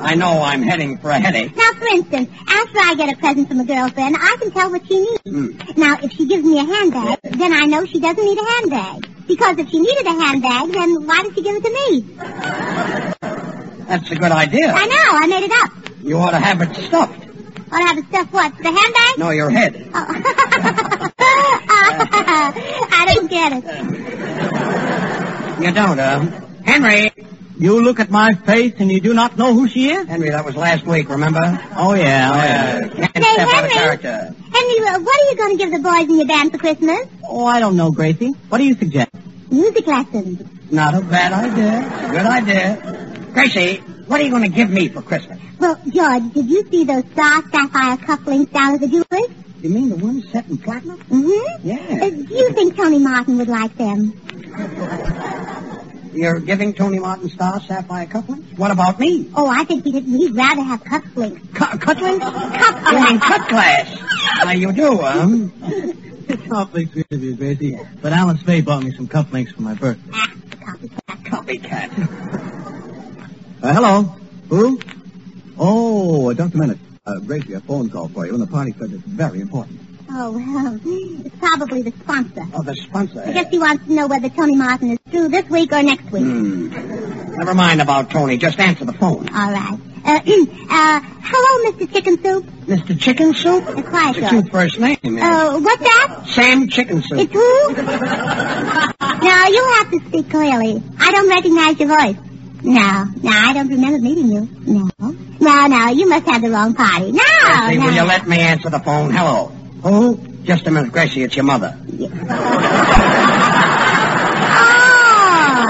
I know I'm heading for a headache. Now, for instance, after I get a present from a girlfriend, I can tell what she needs. Hmm. Now, if she gives me a handbag, then I know she doesn't need a handbag. Because if she needed a handbag, then why did she give it to me? That's a good idea. I know, I made it up. You ought to have it stuffed. Ought to have it stuffed what? The handbag? No, your head. I don't get it. You don't, uh. Henry! You look at my face and you do not know who she is? Henry, that was last week, remember? Oh, yeah. Oh, yeah. Can't Say, step out of Henry. character. Henry, uh, what are you going to give the boys in your band for Christmas? Oh, I don't know, Gracie. What do you suggest? Music lessons. Not a bad idea. Good idea. Gracie, what are you going to give me for Christmas? Well, George, did you see those star sapphire cufflinks down at the jewelry? You mean the ones set in platinum? Mm-hmm. Yeah. Uh, do you think Tony Martin would like them? You're giving Tony Martin Star sapphire cufflinks? What about me? Oh, I think he'd, he'd rather have cufflinks. Cu- cufflinks? Cufflinks. You mean cut glass? Now you do, huh? It's awfully sweet of you, Gracie. But Alice Faye bought me some cufflinks for my birthday. Ah, copycat. Copycat. Uh, hello. Who? Oh, just a minute. Uh, Gracie, a phone call for you, and the party said it's very important. Oh, well, it's probably the sponsor. Oh, the sponsor. I guess he wants to know whether Tony Martin is through this week or next week. Hmm. Never mind about Tony. Just answer the phone. All right. Uh, uh, hello, Mr. Chicken Soup. Mr. Chicken Soup? Uh, quiet, It's cute first name. eh? Uh, what's that? Sam Chicken Soup. It's who? now, you have to speak clearly. I don't recognize your voice. No, no, I don't remember meeting you. No. No, no, you must have the wrong party. No, Gracie, no. will you let me answer the phone? Hello. Who? Just a minute, Gracie. It's your mother. Oh,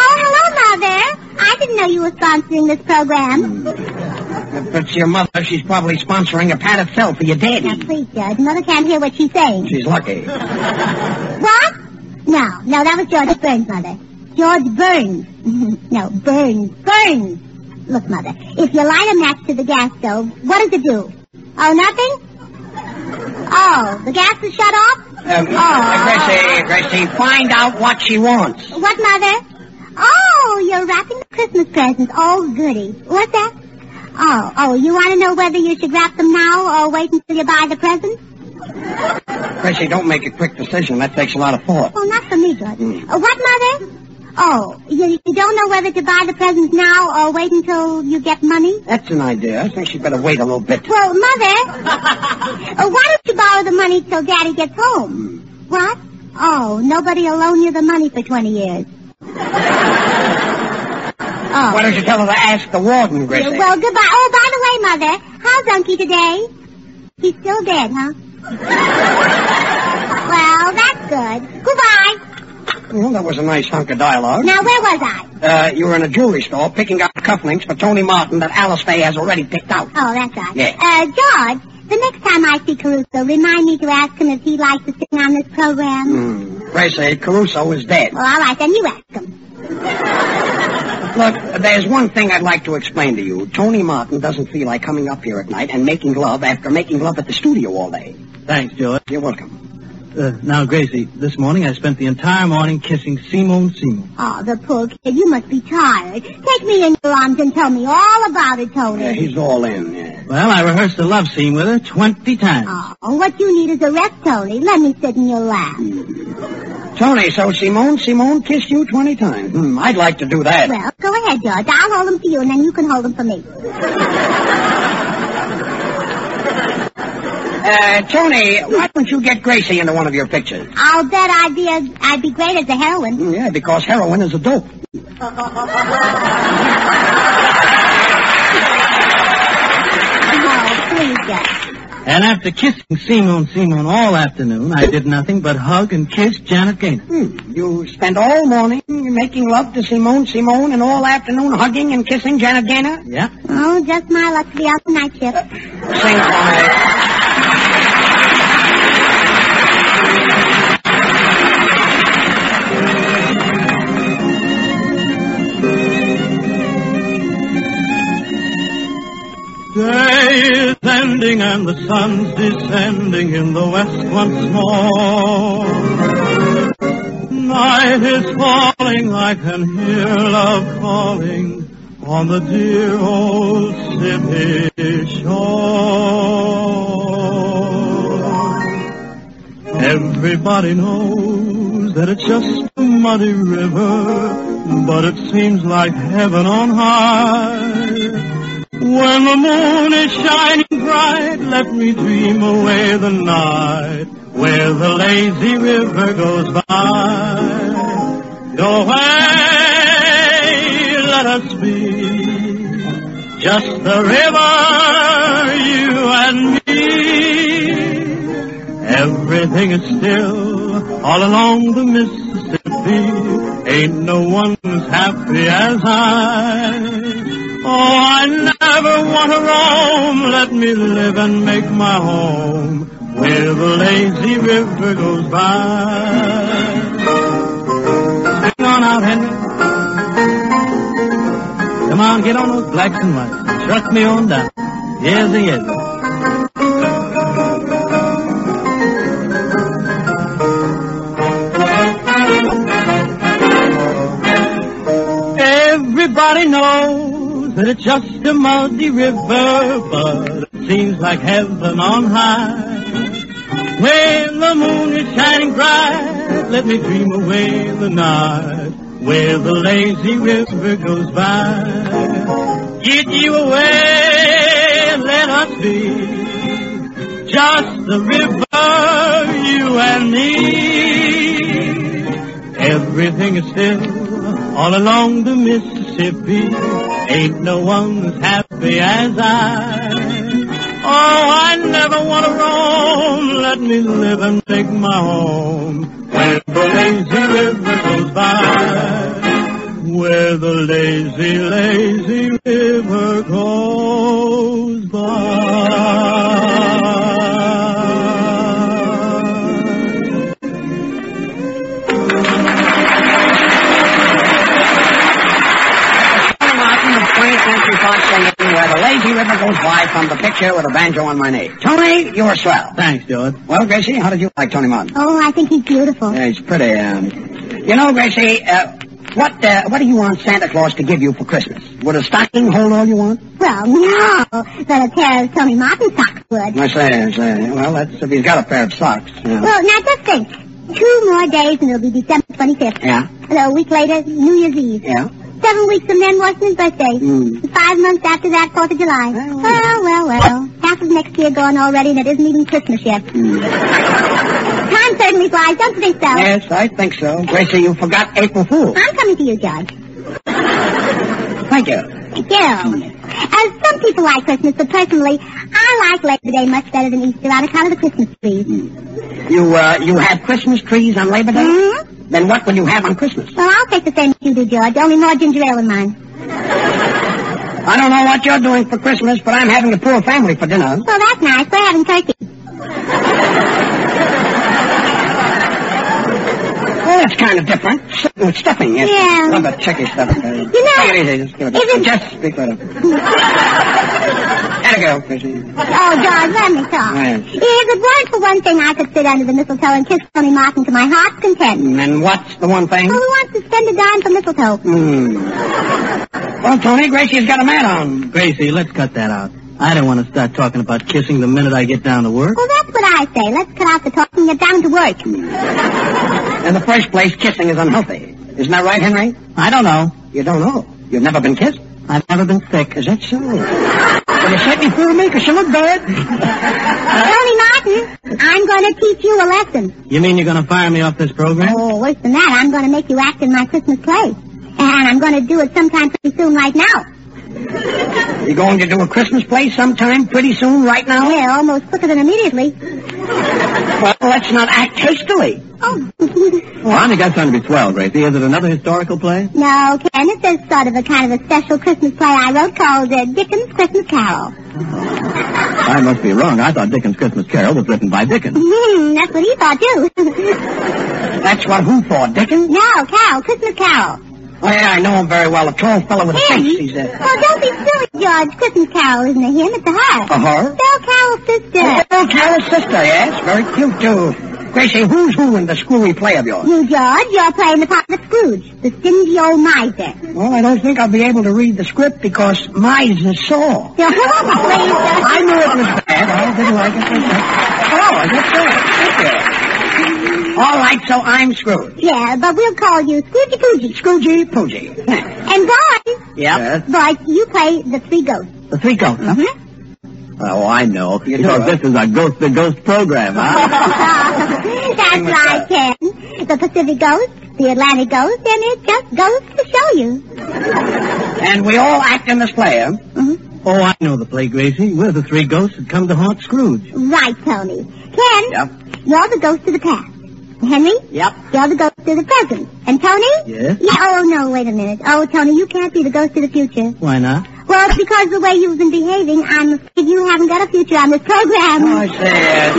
Oh, hello, Mother. I didn't know you were sponsoring this program. If it's your mother, she's probably sponsoring a pat itself for your Now, daddy. please, Judge, Mother can't hear what she's saying. She's lucky. What? No, no, that was George Burns, Mother. George Burns. no, Burns. Burns. Look, Mother, if you light a match to the gas stove, what does it do? Oh, nothing? Oh, the gas is shut off? Um, Gracie, Gracie, find out what she wants. What, Mother? Oh, you're wrapping the Christmas presents. Oh, goody. What's that? Oh, oh, you want to know whether you should wrap them now or wait until you buy the presents? Gracie, don't make a quick decision. That takes a lot of thought. Oh, not for me, George. Uh, what, Mother? Oh, you, you don't know whether to buy the presents now or wait until you get money? That's an idea. I think she'd better wait a little bit. Well, Mother, uh, why don't you borrow the money till Daddy gets home? What? Oh, nobody will loan you the money for 20 years. Oh. Why don't you tell her to ask the warden, Gracie? Well, goodbye. Oh, by the way, Mother, how's Unky today? He's still dead, huh? well, that's good. Goodbye. Well, that was a nice hunk of dialogue. Now, where was I? Uh, you were in a jewelry store picking out cufflinks for Tony Martin that Alice Faye has already picked out. Oh, that's right. Yeah. Uh, George, the next time I see Caruso, remind me to ask him if he'd like to sing on this program. Hmm. Gracie, Caruso is dead. Well, all right, then you ask him. Look, there's one thing I'd like to explain to you. Tony Martin doesn't feel like coming up here at night and making love after making love at the studio all day. Thanks, George. You're welcome. Uh, now, Gracie, this morning I spent the entire morning kissing Simone Simon. Oh, the poor kid. You must be tired. Take me in your arms and tell me all about it, Tony. Yeah, he's all in, yeah. Well, I rehearsed the love scene with her 20 times. Oh, what you need is a rest, Tony. Let me sit in your lap. Tony, so Simone, Simon kissed you 20 times. Hmm, I'd like to do that. Well, go ahead, George. I'll hold them for you, and then you can hold them for me. Uh, Tony, why don't you get Gracie into one of your pictures? I'll bet I'd be a, I'd be great as a heroine. Mm, Yeah, because heroin is a dope. Oh, please, George. And after kissing Simone Simon all afternoon, I did nothing but hug and kiss Janet Gaynor. Hmm. You spent all morning making love to Simone, Simon, and all afternoon hugging and kissing Janet Gaynor? Yeah. Oh, just my luck to be out the night shift. Sing for me. The day is ending and the sun's descending in the west once more. Night is falling, I can hear love calling on the dear old city shore. Everybody knows that it's just a muddy river, but it seems like heaven on high. When the moon is shining bright, let me dream away the night where the lazy river goes by. Go away, let us be just the river, you and me. Everything is still all along the Mississippi. Ain't no one as happy as I. Oh, I never want to roam. Let me live and make my home where the lazy river goes by. Sing on out, Henry. Come on, get on those blacks and whites. Truck me on down. Yes, yes. Everybody knows that it's just a muddy river, but it seems like heaven on high. When the moon is shining bright, let me dream away the night where the lazy river goes by. Get you away, let us be just the river, you and me. Everything is still all along the Mississippi. Ain't no one as happy as I. Oh, I never want to roam. Let me live and make my home where the lazy river goes by. Where the lazy, lazy river goes by. Of 20th Century Fox singing Where the Lazy River Goes By from the picture with a banjo on my knee. Tony, you're swell. Thanks, George. Well, Gracie, how did you like Tony Martin? Oh, I think he's beautiful. Yeah, he's pretty. Um, you know, Gracie, uh, what uh, what do you want Santa Claus to give you for Christmas? Would a stocking hold all you want? Well, no, but a pair of Tony Martin socks would. I say, I say, well, that's if he's got a pair of socks. Yeah. Well, now just think. Two more days and it'll be December 25th. Yeah. And a week later, New Year's Eve. Yeah. Seven weeks from then, Washington's birthday. Mm. Five months after that, Fourth of July. Well, well, well. Half of next year gone already, and it isn't even Christmas yet. Time certainly flies, don't you think so? Yes, I think so. Gracie, you forgot April Fool. I'm coming to you, Judge. Thank you. Thank you. As some people like Christmas, but personally, I like Labor Day much better than Easter on account of the Christmas trees. You uh, you have Christmas trees on Labor Day? Mhm. Then what will you have on Christmas? Well, I'll take the same as you do, George, only more ginger ale in mine. I don't know what you're doing for Christmas, but I'm having a poor family for dinner. Well, that's nice. We're having turkey. Well, that's kind of different. Sitting with stuffing, yes. Yeah. Love that chicky stuff. You know, know, Take it easy. Just give it if it- Just speak with him. Had to go, Chrissy. Oh, George, let me talk. Yes. If it weren't for one thing, I could sit under the mistletoe and kiss Tony Martin to my heart's content. And what's the one thing? Who wants to spend a dime for mistletoe? Hmm. Well, Tony, Gracie's got a mat on. Gracie, let's cut that out. I don't want to start talking about kissing the minute I get down to work. Well, that's what I say. Let's cut out the talking and get down to work. In the first place, kissing is unhealthy. Isn't that right, Henry? I don't know. You don't know. You've never been kissed? I've never been sick. Is that so? Well, you certainly fooled me, because you look good. Tony Martin, I'm going to teach you a lesson. You mean you're going to fire me off this program? Oh, worse than that, I'm going to make you act in my Christmas play. And I'm going to do it sometime pretty soon right now. You going to do a Christmas play sometime pretty soon, right now? Yeah, almost quicker than immediately. Well, let's not act hastily. Oh. Well, I think that's going to be swell, Gracie. Is it another historical play? no, Ken, it's a sort of a kind of a special Christmas play I wrote called uh, Dickens' Christmas Carol. I must be wrong. I thought Dickens' Christmas Carol was written by Dickens. Hmm, that's what he thought, too. That's what who thought, Dickens? no, Carol, Christmas Carol. Oh, yeah, I know him very well. A tall fellow with a face. He's a... Oh, don't be silly, George. Christmas Carol isn't a him, it's a her. A her? Uh-huh. Belle Carol's sister. Oh, Carol's sister, yes. Very cute, too. Gracie, who's who in the screwy play of yours? You, George, you're playing the part of Scrooge, the stingy old miser. Well, I don't think I'll be able to read the script because is sore. I knew it was bad. I didn't like it. Oh, I guess so. Thank you. All right, so I'm Scrooge. Yeah, but we'll call you Scroogey Poogie. Scroogey Poogie. And boys, Yep. boys, you play the three ghosts. The three ghosts, huh? Oh, I know. You because do, this is a ghost to ghost program, huh? That's right, Ken. The Pacific Ghost, the Atlantic Ghost, and it just goes to show you. And we all act in this play, huh? Mm-hmm. oh, I know the play, Gracie. We're the three ghosts that come to haunt Scrooge. Right, Tony. Ken, Yep. you're the ghost of the past. Henry? Yep. You're to ghost of the present. And Tony? Yes? Yeah, oh, no, wait a minute. Oh, Tony, you can't be the ghost of the future. Why not? Well, it's because the way you've been behaving, I'm afraid you haven't got a future on this program. Oh, I.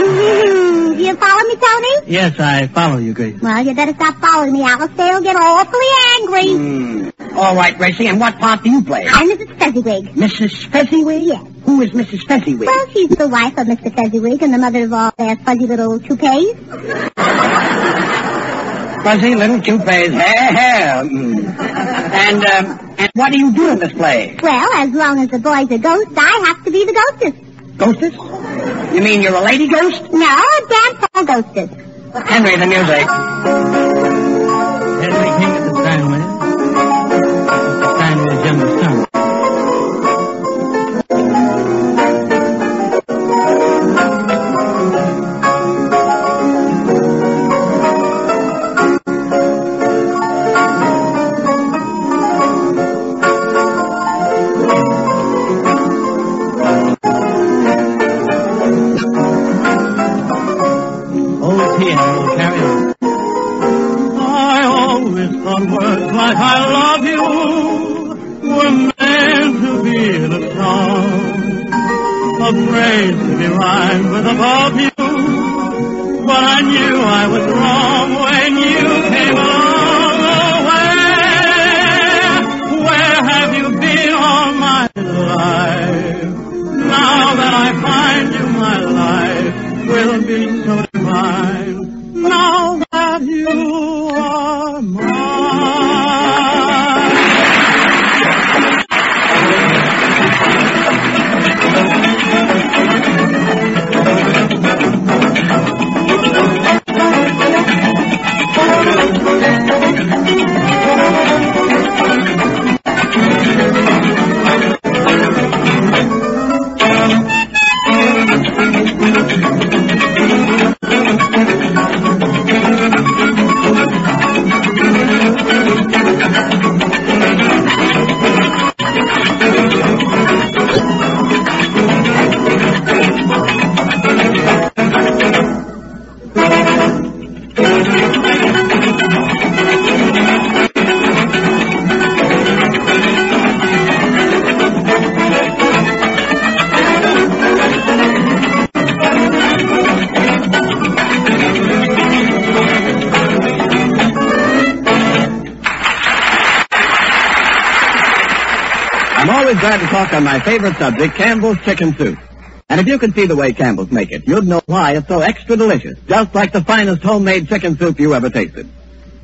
Do you follow me, Tony? Yes, I follow you, Gracie. Well, you better stop following me. Say will get awfully angry. hmm. All right, Gracie, and what part do you play? I'm Mrs. Fezziwig. Mrs. Fezziwig? Yes. Who is Mrs. Fezziwig? Well, she's the wife of Mr. Fezziwig and the mother of all their fuzzy little toupees. Fuzzy little toupees. Hair, hair. Mm. And, um, and what do you do in this play? Well, as long as the boys are ghosts, I have to be the ghostess. Ghostess? You mean you're a lady ghost? No, a damn tall ghostess. Henry, the music. Thought words like I love you were meant to be in a song. A phrase to be rhymed with above you. But I knew I was wrong when you came along. Oh, where, where have you been all my life? Now that I find you, my life will be so divine. Now glad to talk on my favorite subject, Campbell's Chicken Soup. And if you could see the way Campbell's make it, you'd know why it's so extra delicious, just like the finest homemade chicken soup you ever tasted.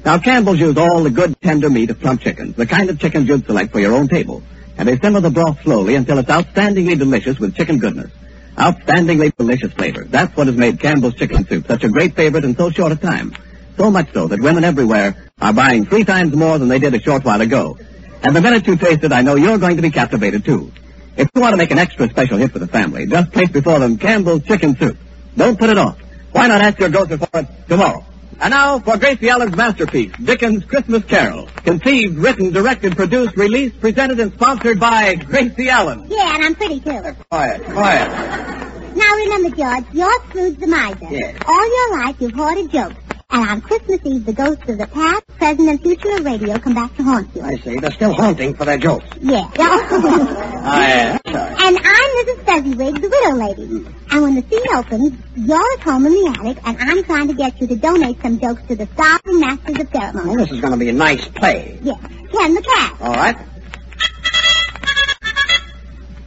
Now, Campbell's use all the good, tender meat of plump chickens, the kind of chickens you'd select for your own table. And they simmer the broth slowly until it's outstandingly delicious with chicken goodness. Outstandingly delicious flavor. That's what has made Campbell's Chicken Soup such a great favorite in so short a time. So much so that women everywhere are buying three times more than they did a short while ago. And the minute you taste it, I know you're going to be captivated too. If you want to make an extra special hit for the family, just place before them Campbell's Chicken Soup. Don't put it off. Why not ask your grocer for it tomorrow? And now for Gracie Allen's masterpiece, Dickens' Christmas Carol. Conceived, written, directed, produced, released, presented, and sponsored by Gracie Allen. Yeah, and I'm pretty too. Quiet, quiet. Now remember, George, you're Scrooge the miser. Yes. All your life you've hoarded jokes. And on Christmas Eve, the ghosts of the past, present, and future of radio come back to haunt you. I see. They're still haunting for their jokes. Yeah. I am. and I'm Mrs. Fezziwig, the widow lady. Hmm. And when the scene opens, you're at home in the attic, and I'm trying to get you to donate some jokes to the starving masters of ceremony. Well, this is going to be a nice play. Yeah. Ken the cat. All right.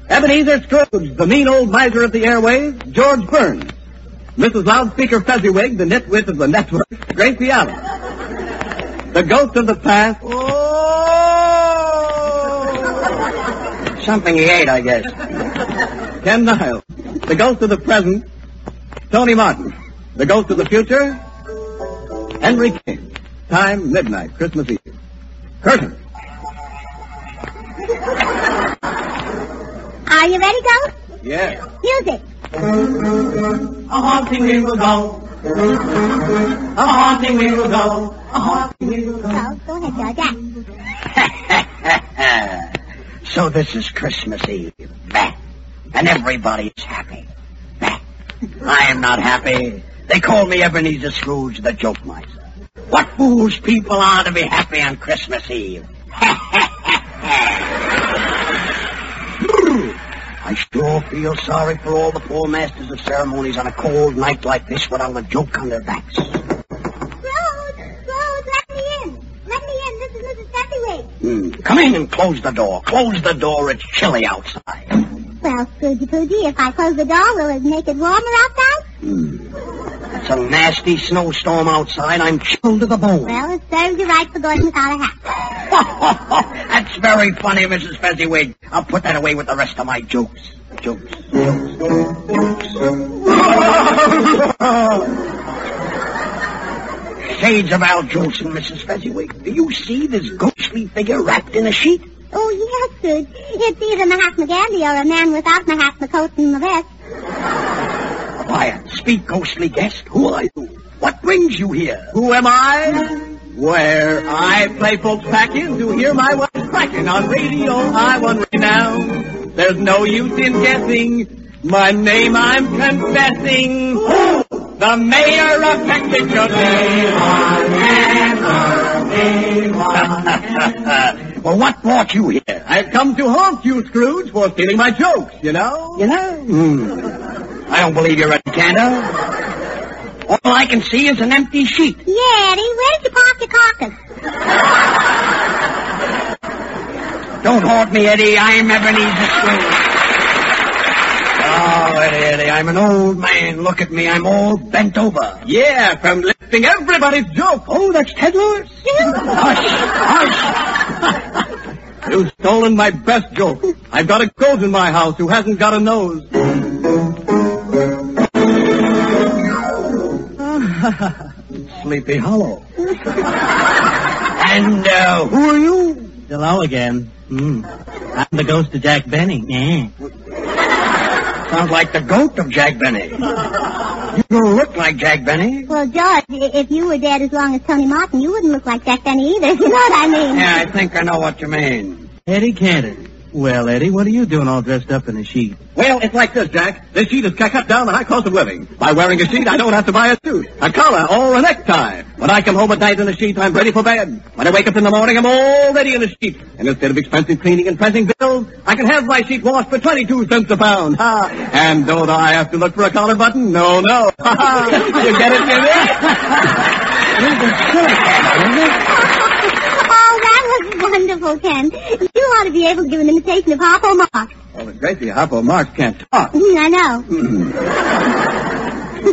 Ebenezer Scrooge, the mean old miser of the airways, George Burns. Mrs. Loudspeaker Fezziwig, the nitwit of the network, Gracie Allen. The ghost of the past, oh! Something he ate, I guess. Ken Niles. The ghost of the present, Tony Martin. The ghost of the future, Henry King. Time, midnight, Christmas Eve. Curtain. Are you ready, Ghost? Yes. Music. A haunting we will go. A haunting we will go. A haunting we will go. So, go ahead, George. So this is Christmas Eve. Bah. And everybody's happy. Bah. I am not happy. They call me Ebenezer Scrooge, the joke miser. What fools people are to be happy on Christmas Eve. I sure feel sorry for all the poor masters of ceremonies on a cold night like this without a joke on their backs. Scrooge, Scrooge, let me in. Let me in. This is Mrs. Fezziwig. Hmm. Come in and close the door. Close the door. It's chilly outside. Well, Scroogey Poogie, if I close the door, will it make it warmer outside? It's a nasty snowstorm outside. I'm chilled to the bone. Well, it serves you right for going without a hat. Very funny, Mrs. Fezziwig. I'll put that away with the rest of my jokes. Jokes, jokes, jokes. Shades of Al Jolson, Mrs. Fezziwig. Do you see this ghostly figure wrapped in a sheet? Oh, yes, Scrooge. It's either Mahatma Gandhi or a man without Mahatma coat and the vest. Quiet. Speak, ghostly guest. Who are you? What brings you here? Who am I? Where I play folks back in to hear my wife cracking on radio. I won renown. There's no use in guessing. My name I'm confessing. The mayor of Mexico. well, what brought you here? I've come to haunt you, Scrooge, for stealing my jokes, you know? You know? Hmm. I don't believe you're a Cantor. All I can see is an empty sheet. Yeah, Eddie, where did you park your carcass? Don't haunt me, Eddie. I'm Ebenezer Scrooge. Oh, Eddie, Eddie, I'm an old man. Look at me. I'm all bent over. Yeah, from lifting everybody's joke. Oh, that's Ted Lewis. hush, hush. You've stolen my best joke. I've got a ghost in my house who hasn't got a nose. Sleepy Hollow. and uh, who are you? Hello again. Mm. I'm the ghost of Jack Benny. Yeah. Sounds like the goat of Jack Benny. You don't look like Jack Benny. Well, George, if you were dead as long as Tony Martin, you wouldn't look like Jack Benny either. You know what I mean? Yeah, I think I know what you mean. Eddie Cantor. Well, Eddie, what are you doing all dressed up in a sheet? Well, it's like this, Jack. This sheet is cut down the high cost of living. By wearing a sheet, I don't have to buy a suit, a collar, or a necktie. When I come home at night in a sheet, I'm ready for bed. When I wake up in the morning, I'm already in a sheet. And instead of expensive cleaning and pressing bills, I can have my sheet washed for 22 cents a pound. Ha! And don't I have to look for a collar button? No, no. Ha ha! You get it, Jimmy? That wonderful. Ken. You ought to be able to give an imitation of Harpo Marx. Oh, but Gracie, Harpo Marx can't talk. Mm, I know.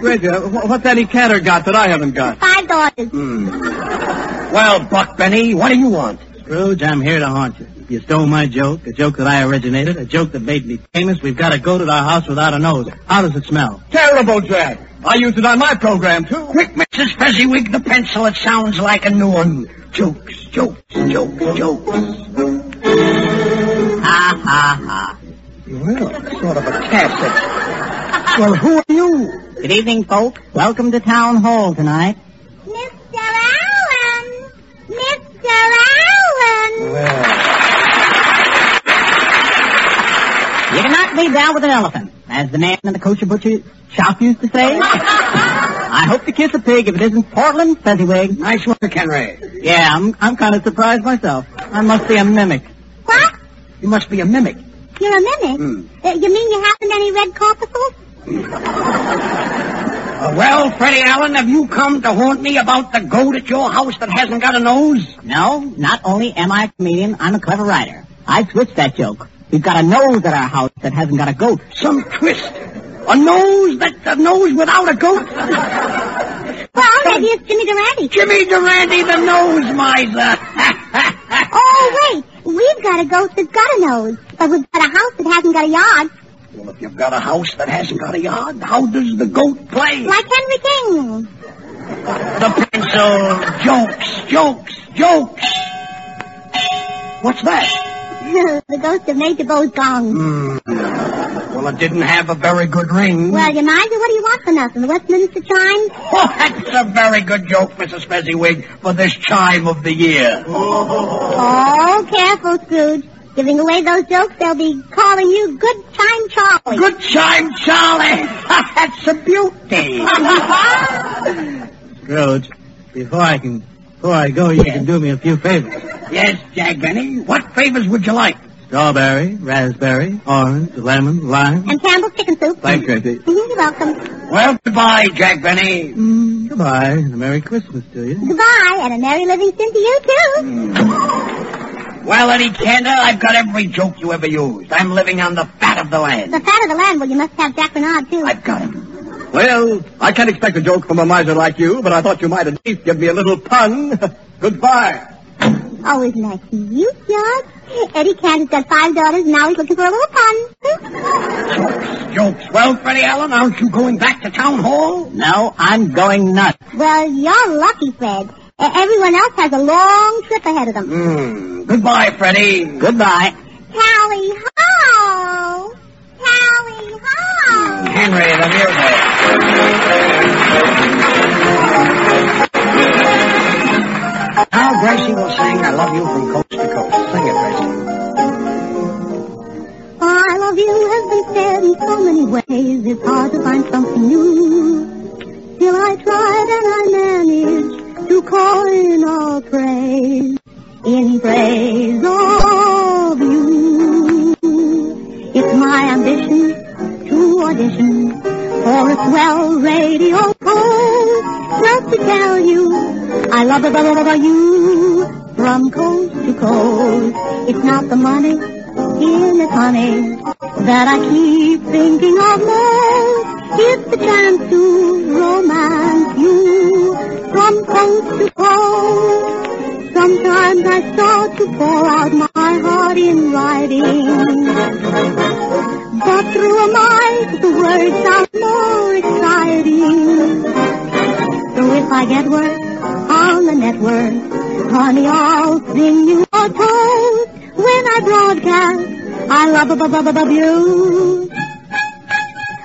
Gracie, uh, wh- what's Eddie Cantor got that I haven't got? Five daughters. Well, Buck Benny, what do you want? Scrooge, I'm here to haunt you. You stole my joke, a joke that I originated, a joke that made me famous. We've got a goat at our house without a nose. How does it smell? Terrible, Jack. I used it on my program, too. Quick, Mrs. Fezziwig, the pencil. It sounds like a new one. Jokes, jokes, jokes, jokes. Ha, ha, ha. Well, sort of a classic. Well, who are you? Good evening, folks. Welcome to Town Hall tonight. Mr. Allen! Mr. Allen! You can knock me down with an elephant, as the man in the kosher butcher shop used to say. I hope to kiss a pig if it isn't Portland Fezziwig. Nice work, Henry. Yeah, I'm I'm kind of surprised myself. I must be a mimic. What? You must be a mimic. You're a mimic? Hmm. Uh, you mean you haven't any red corpuscles? Uh, well, Freddie Allen, have you come to haunt me about the goat at your house that hasn't got a nose? No, not only am I a comedian, I'm a clever writer. I switched that joke. We've got a nose at our house that hasn't got a goat. Some twist. A nose that a nose without a goat? Well, maybe it's Jimmy Durante. Jimmy Durante, the nose miser. Oh, wait. We've got a ghost that's got a nose, but we've got a house that hasn't got a yard. well, if you've got a house that hasn't got a yard, how does the goat play? Like Henry King. The pencil. Jokes, jokes, jokes. What's that? the ghost of Major Bowes' gong. Hmm. Well, it didn't have a very good ring. Well, you miser, what do you want for nothing? The Westminster chime? Oh, that's a very good joke, Mrs. Fezziwig, for this chime of the year. Oh, careful, Scrooge. Giving away those jokes, they'll be calling you Good Chime Charlie. Good chime, Charlie. that's a beauty. Scrooge, before I can before I go, you can do me a few favors. yes, Jack Benny. What favors would you like? Strawberry, raspberry, orange, lemon, lime. And Campbell's chicken soup. Thanks, Gracie. Mhm, You're welcome. Well, goodbye, Jack Benny. Mm, goodbye, and a Merry Christmas to you. Goodbye, and a Merry Livingstone to you, too. Well, Eddie Cantor, I've got every joke you ever used. I'm living on the fat of the land. The fat of the land, well, you must have Jack Bernard, too. I've got him. Well, I can't expect a joke from a miser like you, but I thought you might at least give me a little pun. Goodbye. Oh, isn't that cute, George? Eddie Cantor's got five daughters, and now he's looking for a little pun. Jokes. Jokes. Well, Freddie Allen, aren't you going back to town hall? No, I'm going nuts. well, you're lucky, Fred. Everyone else has a long trip ahead of them. Hmm. Goodbye, Freddie. Goodbye. Tally ho! Tally ho! Henry, the music. Now Gracie will sing I Love You from Coast to Coast. Sing it, Gracie. I love you has been said in so many ways, it's hard to find something new. Till I tried and I managed to coin all praise in praise of you. It's my ambition audition for a swell radio post just to tell you I love it, love you from coast to coast. It's not the money in it, honey, that I keep thinking of most. It's the chance to romance you from coast to coast. Sometimes I start to pour out my heart in writing. But through a mic, the words sound more exciting. So if I get work on the network, honey, I'll sing you a toast when I broadcast. I love above above you.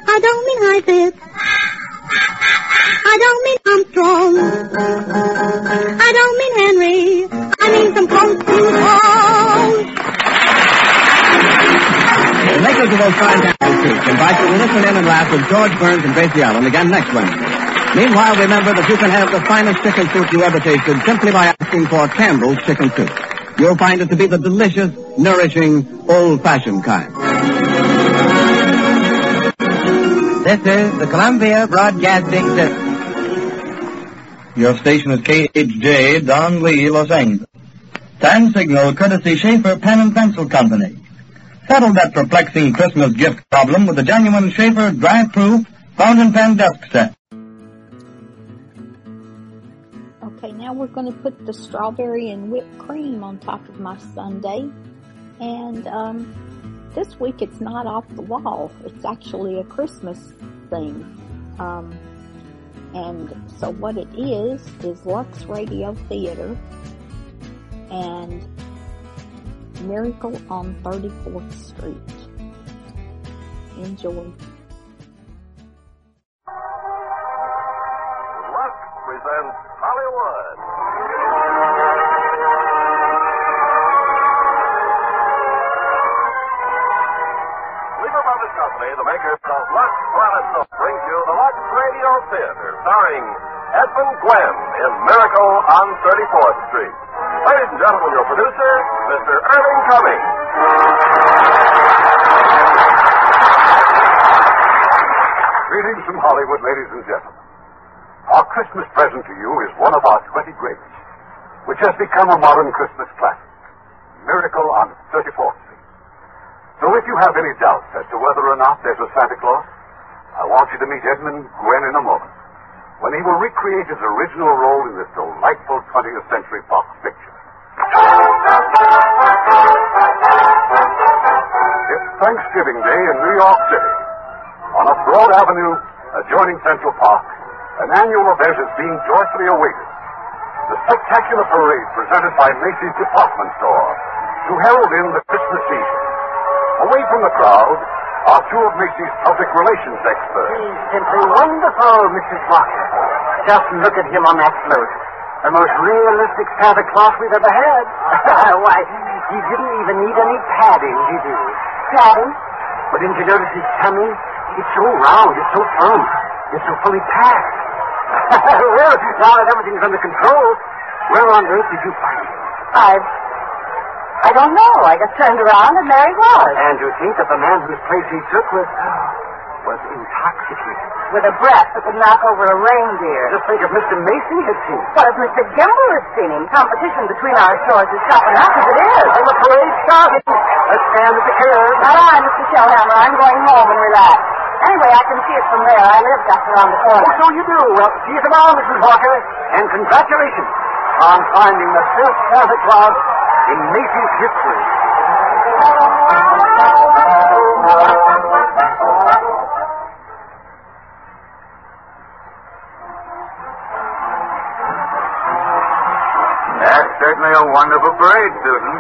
I don't mean high fifth. I don't mean Armstrong. I don't mean Henry. I mean some to Fine Campbell soups invite you to listen in and laugh with George Burns and Gracie Allen again next Wednesday. Meanwhile, remember that you can have the finest chicken soup you ever tasted simply by asking for Campbell's Chicken Soup. You'll find it to be the delicious, nourishing, old-fashioned kind. This is the Columbia Broadcasting System. Your station is KHJ, Don Lee, Los Angeles. Time signal courtesy Sheaffer Pen and Pencil Company. Settle that perplexing Christmas gift problem with the genuine Sheaffer dry-proof fountain pen desk set. Okay, now we're going to put the strawberry and whipped cream on top of my sundae. And um, this week it's not off the wall. It's actually a Christmas thing. Um, and so what it is, is Lux Radio Theater and Miracle on 34th Street. Enjoy. Lux presents Hollywood. Lever Brothers Company, the makers of Lux Soap, brings you the Lux Radio Theater, starring Edmund Gwenn in Miracle on 34th Street. Ladies and gentlemen, your producer, Mr. Irving Cummings. Greetings from Hollywood, ladies and gentlemen. Our Christmas present to you is one of our 20 greats, which has become a modern Christmas classic, Miracle on 34th Street. So if you have any doubts as to whether or not there's a Santa Claus, I want you to meet Edmund Gwenn in a moment, when he will recreate his original role in this delightful 20th Century Fox picture. It's Thanksgiving Day in New York City. On a broad avenue adjoining Central Park, an annual event is being joyfully awaited. The spectacular parade presented by Macy's department store to herald in the Christmas season. Away from the crowd are two of Macy's public relations experts. He's simply wonderful, Mrs. Walker. Just look at him on that float. The most realistic Santa Claus we've ever had. Why, he didn't even need any padding, did he? Padding? But didn't you notice his tummy? It's so round, it's so firm, it's so fully packed. well, now that everything's under control, where on earth did you find him? I, I don't know. I just turned around and there he was. And to think that the man whose place he took was, uh, was intoxicated. With a breath that would knock over a reindeer. Just think if Mr. Macy had seen him. What if Mr. Gimbel had seen him? Competition between our stores is tough enough as it is. And the parade started. Let's stand at the curb. Not I, Mr. Shellhammer. I'm going home and relax. Anyway, I can see it from there. I live just around the corner. Oh, so you do. Well, see you tomorrow, Mrs. Walker. And congratulations on finding the first Santa Claus in Macy's history. That's certainly a wonderful parade, Susan.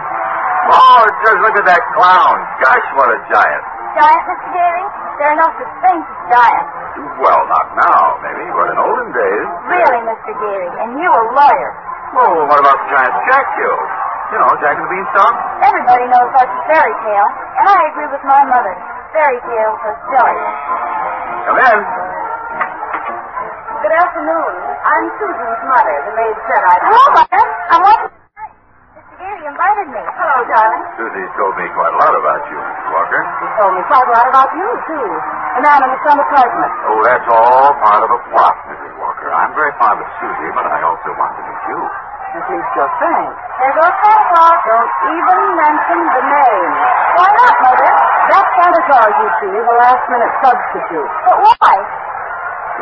Oh, just look at that clown. Gosh, what a giant. Giant, Mr. Gary? There are no such things as giants. Well, not now, maybe, but in olden days. Really, Mr. Gary? And you a lawyer. Well, what about the giant Jack Hill? You know, Jack and the Beanstalk? Everybody knows that's a fairy tale. And I agree with my mother. Fairy tales are silly. Come in. Good afternoon. I'm Susan's mother. The maid said I'd... Hello, Mother. I'm welcome. Mr. Gary invited me. Hello, darling. Susie's told me quite a lot about you, Mrs. Walker. He told me quite a lot about you, too. The man in the front apartment. Oh, that's all part of a plot, Mrs. Walker. I'm very fond of Susie, but I also want to meet you. At least you're. There goes Santa Claus. Don't even mention the name. Why not, Mother? That Santa Claus, you see, is a last-minute substitute. But why?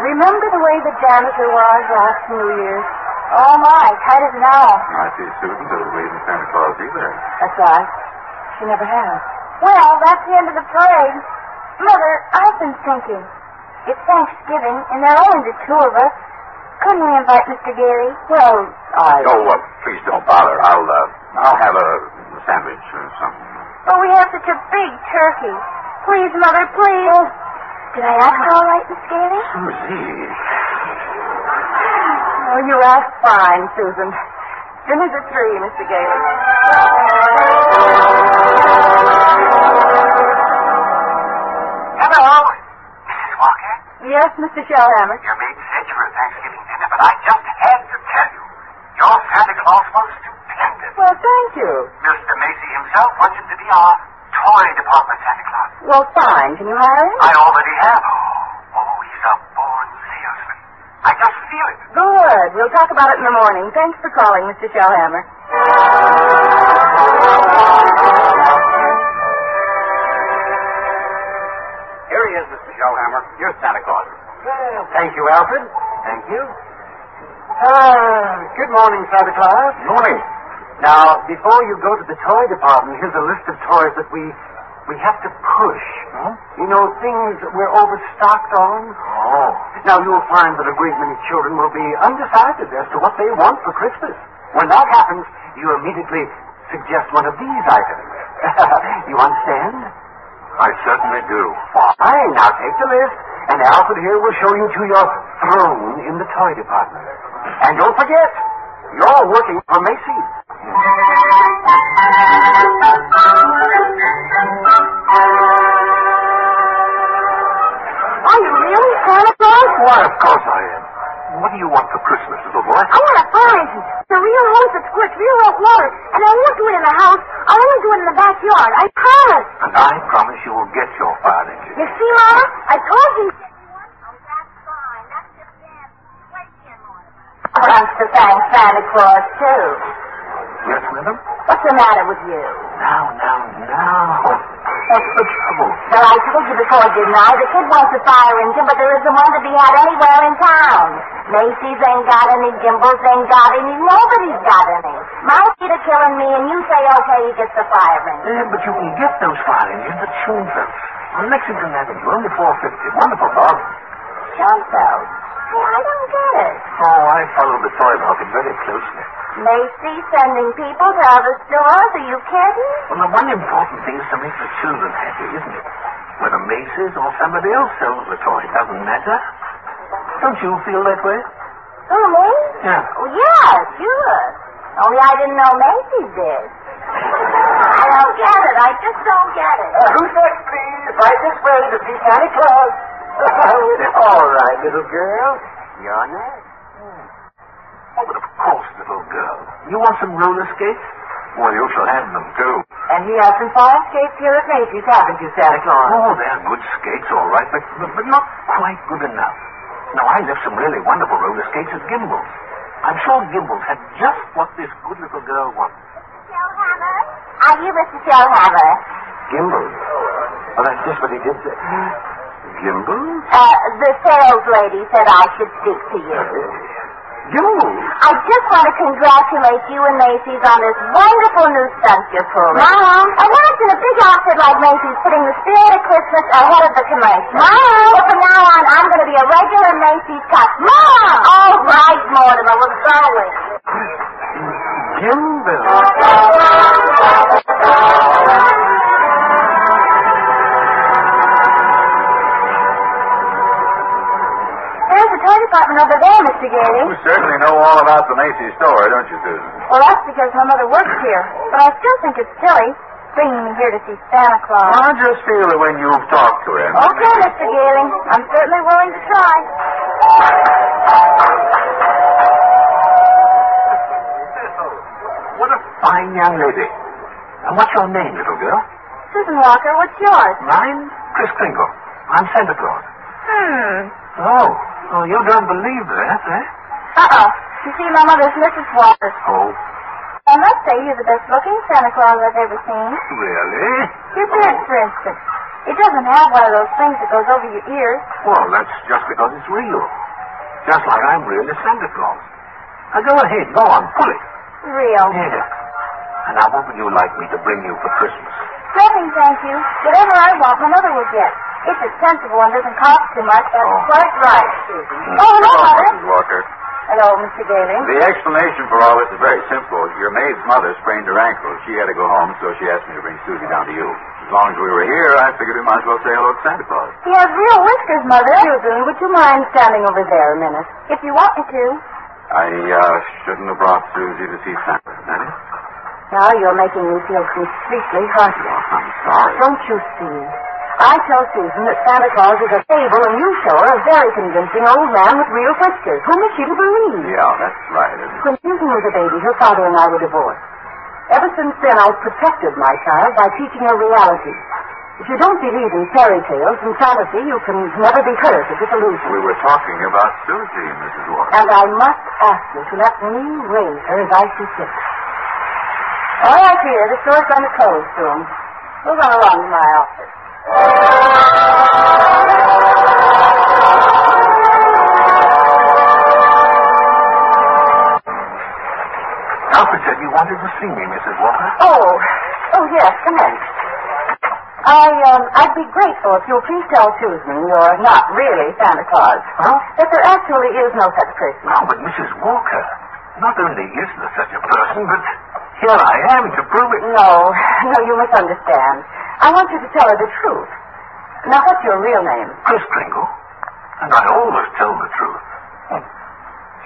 Remember the way the janitor was last New Year's? Oh, my. Tight as an owl. I see Susan doesn't believe in Santa Claus either. That's right. She never has. Well, that's the end of the parade. Mother, I've been thinking. It's Thanksgiving, and there are only the two of us. Couldn't we invite Mr. Gary? Well, I... Oh, uh, please don't bother. I'll, uh, I'll have a sandwich or something. But we have such a big turkey. Please, Mother, please. Oh, did I ask all right, Miss Gary? Susie. Oh, you asked fine, Susan. Dinner's at three, Mr. Gailey. Hello, Mrs. Walker. Yes, Mr. Shellhammer. You made were a Thanksgiving dinner, but I just had to tell you. Your Santa Claus was stupendous. Well, thank you. Mr. Macy himself wants him to be our toy department Santa Claus. Well, fine. Can you hire him? I already have. Oh, Oh, he's a born salesman. I just feel it. Good. We'll talk about it in the morning. Thanks for calling, Mr. Shellhammer. He is, Mr. Shellhammer. You're Santa Claus. Well, thank you, Alfred. Thank you. Ah, good morning, Santa Claus. Morning. Now, before you go to the toy department, here's a list of toys that we we have to push. You know, things that we're overstocked on. Oh. Now, you'll find that a great many children will be undecided as to what they want for Christmas. When that happens, you immediately suggest one of these items. you understand? I certainly do. Fine. Now take the list, and Alfred here will show you to your throne in the toy department. And don't forget, you're working for Macy's. Are you really Santa Claus? Why, of course I am. What do you want for Christmas, little boy? I want a fire engine. The real hose that squirts real hot water. And I won't do it in the house. I'll only do it in the backyard. I promise. And I promise you will get your fire engine. You see, Mama? I told you. Wants to thank Santa Claus, too. Yes, madam? What's the matter with you? Now, now, now. What's the trouble? Well, I told you before, didn't I? The kid wants a fire engine, but there isn't one to be had anywhere in town. Macy's ain't got any, Gimbels ain't got any, nobody's got any. My feet are killing me, and you say, okay, he gets the fire engine. Yeah, but you can get those fire engines at Schoenfeld on Lexington Avenue, only 450. Wonderful, Bob. Schoenfeld? Hey, I don't get it. Oh, I follow the toy market very closely. Macy's sending people to other stores? Are you kidding? Well, the one important thing is to make the children happy, isn't it? Whether Macy's or somebody else sells the toy, It doesn't matter. Don't you feel that way? Who, me? Yeah. Oh, yeah, sure. Only I didn't know Macy's did. I don't get it. I just don't get it. Uh, who's next, please? Right this way to see Santa Claus. All right, little girl. You're next. Oh, but of course, little girl. You want some roller skates? Well, you shall have them, too. And he has some fine skates here at Macy's, haven't you, Santa Claus? Oh, they're good skates, all right, but, but, but not quite good enough. Now, I left some really wonderful roller skates at Gimbel's. I'm sure Gimbel's had just what this good little girl wanted. Shellhammer? Are you Mr. Shellhammer? Gimbel's? Well, that's just what he did say. Gimbel's? Uh, the sales lady said I should speak to you. I just want to congratulate you and Macy's on this wonderful new stunt you're pulling. Mom. Imagine a big outfit like Macy's putting the spirit of Christmas ahead of the commercial. Mom. So from now on, I'm going to be a regular Macy's customer. Mom! All right, Mortimer, we're going. Gimbel's. There's the toy department over there, Mr. Gailey. You certainly know all about the Macy's store, don't you, Susan? Well, that's because my mother works here. But I still think it's silly bringing me here to see Santa Claus. I'll just feel it when you've talked to him. Okay, Mr. Gailey. I'm certainly willing to try. What a fine young lady. And what's your name, little girl? Susan Walker, what's yours? Mine? Chris Kringle. I'm Santa Claus. Hmm. Oh. Oh, you don't believe that, eh? Uh-uh. You see, my mother's Mrs. Walker. Oh, I must say you're the best looking Santa Claus I've ever seen. really? Your beard, for instance. It doesn't have one of those things that goes over your ears. Well, that's just because it's real. Just like I'm really Santa Claus. Now, go ahead. Go on. Pull it. Real. Yeah. And now, what would you like me to bring you for Christmas? Nothing, thank you. Whatever I want, my mother will get. It's sensible and doesn't cost too much, that's quite right, Susan. Oh, hello, Mother. Mrs. Walker. Hello, Mr. Gailey. The explanation for all this is very simple. Your maid's mother sprained her ankle. She had to go home, so she asked me to bring Susie down to you. As long as we were here, I figured we might as well say hello to Santa Claus. He has real whiskers, Mother. Susan, would you mind standing over there a minute? If you want me to. I uh, shouldn't have brought Susie to see Santa, is? Now you're making me feel completely heartless. I'm sorry. Don't you see? I tell Susan that Santa Claus is a fable, and you show her a very convincing old man with real whiskers. Whom is she to believe? Yeah, that's right. isn't it? When Susan was a baby, her father and I were divorced. Ever since then, I've protected my child by teaching her reality. If you don't believe in fairy tales and fantasy, you can never be hurt at disillusion. We were talking about Susie, Mrs. Walker. And I must ask you to let me raise her as I see fit. All right, here. The store's going to close soon. Move on along to my office. Alfred said you wanted to see me, Mrs. Walker. Oh, oh yes, come in. I, um, I'd be grateful if you'll please tell Susan you're not really Santa Claus. Huh? That there actually is no such person. Oh, but Mrs. Walker, not only is there such a person, but here I am to prove it. No, no, you misunderstand. I want you to tell her the truth. Now, what's your real name? Chris Kringle. And I always tell the truth. Hmm.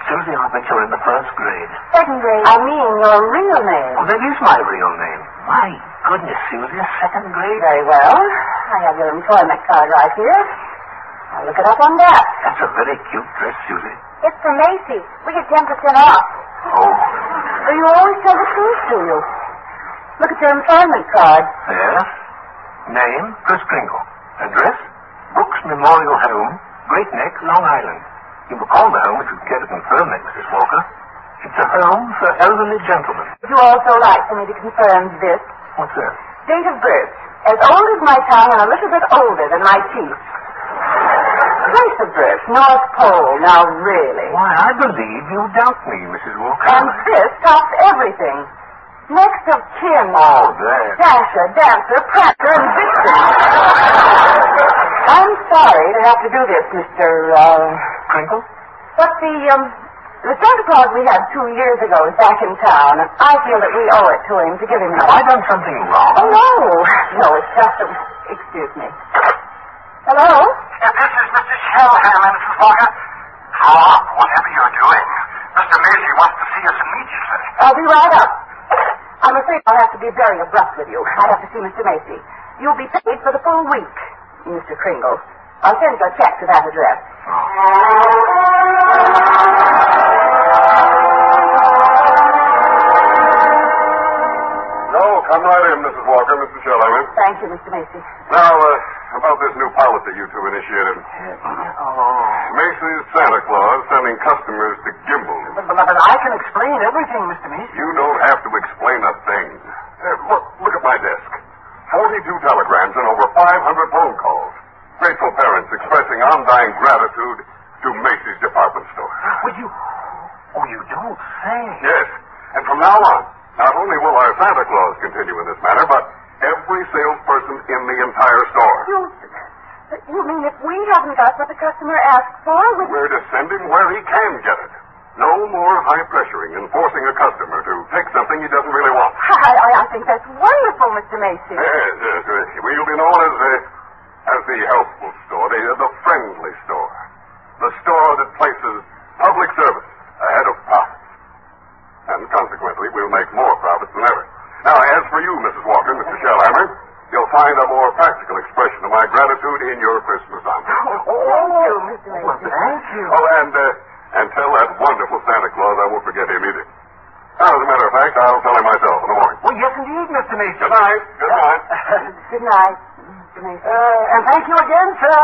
Susie, I bet you're in the first grade. Second grade. I mean your real name. Oh, that is my real name. My goodness, Susie, second grade? Very well. I have your employment card right here. I'll look it up on that. That's a very cute dress, Susie. It's from Macy's. We get 10% off. Oh, you always tell the truth, do you? Look at your employment card. yes. Name, Chris Kringle. Address, Brooks Memorial Home, Great Neck, Long Island. You will call the home if you care to confirm that, Mrs. Walker. It's a home for elderly gentlemen. Would you also like for me to confirm this? What's that? Date of birth. As old as my tongue and a little bit older than my teeth. Place of birth. North Pole. Now, really. Why, I believe you doubt me, Mrs. Walker. And this tops everything. Next of kin. Oh, there. Dasher, Dancer, Prancer, and Vixen. I'm sorry to have to do this, Mr. Uh, Kringle? but the, um, the Santa Claus we had two years ago is back in town, and I feel that we owe it to him to give him Have I done something wrong? Oh, no. No, it's just a... Excuse me. Hello? This is Mr. Shellhammer, Mrs. Walker. Stop whatever you're doing. Mr. Macy wants to see us immediately. I'll be right up. I'm afraid I'll have to be very abrupt with you. I have to see Mr. Macy. You'll be paid for the full week, Mr. Kringle. I'll send you a check to that address. No, come right in, Mrs. Walker, Mr. Shellhammer. Thank you, Mr. Macy. Now, uh, about this new policy you two initiated. Oh. Macy's Santa Claus sending customers to Gimbel. But, but, but I can explain everything, Mr. Macy. You don't have to explain a thing. Uh, look, look at my desk. 42 telegrams and over 500 phone calls. Grateful parents expressing undying gratitude to Macy's department store. Would you... Oh, you don't say. Yes, and from now on, not only will our Santa Claus continue in this manner, but every salesperson in the entire store. You, you mean if we haven't got what the customer asked for, we... We're to send him where he can get it. No more high pressuring and forcing a customer to take something he doesn't really want. I, I, I think that's wonderful, Mr. Macy. Yes, yes. We'll be known as the, as the helpful store, the, the friendly store. The store that places public service ahead of profits. And consequently, we'll make more profits than ever. Now, as for you, Mrs. Walker, Mr. Shellhammer, you'll find a more practical expression of my gratitude in your Christmas envelope. Oh, thank you, Mr. Macy. Well, thank you. Oh, and, uh, and tell that wonderful Santa Claus I won't forget him either. Now, as a matter of fact, I'll tell him myself in the morning. Well, yes, indeed, Mr. Macy. Good night. Good night. Good night, Mr. Macy. Uh, and thank you again, sir.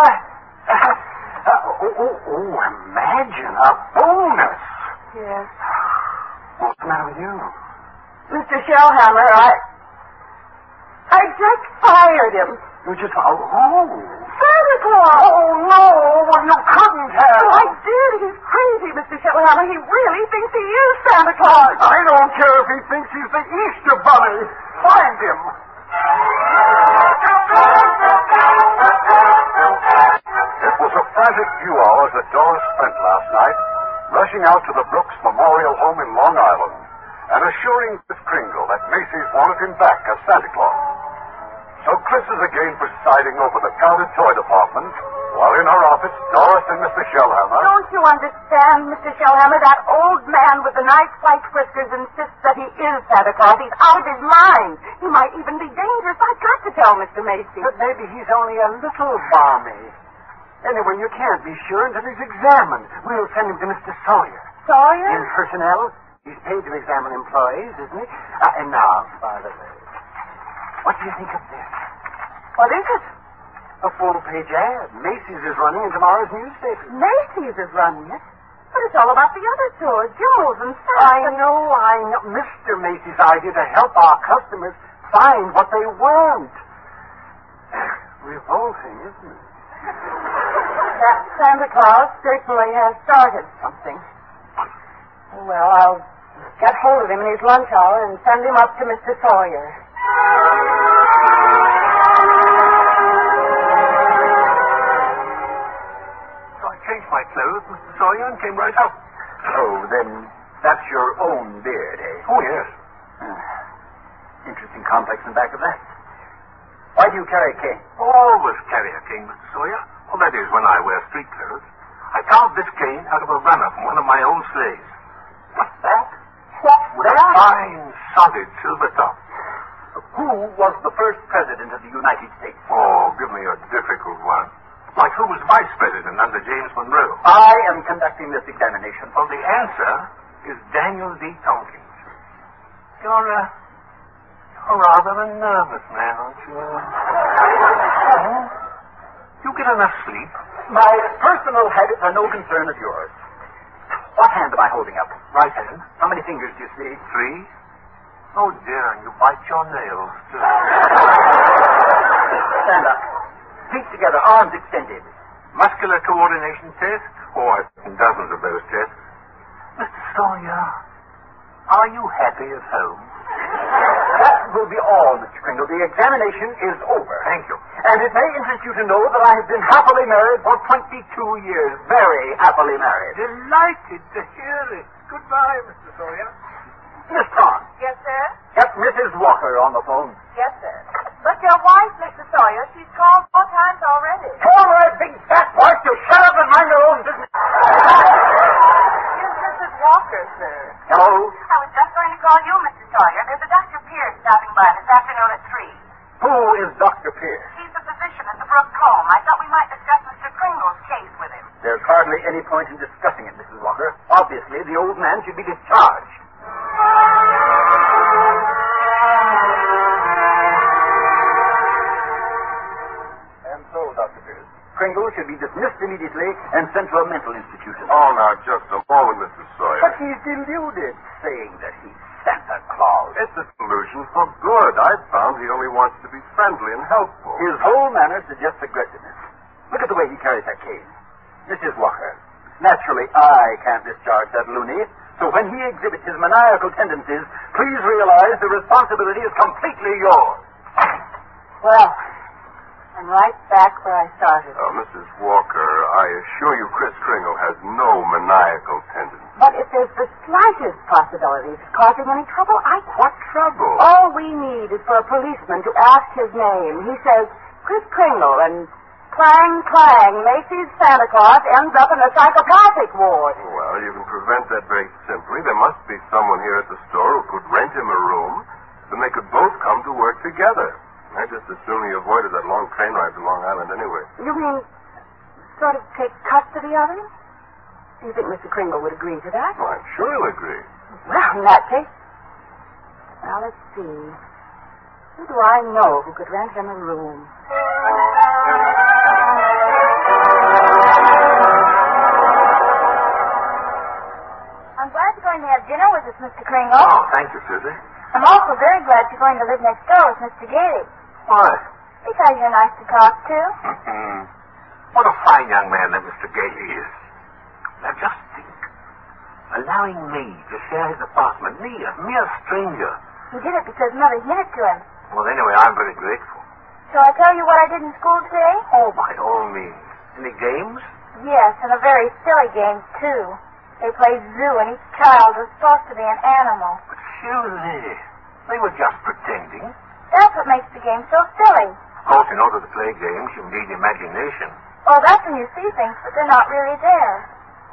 Uh, uh, oh, oh, oh, imagine a bonus. Yes. What's the matter with you? Mr. Shellhammer, I... I just fired him. You just... Oh, oh. Santa Claus! Oh, no. Well, you couldn't have. Oh, I did. He's crazy, Mr. Shellhammer. He really thinks he is Santa Claus. I don't care if he thinks he's the Easter Bunny. Find him. It was a frantic few hours that Doris spent last night rushing out to the Brooks Memorial Home in Long Island and assuring Chris Kringle that Macy's wanted him back as Santa Claus. So Chris is again presiding over the crowded toy department, while in her office, Doris and Mr. Shellhammer. Don't you understand, Mr. Shellhammer? That old man with the nice white whiskers insists that he is Santa Claus. He's out of his mind. He might even be dangerous. I've got to tell Mr. Macy. But maybe he's only a little balmy. Anyway, you can't be sure until he's examined. We'll send him to Mr. Sawyer. Sawyer? In personnel. He's paid to examine employees, isn't he? Uh, and now, by the way, what do you think of this? What is it? A full-page ad. Macy's is running in tomorrow's newspaper. Macy's is running it. But it's all about the other stores, Jules and Saks. I know, I know. Mr. Macy's idea to help our customers find what they want. Revolting, isn't it? That Santa Claus certainly has started something. Well, I'll Get hold of him in his lunch hour and send him up to Mr. Sawyer. So I changed my clothes, Mr. Sawyer, and came right up. Oh, then that's your own beard, eh? Oh, yes. Interesting complex in back of that. Why do you carry a cane? Always carry a cane, Mr. Sawyer. Well, that is when I wear street clothes. I carved this cane out of a runner from one of my old slaves. What's that? What's With a fine, solid silver top. Who was the first president of the United States? Oh, give me a difficult one. Like who was vice president under James Monroe? I am conducting this examination. Well, the answer is Daniel D. Tompkins. You're, uh, you're rather a nervous man, aren't you? Hmm? You get enough sleep? My personal habits are no concern of yours. What hand am I holding up? Right hand. How many fingers do you see? Three. Oh, dear, and you bite your nails, too. Stand up. Feet together, arms extended. Muscular coordination test? Oh, I've seen dozens of those tests. Mr. Sawyer, are you happy at home? That will be all, Mr. Kringle. The examination is over. Thank you. And it may interest you to know that I have been happily married for 22 years. Very happily married. Delighted to hear it. Goodbye, Mr. Sawyer. Miss Yes, sir? get Mrs. Walker on the phone. Yes, sir. But your wife, Mr. Sawyer, she's called four times already. Tell my big fat wife to shut up and mind her own business. Here's Mrs. Walker, sir. Hello? I was just going to call you, Mr. Sawyer. There's a Dr. Pierce stopping by this afternoon at 3. Who is Dr. Pierce? He's the physician at the Brook home. I thought we might discuss Mr. Kringle's case with him. There's hardly any point in discussing it, Mrs. Walker. Obviously, the old man should be discharged. And so, Dr. Pierce, Kringle should be dismissed immediately and sent to a mental institution. Oh, now, just a moment, Mr. Sawyer. But he's deluded, saying that he's Santa Claus. It's a solution for good. I've found he only wants to be friendly and helpful. His whole manner suggests aggressiveness. Look at the way he carries that cane. Mrs. Walker, naturally I can't discharge that loony, so when he exhibits his maniacal tendencies, please realize the responsibility is completely yours. Well, I'm right back where I started. Uh, Mrs. Walker, I assure you Chris Kringle has no maniacal tendencies. But if there's the slightest possibility of causing any trouble, I... What trouble? All we need is for a policeman to ask his name. He says, Chris Kringle, and clang, clang, Macy's Santa Claus ends up in the psychopathic ward. Well, you can prevent that very simply. There must be someone here at the store who could rent him a room, then they could both come to work together. I just as soon he avoided that long train ride to Long Island anyway. You mean sort of take custody of him? Do you think Mr. Kringle would agree to that? Well, I'm sure he'll agree. Well, in that case... Now, let's see. Who do I know who could rent him a room? Going to have dinner with us, Mr. Kringle. Oh, thank you, Susie. I'm also very glad you're going to live next door with Mr. Gary. Why? Because you're nice to talk to. Mm-mm. What a fine young man that Mr. Gailey is. Now, just think. Allowing me to share his apartment, me, a mere stranger. He did it because Mother hinted to him. Well, anyway, I'm very grateful. Shall I tell you what I did in school today? Oh, by all means. Any games? Yes, and a very silly game, too. They played zoo, and each child was supposed to be an animal. But Susie, they were just pretending. That's what makes the game so silly. Of course, in order to play games, you need imagination. Oh, that's when you see things, but they're not really there.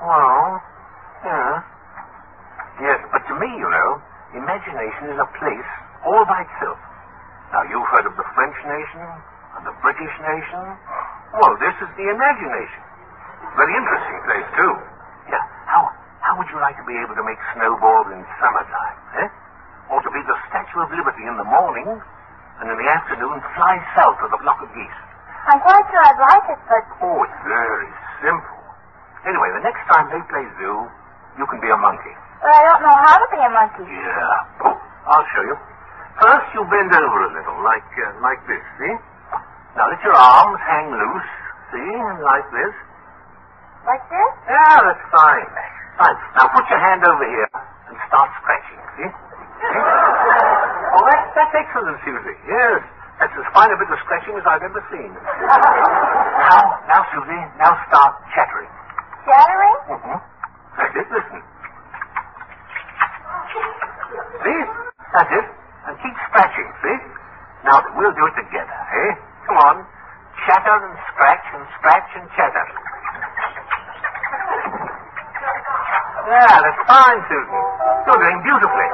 Well, yeah. Yes, but to me, you know, imagination is a place all by itself. Now, you've heard of the French nation and the British nation. Well, this is the imagination. Very interesting place, too. Yeah, how, how would you like to be able to make snowballs in summertime, eh? Or to be the Statue of Liberty in the morning, and in the afternoon fly south with a flock of geese? I'm quite sure I'd like it, but Oh, it's very simple. Anyway, the next time they play zoo, you can be a monkey. but I don't know how to be a monkey. Yeah. Oh, I'll show you. First, you bend over a little, like uh, like this, see? Now let your arms hang loose, see, and like this. Like this? Yeah, that's fine. Fine. Now put your hand over here and start scratching. See? See? Oh, that's, that's excellent, Susie. Yes. That's as fine a bit of scratching as I've ever seen. now, now, Susie, now start chattering. Chattering? Mm-hmm. That's it, listen. See? That's it. And keep scratching, see? Now, we'll do it together, eh? Come on. Chatter and scratch and scratch and chatter. Yeah, that's fine, Susan. You're doing beautifully.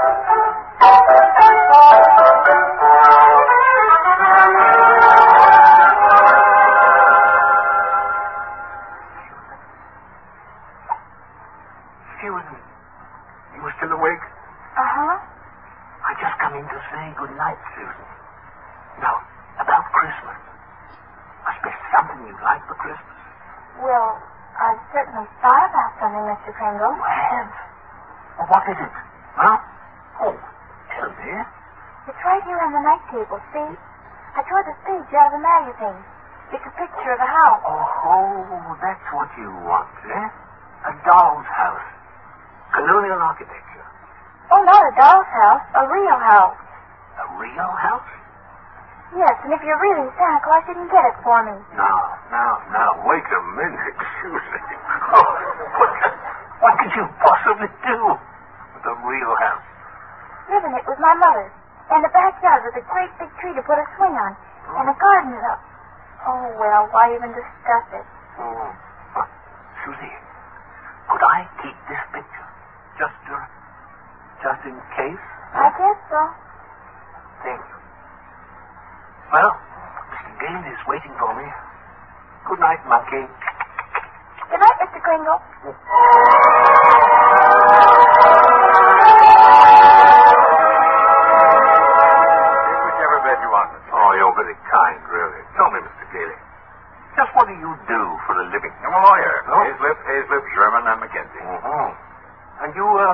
Susan, you were still awake? Uh-huh. I just come in to say good night, Susan. Now, about Christmas. Must be something you'd like for Christmas. Well, I've certainly thought about something, Mr. Kringle. Well, well, what is it? Huh? Oh, tell me. It's right here on the night table, see? I tore this page out of the magazine. It's a picture of a house. Oh, that's what you want, eh? A doll's house. Colonial architecture. Oh, not a doll's house, a real house. A real house? Yes, and if you're really Santa Claus, you can get it for me. Now, now, now, wait a minute, excuse me. Oh, what, what could you possibly do with a real house? Live in it with my mother. And the backyard with a great big tree to put a swing on. And a garden up. Oh, well, why even discuss it? Oh. But, Susie, could I keep this picture? Just, uh, just in case? I guess so. Thank you. Well, Mr. Gale is waiting for me. Good night, monkey. Good night, Mr. Kringle. Take whichever bed you want, Mr. Oh, you're very kind, really. Tell me, Mr. Gailey. Just what do you do for a living? I'm a lawyer. No? Hazlip, Hazlip, Sherman, and McKenzie. Mm-hmm. And you, uh,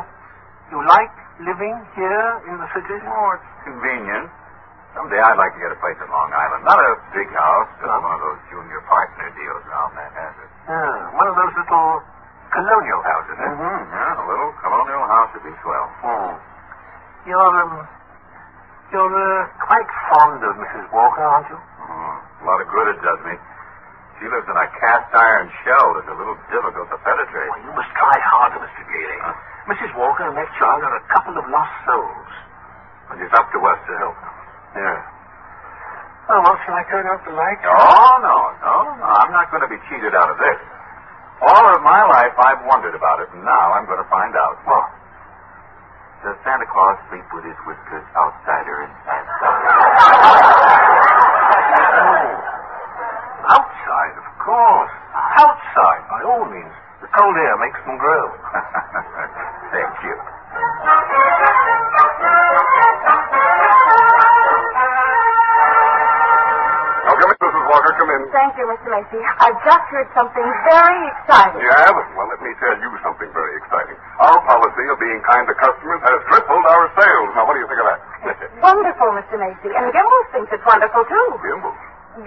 you like living here in the city? Oh, it's convenient. Someday I'd like to get a place in Long Island. Not a big house, just one of those junior partner deals around Manhattan. Yeah, one of those little colonial houses, eh? Mm-hmm. Yeah, a little colonial house would be swell. Oh. You're, um, you're, uh, quite fond of Mrs. Walker, aren't you? Oh, a lot of good it does me. She lives in a cast iron shell that's a little difficult to penetrate. Well, you must try harder, Mr. Gailey. Mrs. Walker and that child are a couple of lost souls. And it's up to us to help them. Yeah. Oh, well, shall I turn out the light? Oh, no, no, no. I'm not going to be cheated out of this. All of my life I've wondered about it, and now I'm going to find out. What? Does Santa Claus sleep with his whiskers outside or inside? Oh. Outside, of course. Outside, by all means. The cold air makes them grow. Thank you. Mrs. Walker. Come in. Thank you, Mr. Macy. I've just heard something very exciting. You have? Well, let me tell you something very exciting. Our policy of being kind to customers has tripled our sales. Now, what do you think of that? Wonderful, Mr. Macy. And Gimbels thinks it's wonderful, too. Gimbel.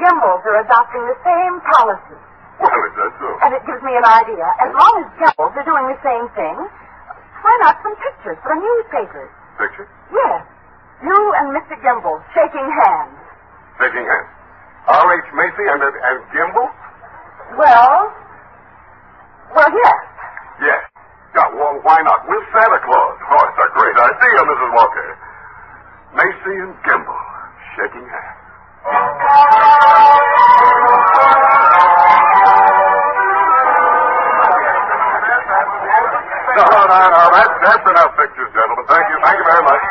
Gimbels are adopting the same policy. Well, is that so? And it gives me an idea. As long as Gimbels are doing the same thing, why not some pictures for the newspapers? Picture? Yes. You and Mr. Gimbels shaking hands. Shaking hands. R.H. Macy and, and Gimbel? Well, well, yes. Yes. Yeah, well, why not? With Santa Claus. Oh, it's a great idea, Mrs. Walker. Macy and Gimbel shaking hands. No, no, no, no. That's, that's enough pictures, gentlemen. Thank you. Thank you very much.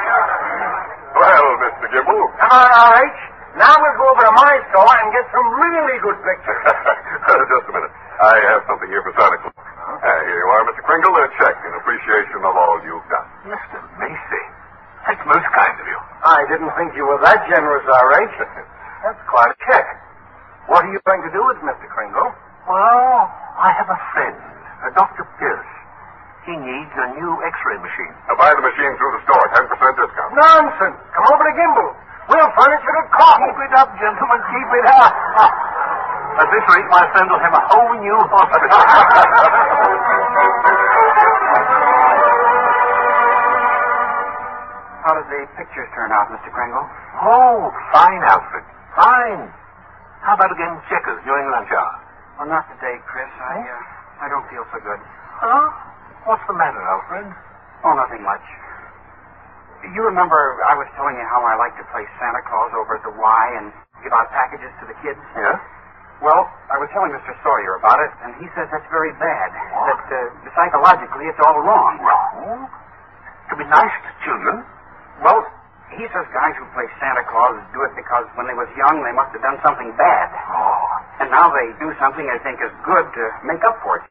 Well, Mr. Gimbel. Come on, right. Now we'll go over to my store and get some really good pictures. Just a minute. I have something here for Santa Claus. Uh, here you are, Mr. Kringle. A check in appreciation of all you've done. Mr. Macy. That's most kind of you. I didn't think you were that generous, all right. That's quite a check. What are you going to do with it, Mr. Kringle? Well, I have a friend, a Dr. Pierce. He needs a new x-ray machine. Now, buy the machine through the store. 10% discount. Nonsense. Come over to Gimbel. We'll furnish it at cost. Keep it up, gentlemen. Keep it up. At this rate, my friend will have a whole new hospital. How did the pictures turn out, Mr. Kringle? Oh, fine, Alfred. Fine. How about a game of checkers during lunch hour? Well, not today, Chris. I, uh, I don't feel so good. Huh? What's the matter, Alfred? Oh, nothing much. You remember I was telling you how I like to play Santa Claus over at the Y and give out packages to the kids? Yeah? Well, I was telling Mr. Sawyer about it, and he says that's very bad. That uh, psychologically it's all wrong. Wrong? To be nice to children? Well, he says guys who play Santa Claus do it because when they was young they must have done something bad. Oh. And now they do something they think is good to make up for it.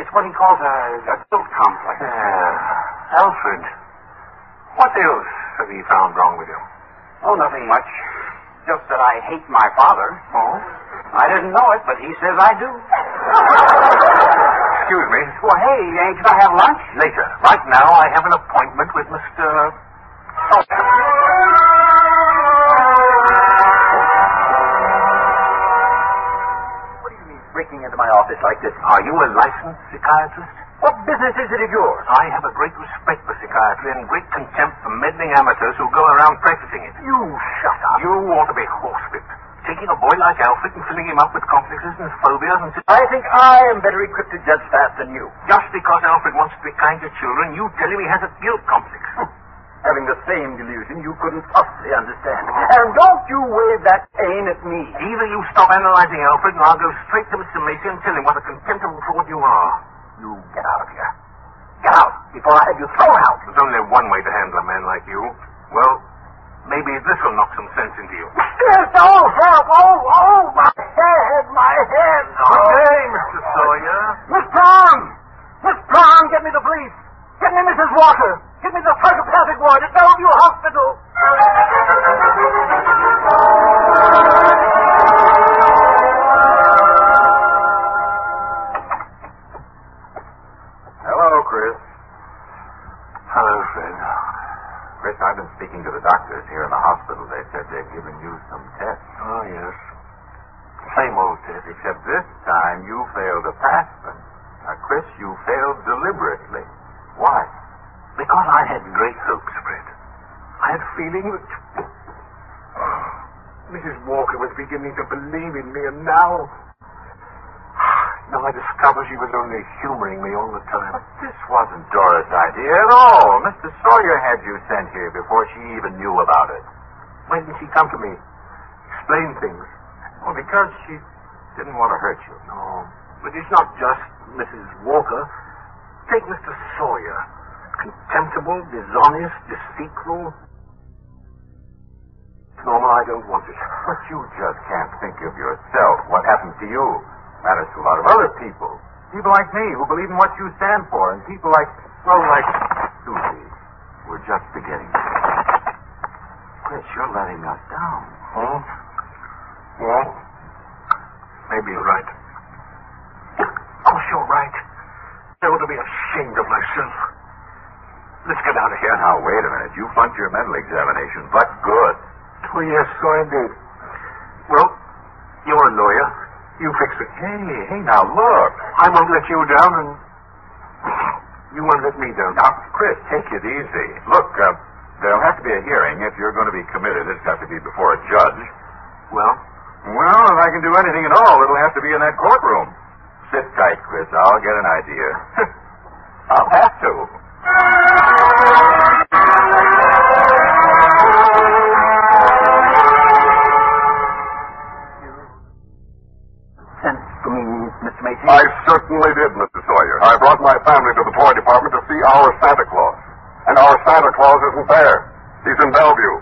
It's what he calls a, a guilt complex. Uh, Alfred, what else have you found wrong with him? Oh, nothing much. Just that I hate my father. Oh? I didn't know it, but he says I do. Excuse me. Well, hey, ain't you gonna have lunch? Later. Right now, I have an appointment with Mr. Sawyer. What do you mean breaking into my office like this? Are you a licensed psychiatrist? What business is it of yours? I have a great respect for psychiatry and great contempt for meddling amateurs who go around practicing it. You shut up. You ought to be horsewhipped. Taking a boy like Alfred and filling him up with complexes and phobias and... I think I am better equipped to judge that than you. Just because Alfred wants to be kind to children, you tell him he has a guilt complex. Having the same delusion you couldn't possibly understand. And don't you wave that cane at me. Either you stop analyzing Alfred and I'll go straight to Mr. Macy and tell him what a contemptible fraud you are. You get out of here. Get out before I have you thrown out. There's only one way to handle a man like you. Well, maybe this will knock some sense into you. Yes, oh, help! Oh, oh, my head, my head! Good oh. day, Mr. Sawyer. Miss Brown! Miss Brown, get me the police! Get me Mrs. Walker! Get me the psychopathic ward at Bellevue Hospital! Chris, I've been speaking to the doctors here in the hospital. They said they've given you some tests. Oh, yes. Same old test. Except this time you failed to pass them. Now, Chris, you failed deliberately. Why? Because I had great hopes, Fred. I had a feeling that Mrs. Walker was beginning to believe in me, and now... Now I discover she was only humoring me all the time. But this wasn't Dora's idea at all. Mr. Sawyer had you sent here before she even knew about it. When did she come to me? Explain things. Well, because she didn't want to hurt you. No. But it's not just Mrs. Walker. Take Mr. Sawyer. Contemptible, dishonest, deceitful. Normal, I don't want it. But you just can't think of yourself. What happened to you matters to a lot of other people. People like me who believe in what you stand for, and people like, well, like Susie. We're just beginning. Chris, you're letting us down. Hmm? Well, maybe you're right. Of course you're right. I ought to be ashamed of myself. Let's get out of here. Now, wait a minute. You flunked your mental examination, but good. Oh, yes, so I did. Well, you're a lawyer. You fix it. Hey, hey, now look. I won't let you down, and you won't let me down. Now, Chris, take it easy. Look, uh, there'll have to be a hearing. If you're going to be committed, It's got to be before a judge. Well? Well, if I can do anything at all, it'll have to be in that courtroom. Sit tight, Chris. I'll get an idea. I'll have to. Mr. Macy? I certainly did, Mr. Sawyer. I brought my family to the toy department to see our Santa Claus. And our Santa Claus isn't there. He's in Bellevue.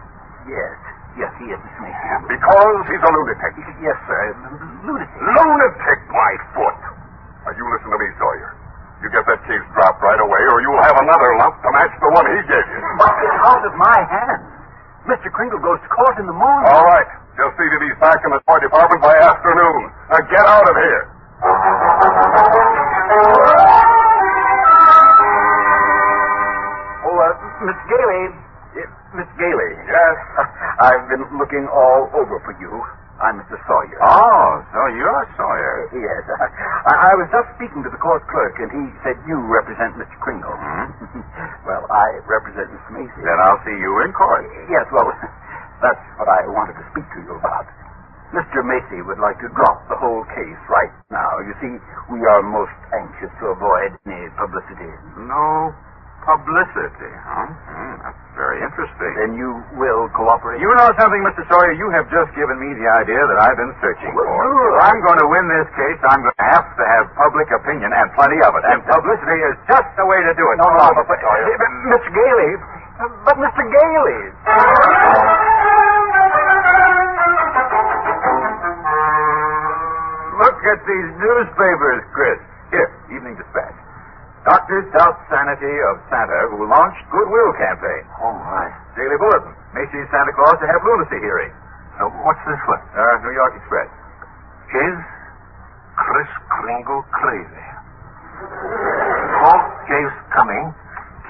Yes. Yes, he is, Mr. Macy. Because he's a lunatic. Yes, sir. Lunatic. Lunatic, my foot. Now, you listen to me, Sawyer. You get that case dropped right away, or you'll have another lump to match the one he gave you. But it's out of my hands. Mr. Kringle goes to court in the morning. All right. Just see that he's back in the toy department by afternoon. Now, get out of here. Oh, uh, Miss Gailey. Uh, Miss Gailey. Yes? I've been looking all over for you. I'm Mr. Sawyer. Oh, so you're Sawyer. Yes. I, I was just speaking to the court clerk, and he said you represent Mr. Kringle. well, I represent Mr. Macy. Then I'll see you in court. Yes, well, that's what I wanted to speak to you about. Mr. Macy would like to drop the whole case right now. You see, we are most anxious to avoid any publicity. No publicity, huh? Hmm, that's very interesting. Then you will cooperate? You know something, Mr. Sawyer? You have just given me the idea that I've been searching for. sure. If I'm going to win this case, I'm going to have to have public opinion and plenty of it. And publicity is just the way to do it. No, no, on, but, but, Mr. Sawyer. but Mr. Gailey. But Mr. Gailey. Look at these newspapers, Chris. Here, Evening Dispatch. Doctors doubt sanity of Santa who launched Goodwill campaign. Oh, my. Daily Bulletin. Macy's Santa Claus to have lunacy hearing. Uh, what's this one? Uh, New York Express. Is Chris Kringle crazy? All days coming,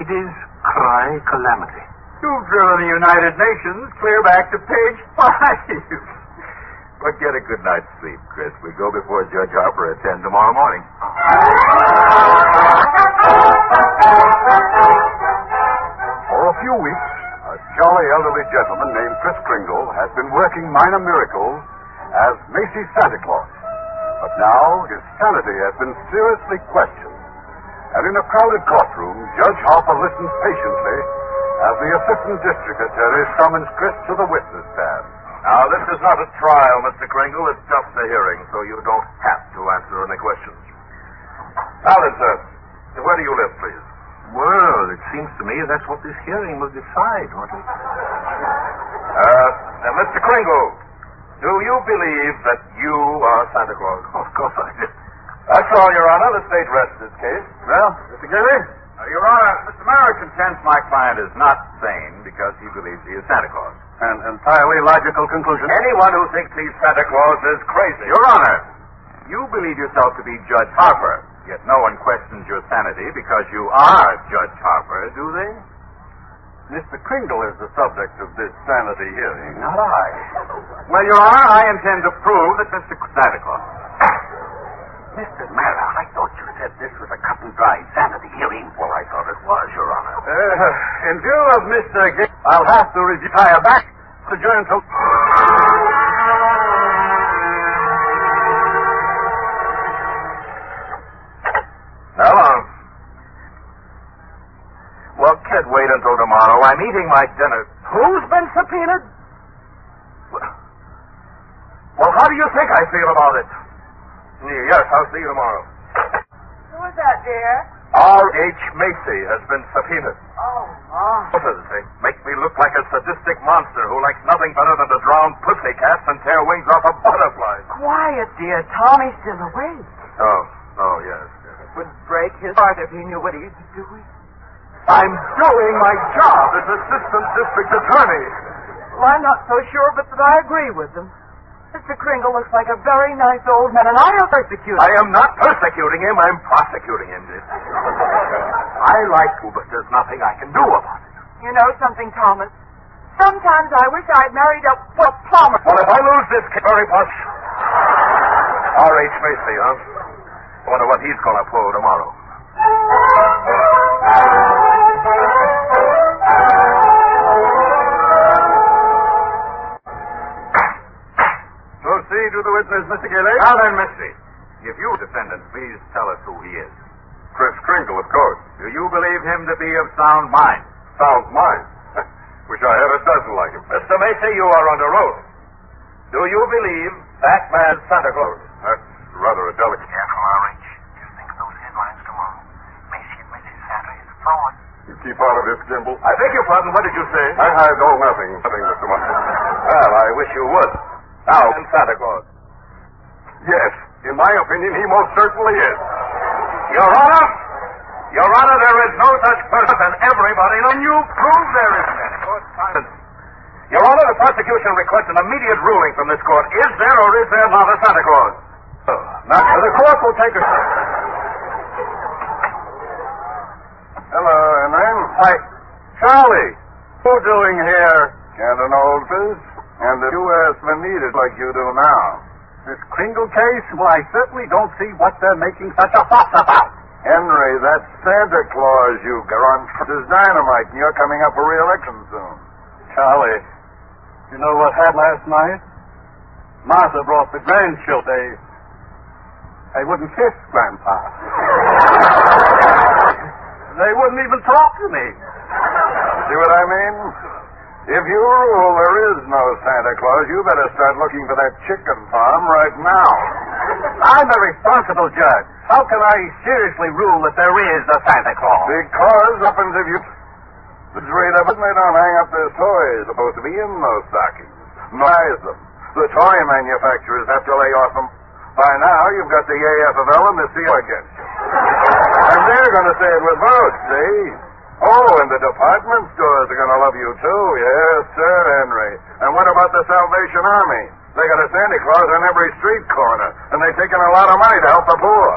it is cry calamity. You've driven the United Nations clear back to page five. but get a good night's sleep, Chris. We go before Judge Harper at 10 tomorrow morning. For a few weeks, a jolly elderly gentleman named Chris Kringle has been working minor miracles as Macy's Santa Claus. But now his sanity has been seriously questioned. And in a crowded courtroom, Judge Harper listens patiently as the assistant district attorney summons Chris to the witness stand. Now, this is not a trial, Mr. Kringle. It's just a hearing, so you don't have to answer any questions. Now then, sir, where do you live, please? Well, it seems to me that's what this hearing will decide, won't it? Uh, now, Mr. Kringle, do you believe that you are Santa Claus? Of course I do. That's all, Your Honor. The state rests this case. Well, Mr. Gailey? Uh, Your Honor, Mr. Merrick contends my client is not sane because he believes he is Santa Claus. An entirely logical conclusion. Anyone who thinks he's Santa Claus is crazy. Your Honor, you believe yourself to be Judge Harper, yet no one questions your sanity because you are Judge Harper, do they? Mr. Kringle is the subject of this sanity hearing. Not I. Well, Your Honor, I intend to prove that Mr. Santa Claus. Mr. Merrill, I thought you said this was a cut and dry sanity hearing. Well, I thought it was, Your Honor. Uh, in view of Mr. I'll have to retire back to join till. Now, uh, well, kid, wait until tomorrow. I'm eating my dinner. Who's been subpoenaed? Well, how do you think I feel about it? Yes, I'll see you tomorrow. Who is that, dear? R.H. Macy has been subpoenaed. Oh, my. They make me look like a sadistic monster who likes nothing better than to drown pussycats and tear wings off of butterflies. Quiet, dear. Tommy's still awake. Oh, oh, yes. It Would break his heart if he knew what he's doing. I'm doing my job as assistant district attorney. Well, I'm not so sure, but that I agree with them. Mr. Kringle looks like a very nice old man, and I'll persecute him. I am not persecuting him, I'm prosecuting him. I like to, but there's nothing I can do about it. You know something, Thomas? Sometimes I wish I'd married a, a plumber. Well, if I lose this case, very much. R.H. Macy, huh? I wonder what he's going to pull tomorrow. Proceed to the witness, Mr. Gailey. Now then, Misty, if you, defendant, please tell us who he is. Chris Kringle, of course. Do you believe him to be of sound mind? Sound mind? Wish I had a dozen like him. Mr. Macy, you are under oath. Do you believe that man Santa Claus? That's rather a delicate. Careful, R.H. Just think of those headlines tomorrow. Macy admits Santa is a fraud. You keep out of this, Gimbel. I beg your pardon. What did you say? I, I know nothing. Nothing, Mr. Martin. Well, I wish you would. Now, Santa Claus. Yes, in my opinion, he most certainly is. Your Honor, Your Honor, there is no such person, and everybody, and you prove there isn't. Your Honor, the prosecution requests an immediate ruling from this court. Is there or is there not a Santa Claus? Oh, now, the court will take a... Hello, name? Hi, Charlie. Who doing here? Canton Oldfish? And the U.S. men need it like you do now. This Kringle case? Well, I certainly don't see what they're making such a fuss about. Henry, that's Santa Claus you got on is dynamite, and you're coming up for re-election soon. Charlie, you know what happened last night? Martha brought the grandchildren. They, they wouldn't kiss Grandpa. they wouldn't even talk to me. See what I mean? If you rule there is no Santa Claus, you better start looking for that chicken farm right now. I'm a responsible judge. How can I seriously rule that there is a Santa Claus? Because up until you... The trade of it, they don't hang up their toys supposed to be in those stockings. Buys them. The toy manufacturers have to lay off them. By now, you've got the AFL and the CIO against you. And they're going to say it with votes, see? Oh, and the department stores are going to love you, too. Yes, sir, Henry. And what about the Salvation Army? They got a Santa Claus on every street corner, and they're taking a lot of money to help the poor.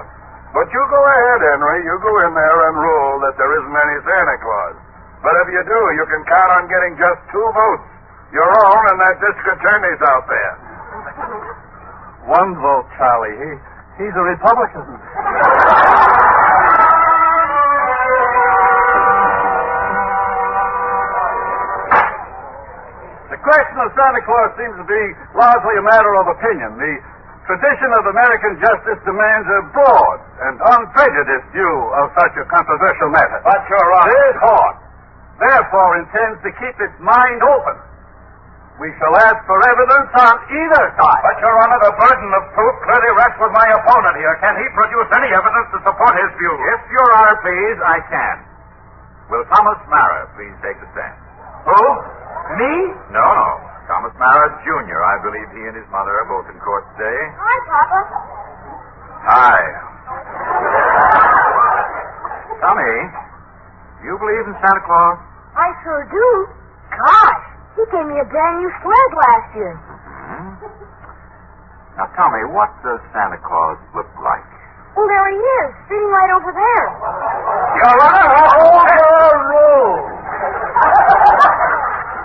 But you go ahead, Henry. You go in there and rule that there isn't any Santa Claus. But if you do, you can count on getting just two votes. Your own and that district attorney's out there. One vote, Charlie. He, he's a Republican. question of Santa Claus seems to be largely a matter of opinion. The tradition of American justice demands a broad and unprejudiced view of such a controversial matter. But, Your Honor- This court, therefore, intends to keep its mind open. We shall ask for evidence on either side. But, Your Honor, the burden of proof clearly rests with my opponent here. Can he produce any evidence to support his view? If Your Honor please, I can. Will Thomas Mara please take the stand? Who? Me? No, no. Thomas Mara, Jr. I believe he and his mother are both in court today. Hi, Papa. Hi. Tommy, do you believe in Santa Claus? I sure do. Gosh, he gave me a brand new sled last year. Hmm? Now, Tommy, what does Santa Claus look like? Well, there he is, sitting right over there. Your Honor, overruled.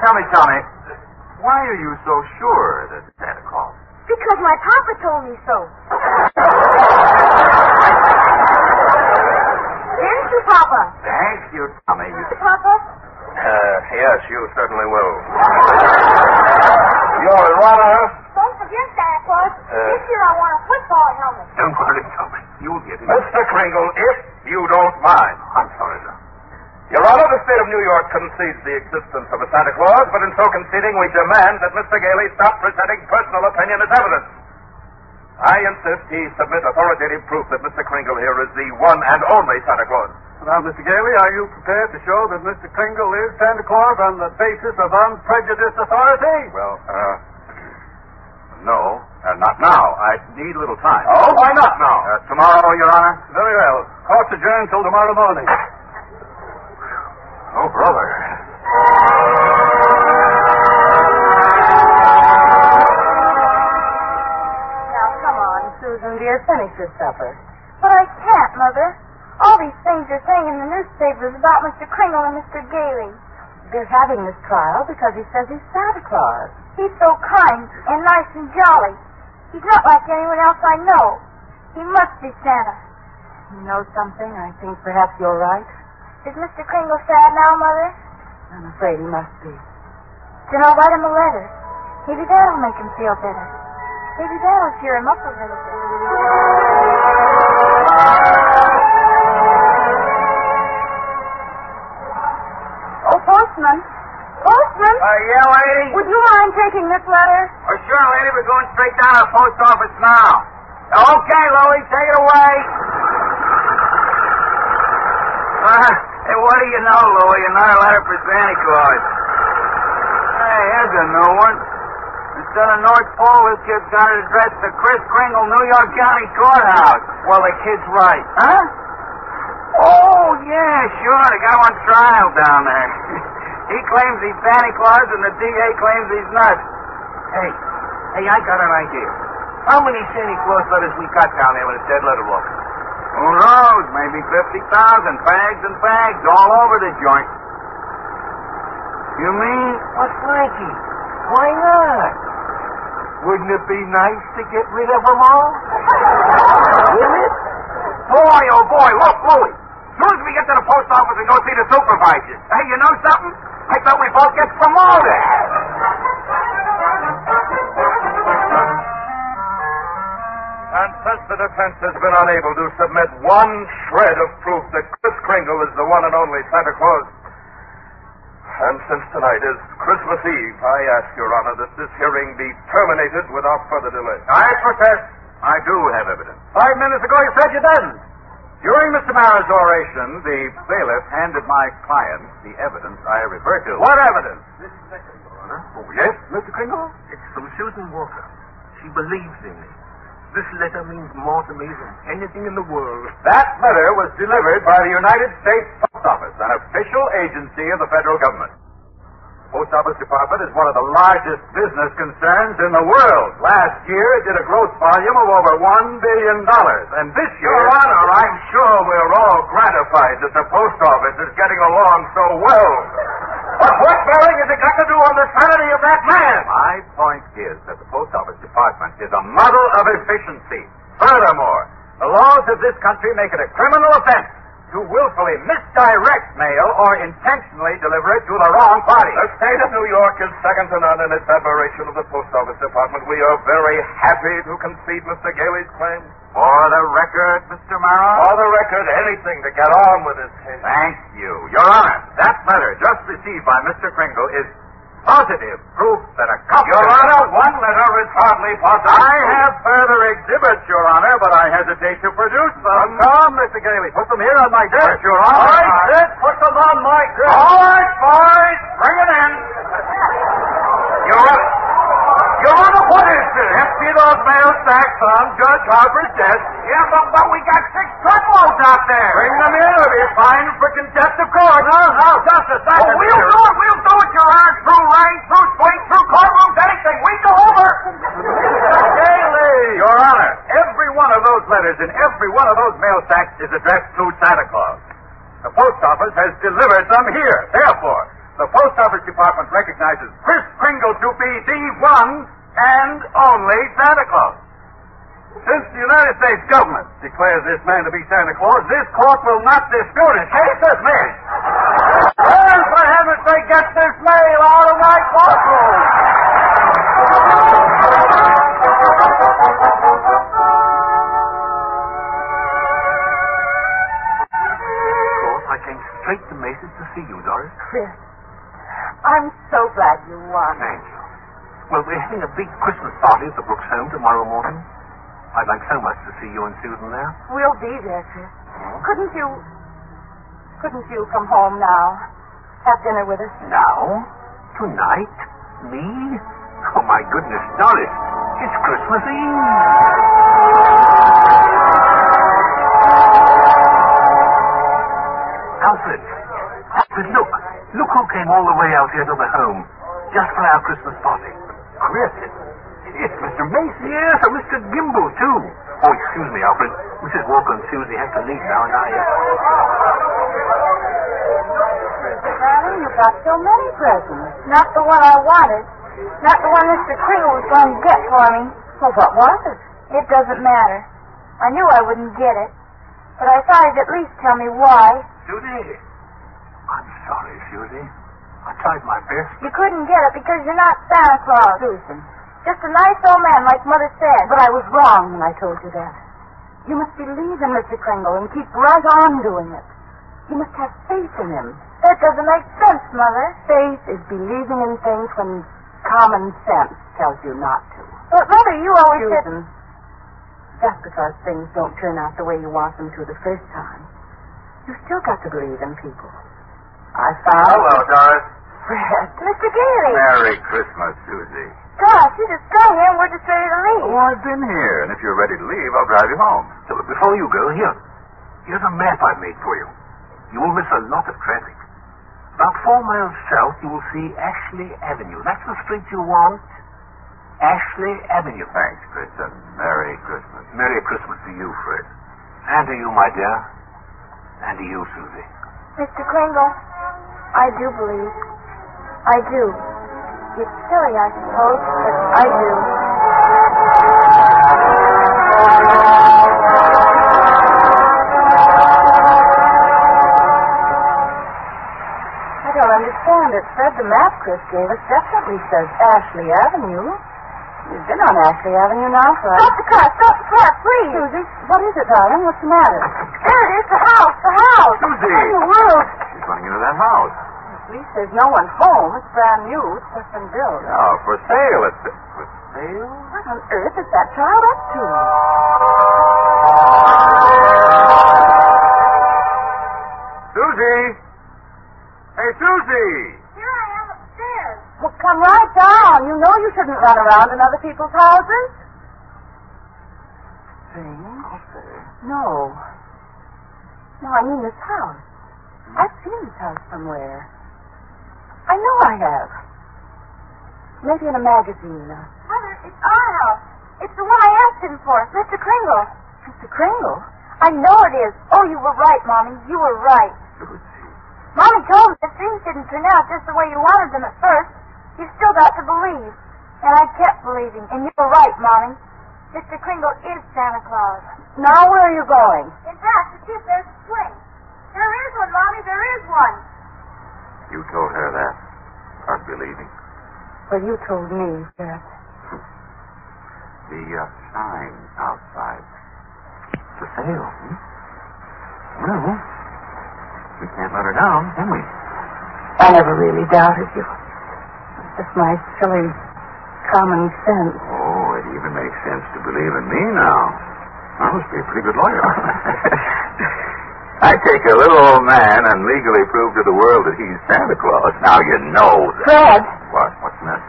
Tell me, Tommy, why are you so sure that it's Santa Claus? Because my papa told me so. Didn't you, Papa? Thank you, Tommy. You... Papa? Uh, yes, you certainly will. Your Honor, Don't forget, Santa Claus. this year I want a football helmet. Don't worry, Tommy. You'll get it. Mr. Kringle, if you don't mind. I'm sorry, sir. Your Honor, the state of New York concedes the existence of a Santa Claus, but in so conceding, we demand that Mr. Gailey stop presenting personal opinion as evidence. I insist he submit authoritative proof that Mr. Kringle here is the one and only Santa Claus. Now, Mr. Gailey, are you prepared to show that Mr. Kringle is Santa Claus on the basis of unprejudiced authority? Well, uh, no, uh, not now. I need a little time. Oh, why not now? Uh, tomorrow, Your Honor? Very well. Court's adjourned till tomorrow morning. Oh, brother. Now, come on, Susan, dear, finish your supper. But I can't, Mother. All these things are saying in the newspapers about Mr. Kringle and Mr. Gailey. They're having this trial because he says he's Santa Claus. He's so kind and nice and jolly. He's not like anyone else I know. He must be Santa. You know something? I think perhaps you're right. Is Mr. Kringle sad now, Mother? I'm afraid he must be. Then I'll write him a letter. Maybe that'll make him feel better. Maybe that'll cheer him up a little bit. Oh, postman. Postman? Uh, yeah, lady? Would you mind taking this letter? Oh, sure, lady. We're going straight down to the post office now. Okay, Lily, take it away. Uh, hey, what do you know, Louie? Another letter for Santa Claus. Hey, here's a new one. Instead of North Pole, this kid's got it addressed to Chris Kringle, New York County Courthouse. Well, the kid's right. Huh? Oh, yeah, sure. They got him on trial down there. he claims he's Santa Claus, and the DA claims he's nuts. Hey, hey, I got an idea. How many Santa Claus letters we got down there with a dead letter book? Who knows? Maybe 50,000. Bags and bags all over the joint. You mean? What, Frankie? Why not? Wouldn't it be nice to get rid of them all? Will it? Boy, oh boy, look, Louie. As soon as we get to the post office and go see the supervisors. Hey, you know something? I thought we both get promoted. And since the defense has been unable to submit one shred of proof that Chris Kringle is the one and only Santa Claus, and since tonight is Christmas Eve, I ask Your Honor that this hearing be terminated without further delay. I protest. I do have evidence. Five minutes ago you said you didn't. During Mr. Mara's oration, the bailiff handed my client the evidence I refer to. What evidence? Mr. Kringle, Your Honor. Oh, yes, Mr. Kringle? It's from Susan Walker. She believes in me. This letter means more to me than anything in the world. That letter was delivered by the United States Post Office, an official agency of the federal government. The Post Office Department is one of the largest business concerns in the world. Last year, it did a gross volume of over $1 billion. And this year... Your Honor, I'm sure we're all gratified that the Post Office is getting along so well. But what bearing has it got to do on the sanity of that man? My point is that the Post Office Department is a model of efficiency. Furthermore, the laws of this country make it a criminal offense to willfully misdirect mail or intentionally deliver it to the wrong party. The state of New York is second to none in its admiration of the Post Office Department. We are very happy to concede Mr. Gailey's claim. For the record, Mr. Mara? For the record, anything to get on with this case. Thank you. Your Honor, that letter just received by Mr. Kringle is positive proof that a cop... Your Honor, one letter is hardly positive. I have further exhibits, Your Honor, but I hesitate to produce them. Come, Mr. Gailey, put them here on my desk, Your Honor. I said put them on my desk. All right, boys, bring it in. Your Honor, Your what is this? Empty those mail sacks on Judge Harper's desk. Yeah, but, but we got six truckloads out there. Bring them in or be fined for contempt of court. No, no, Justice, that's Oh, we'll do it, we'll do it, Your Honor. Through rain, through sleet, through courtrooms, anything. We go over. Gailey! Your Honor, every one of those letters in every one of those mail sacks is addressed to Santa Claus. The post office has delivered them here. Therefore, the post office department recognizes Chris Kringle to be the one and only Santa Claus. Since the United States government declares this man to be Santa Claus, this court will not dispute it. Case dismissed. Well, for heaven's sake, get this mail out of my courtroom. Of course, I came straight to Macy's to see you, Doris. Chris, I'm so glad you won. Thank you. Well, we're having a big Christmas party at the Brooks home tomorrow morning. I'd like so much to see you and Susan there. We'll be there, Chris. Couldn't you... Couldn't you come home now? Have dinner with us? Now? Tonight? Me? Oh, my goodness, Doris. It's Christmas Eve. Alfred. Alfred, look. Look who came all the way out here to the home. Just for our Christmas party. Chris, it's Mr. Mason. Yes, and Mr. Gimbel, too. Oh, excuse me, Alfred. Mrs. Walker and Susie have to leave now, and I... Uh... Darling, you've got so many presents. Not the one I wanted. Not the one Mr. Kringle was going to get for me. Well, what was it? It doesn't matter. I knew I wouldn't get it. But I thought he'd at least tell me why. Susie. I'm sorry, Susie. I tried my best. You couldn't get it because you're not Santa Claus. Susan. Just a nice old man, like Mother said. But I was wrong when I told you that. You must believe in Mr. Kringle and keep right on doing it. You must have faith in him. That doesn't make sense, Mother. Faith is believing in things when common sense tells you not to. But, Mother, you always Susan, said... just because things don't turn out the way you want them to the first time, you've still got to believe in people. I found... Hello, Doris. Fred. Mr. Gailey. Merry Christmas, Susie. Gosh, you just got here and we're just ready to leave. Oh, I've been here, and if you're ready to leave, I'll drive you home. So before you go, here. Here's a map I've made for you. You will miss a lot of traffic. About four miles south, you will see Ashley Avenue. That's the street you want. Ashley Avenue. Thanks, Chris, and Merry Christmas. Merry Christmas to you, Fred. And to you, my dear. And to you, Susie. Mr. Kringle, I do believe. I do. It's silly, I suppose, but I do. I don't understand it. Said the map Chris gave us definitely says Ashley Avenue. We've been on Ashley Avenue now for... Stop the car! Stop the car, please! Susie, what is it, darling? What's the matter? There it is, the house, the house! Susie! What in the world? She's running into that house. At least there's no one home. It's brand new. It's just been built. Oh, for sale. It's for sale? What on earth is that child up to? Susie! Hey, Susie! Here I am upstairs. Well, come right down. You know you shouldn't run around in other people's houses. Strange. No. No, I mean this house. I've seen this house somewhere. I know I have. Maybe in a magazine. Mother, it's our house. It's the one I asked him for, Mr. Kringle. Mr. Kringle? I know it is. Oh, you were right, Mommy. You were right. Mommy told me that things didn't turn out just the way you wanted them at first. You still got to believe. And I kept believing. And you were right, Mommy. Mr. Kringle is Santa Claus. Now where are you going? In fact, to see if there's a swing. There is one, Mommy. There is one. You told her that. I'm believing. Well, you told me, Fred. The uh, sign outside. For sale. Hmm? Well, we can't let her down, can we? I never really doubted you. It's just my silly common sense. Oh, it even makes sense to believe in me now. I must be a pretty good lawyer. I take a little old man and legally prove to the world that he's Santa Claus. Now you know that. Fred! What? What's that?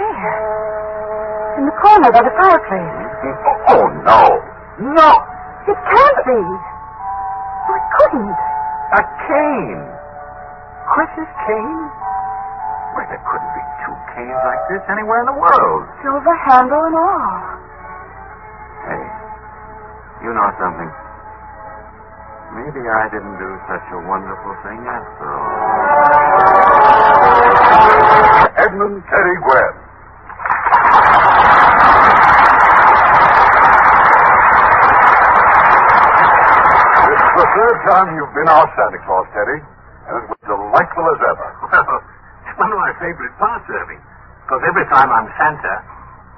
There. In the corner by the fireplace. Oh, oh, no. No. It can't be. Oh, it couldn't. A cane. Chris's cane? Why, there couldn't be two canes like this anywhere in the world. Silver handle and all. Hey, you know something? Maybe I didn't do such a wonderful thing after all. Edmund Teddy Grant. This is the third time you've been our Santa Claus, Teddy, and it was delightful as ever. one of my favorite parts, Irving. Because every time I'm Santa,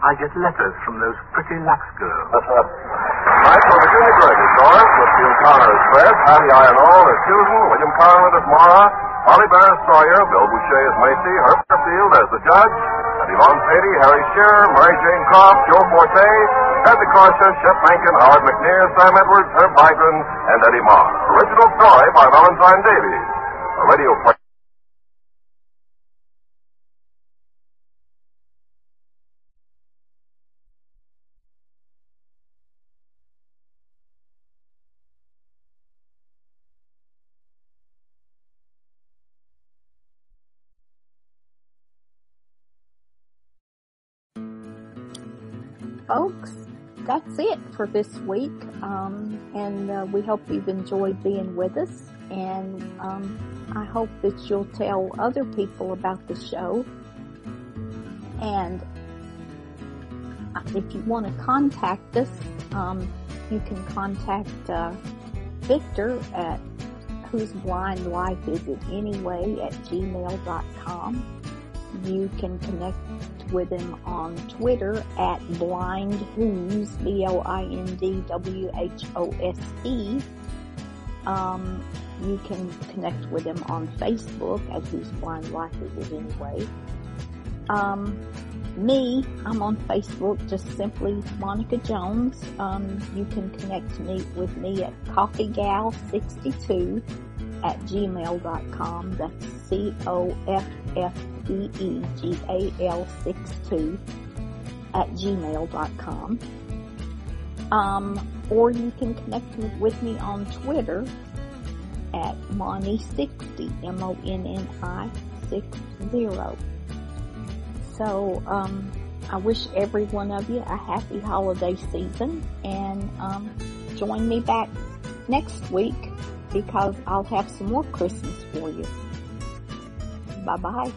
I get letters from those pretty Lux girls. Right, so begin the great story. Whitfield Connor as Fred, Patty Ironall as Susan, William Carlin as Mara, Holly Bear as Sawyer, Bill Boucher as Macy, Herb Fairfield as the judge, and Yvonne Patey, Harry Shearer, Mary Jane Croft, Joe Forte, Kathy Carson, Shep Menken, Howard McNear, Sam Edwards, Herb Vigran, and Eddie Marr. Original story by Valentine Davies. A radio play. That's it for this week. Um, and uh, we hope you've enjoyed being with us. And um, I hope that you'll tell other people about the show. And if you want to contact us, um, you can contact uh, Victor at whose blind life is it anyway at gmail.com. You can connect with him on Twitter at blindwhose, B-L-I-N-D-W-H-O-S-E. Um, you can connect with him on Facebook at Whose Blind Life Is It Anyway. Um, me, I'm on Facebook, just simply Monica Jones. Um, you can connect me with me at coffeegal62 at gmail.com. That's C-O-F-F-E-E-G-A-L 62 at gmail.com. Um, or you can connect with me on Twitter at Moni60, M-O-N-N-I 60. So, um, I wish every one of you a happy holiday season and, um, join me back next week because I'll have some more Christmas for you. Bye bye.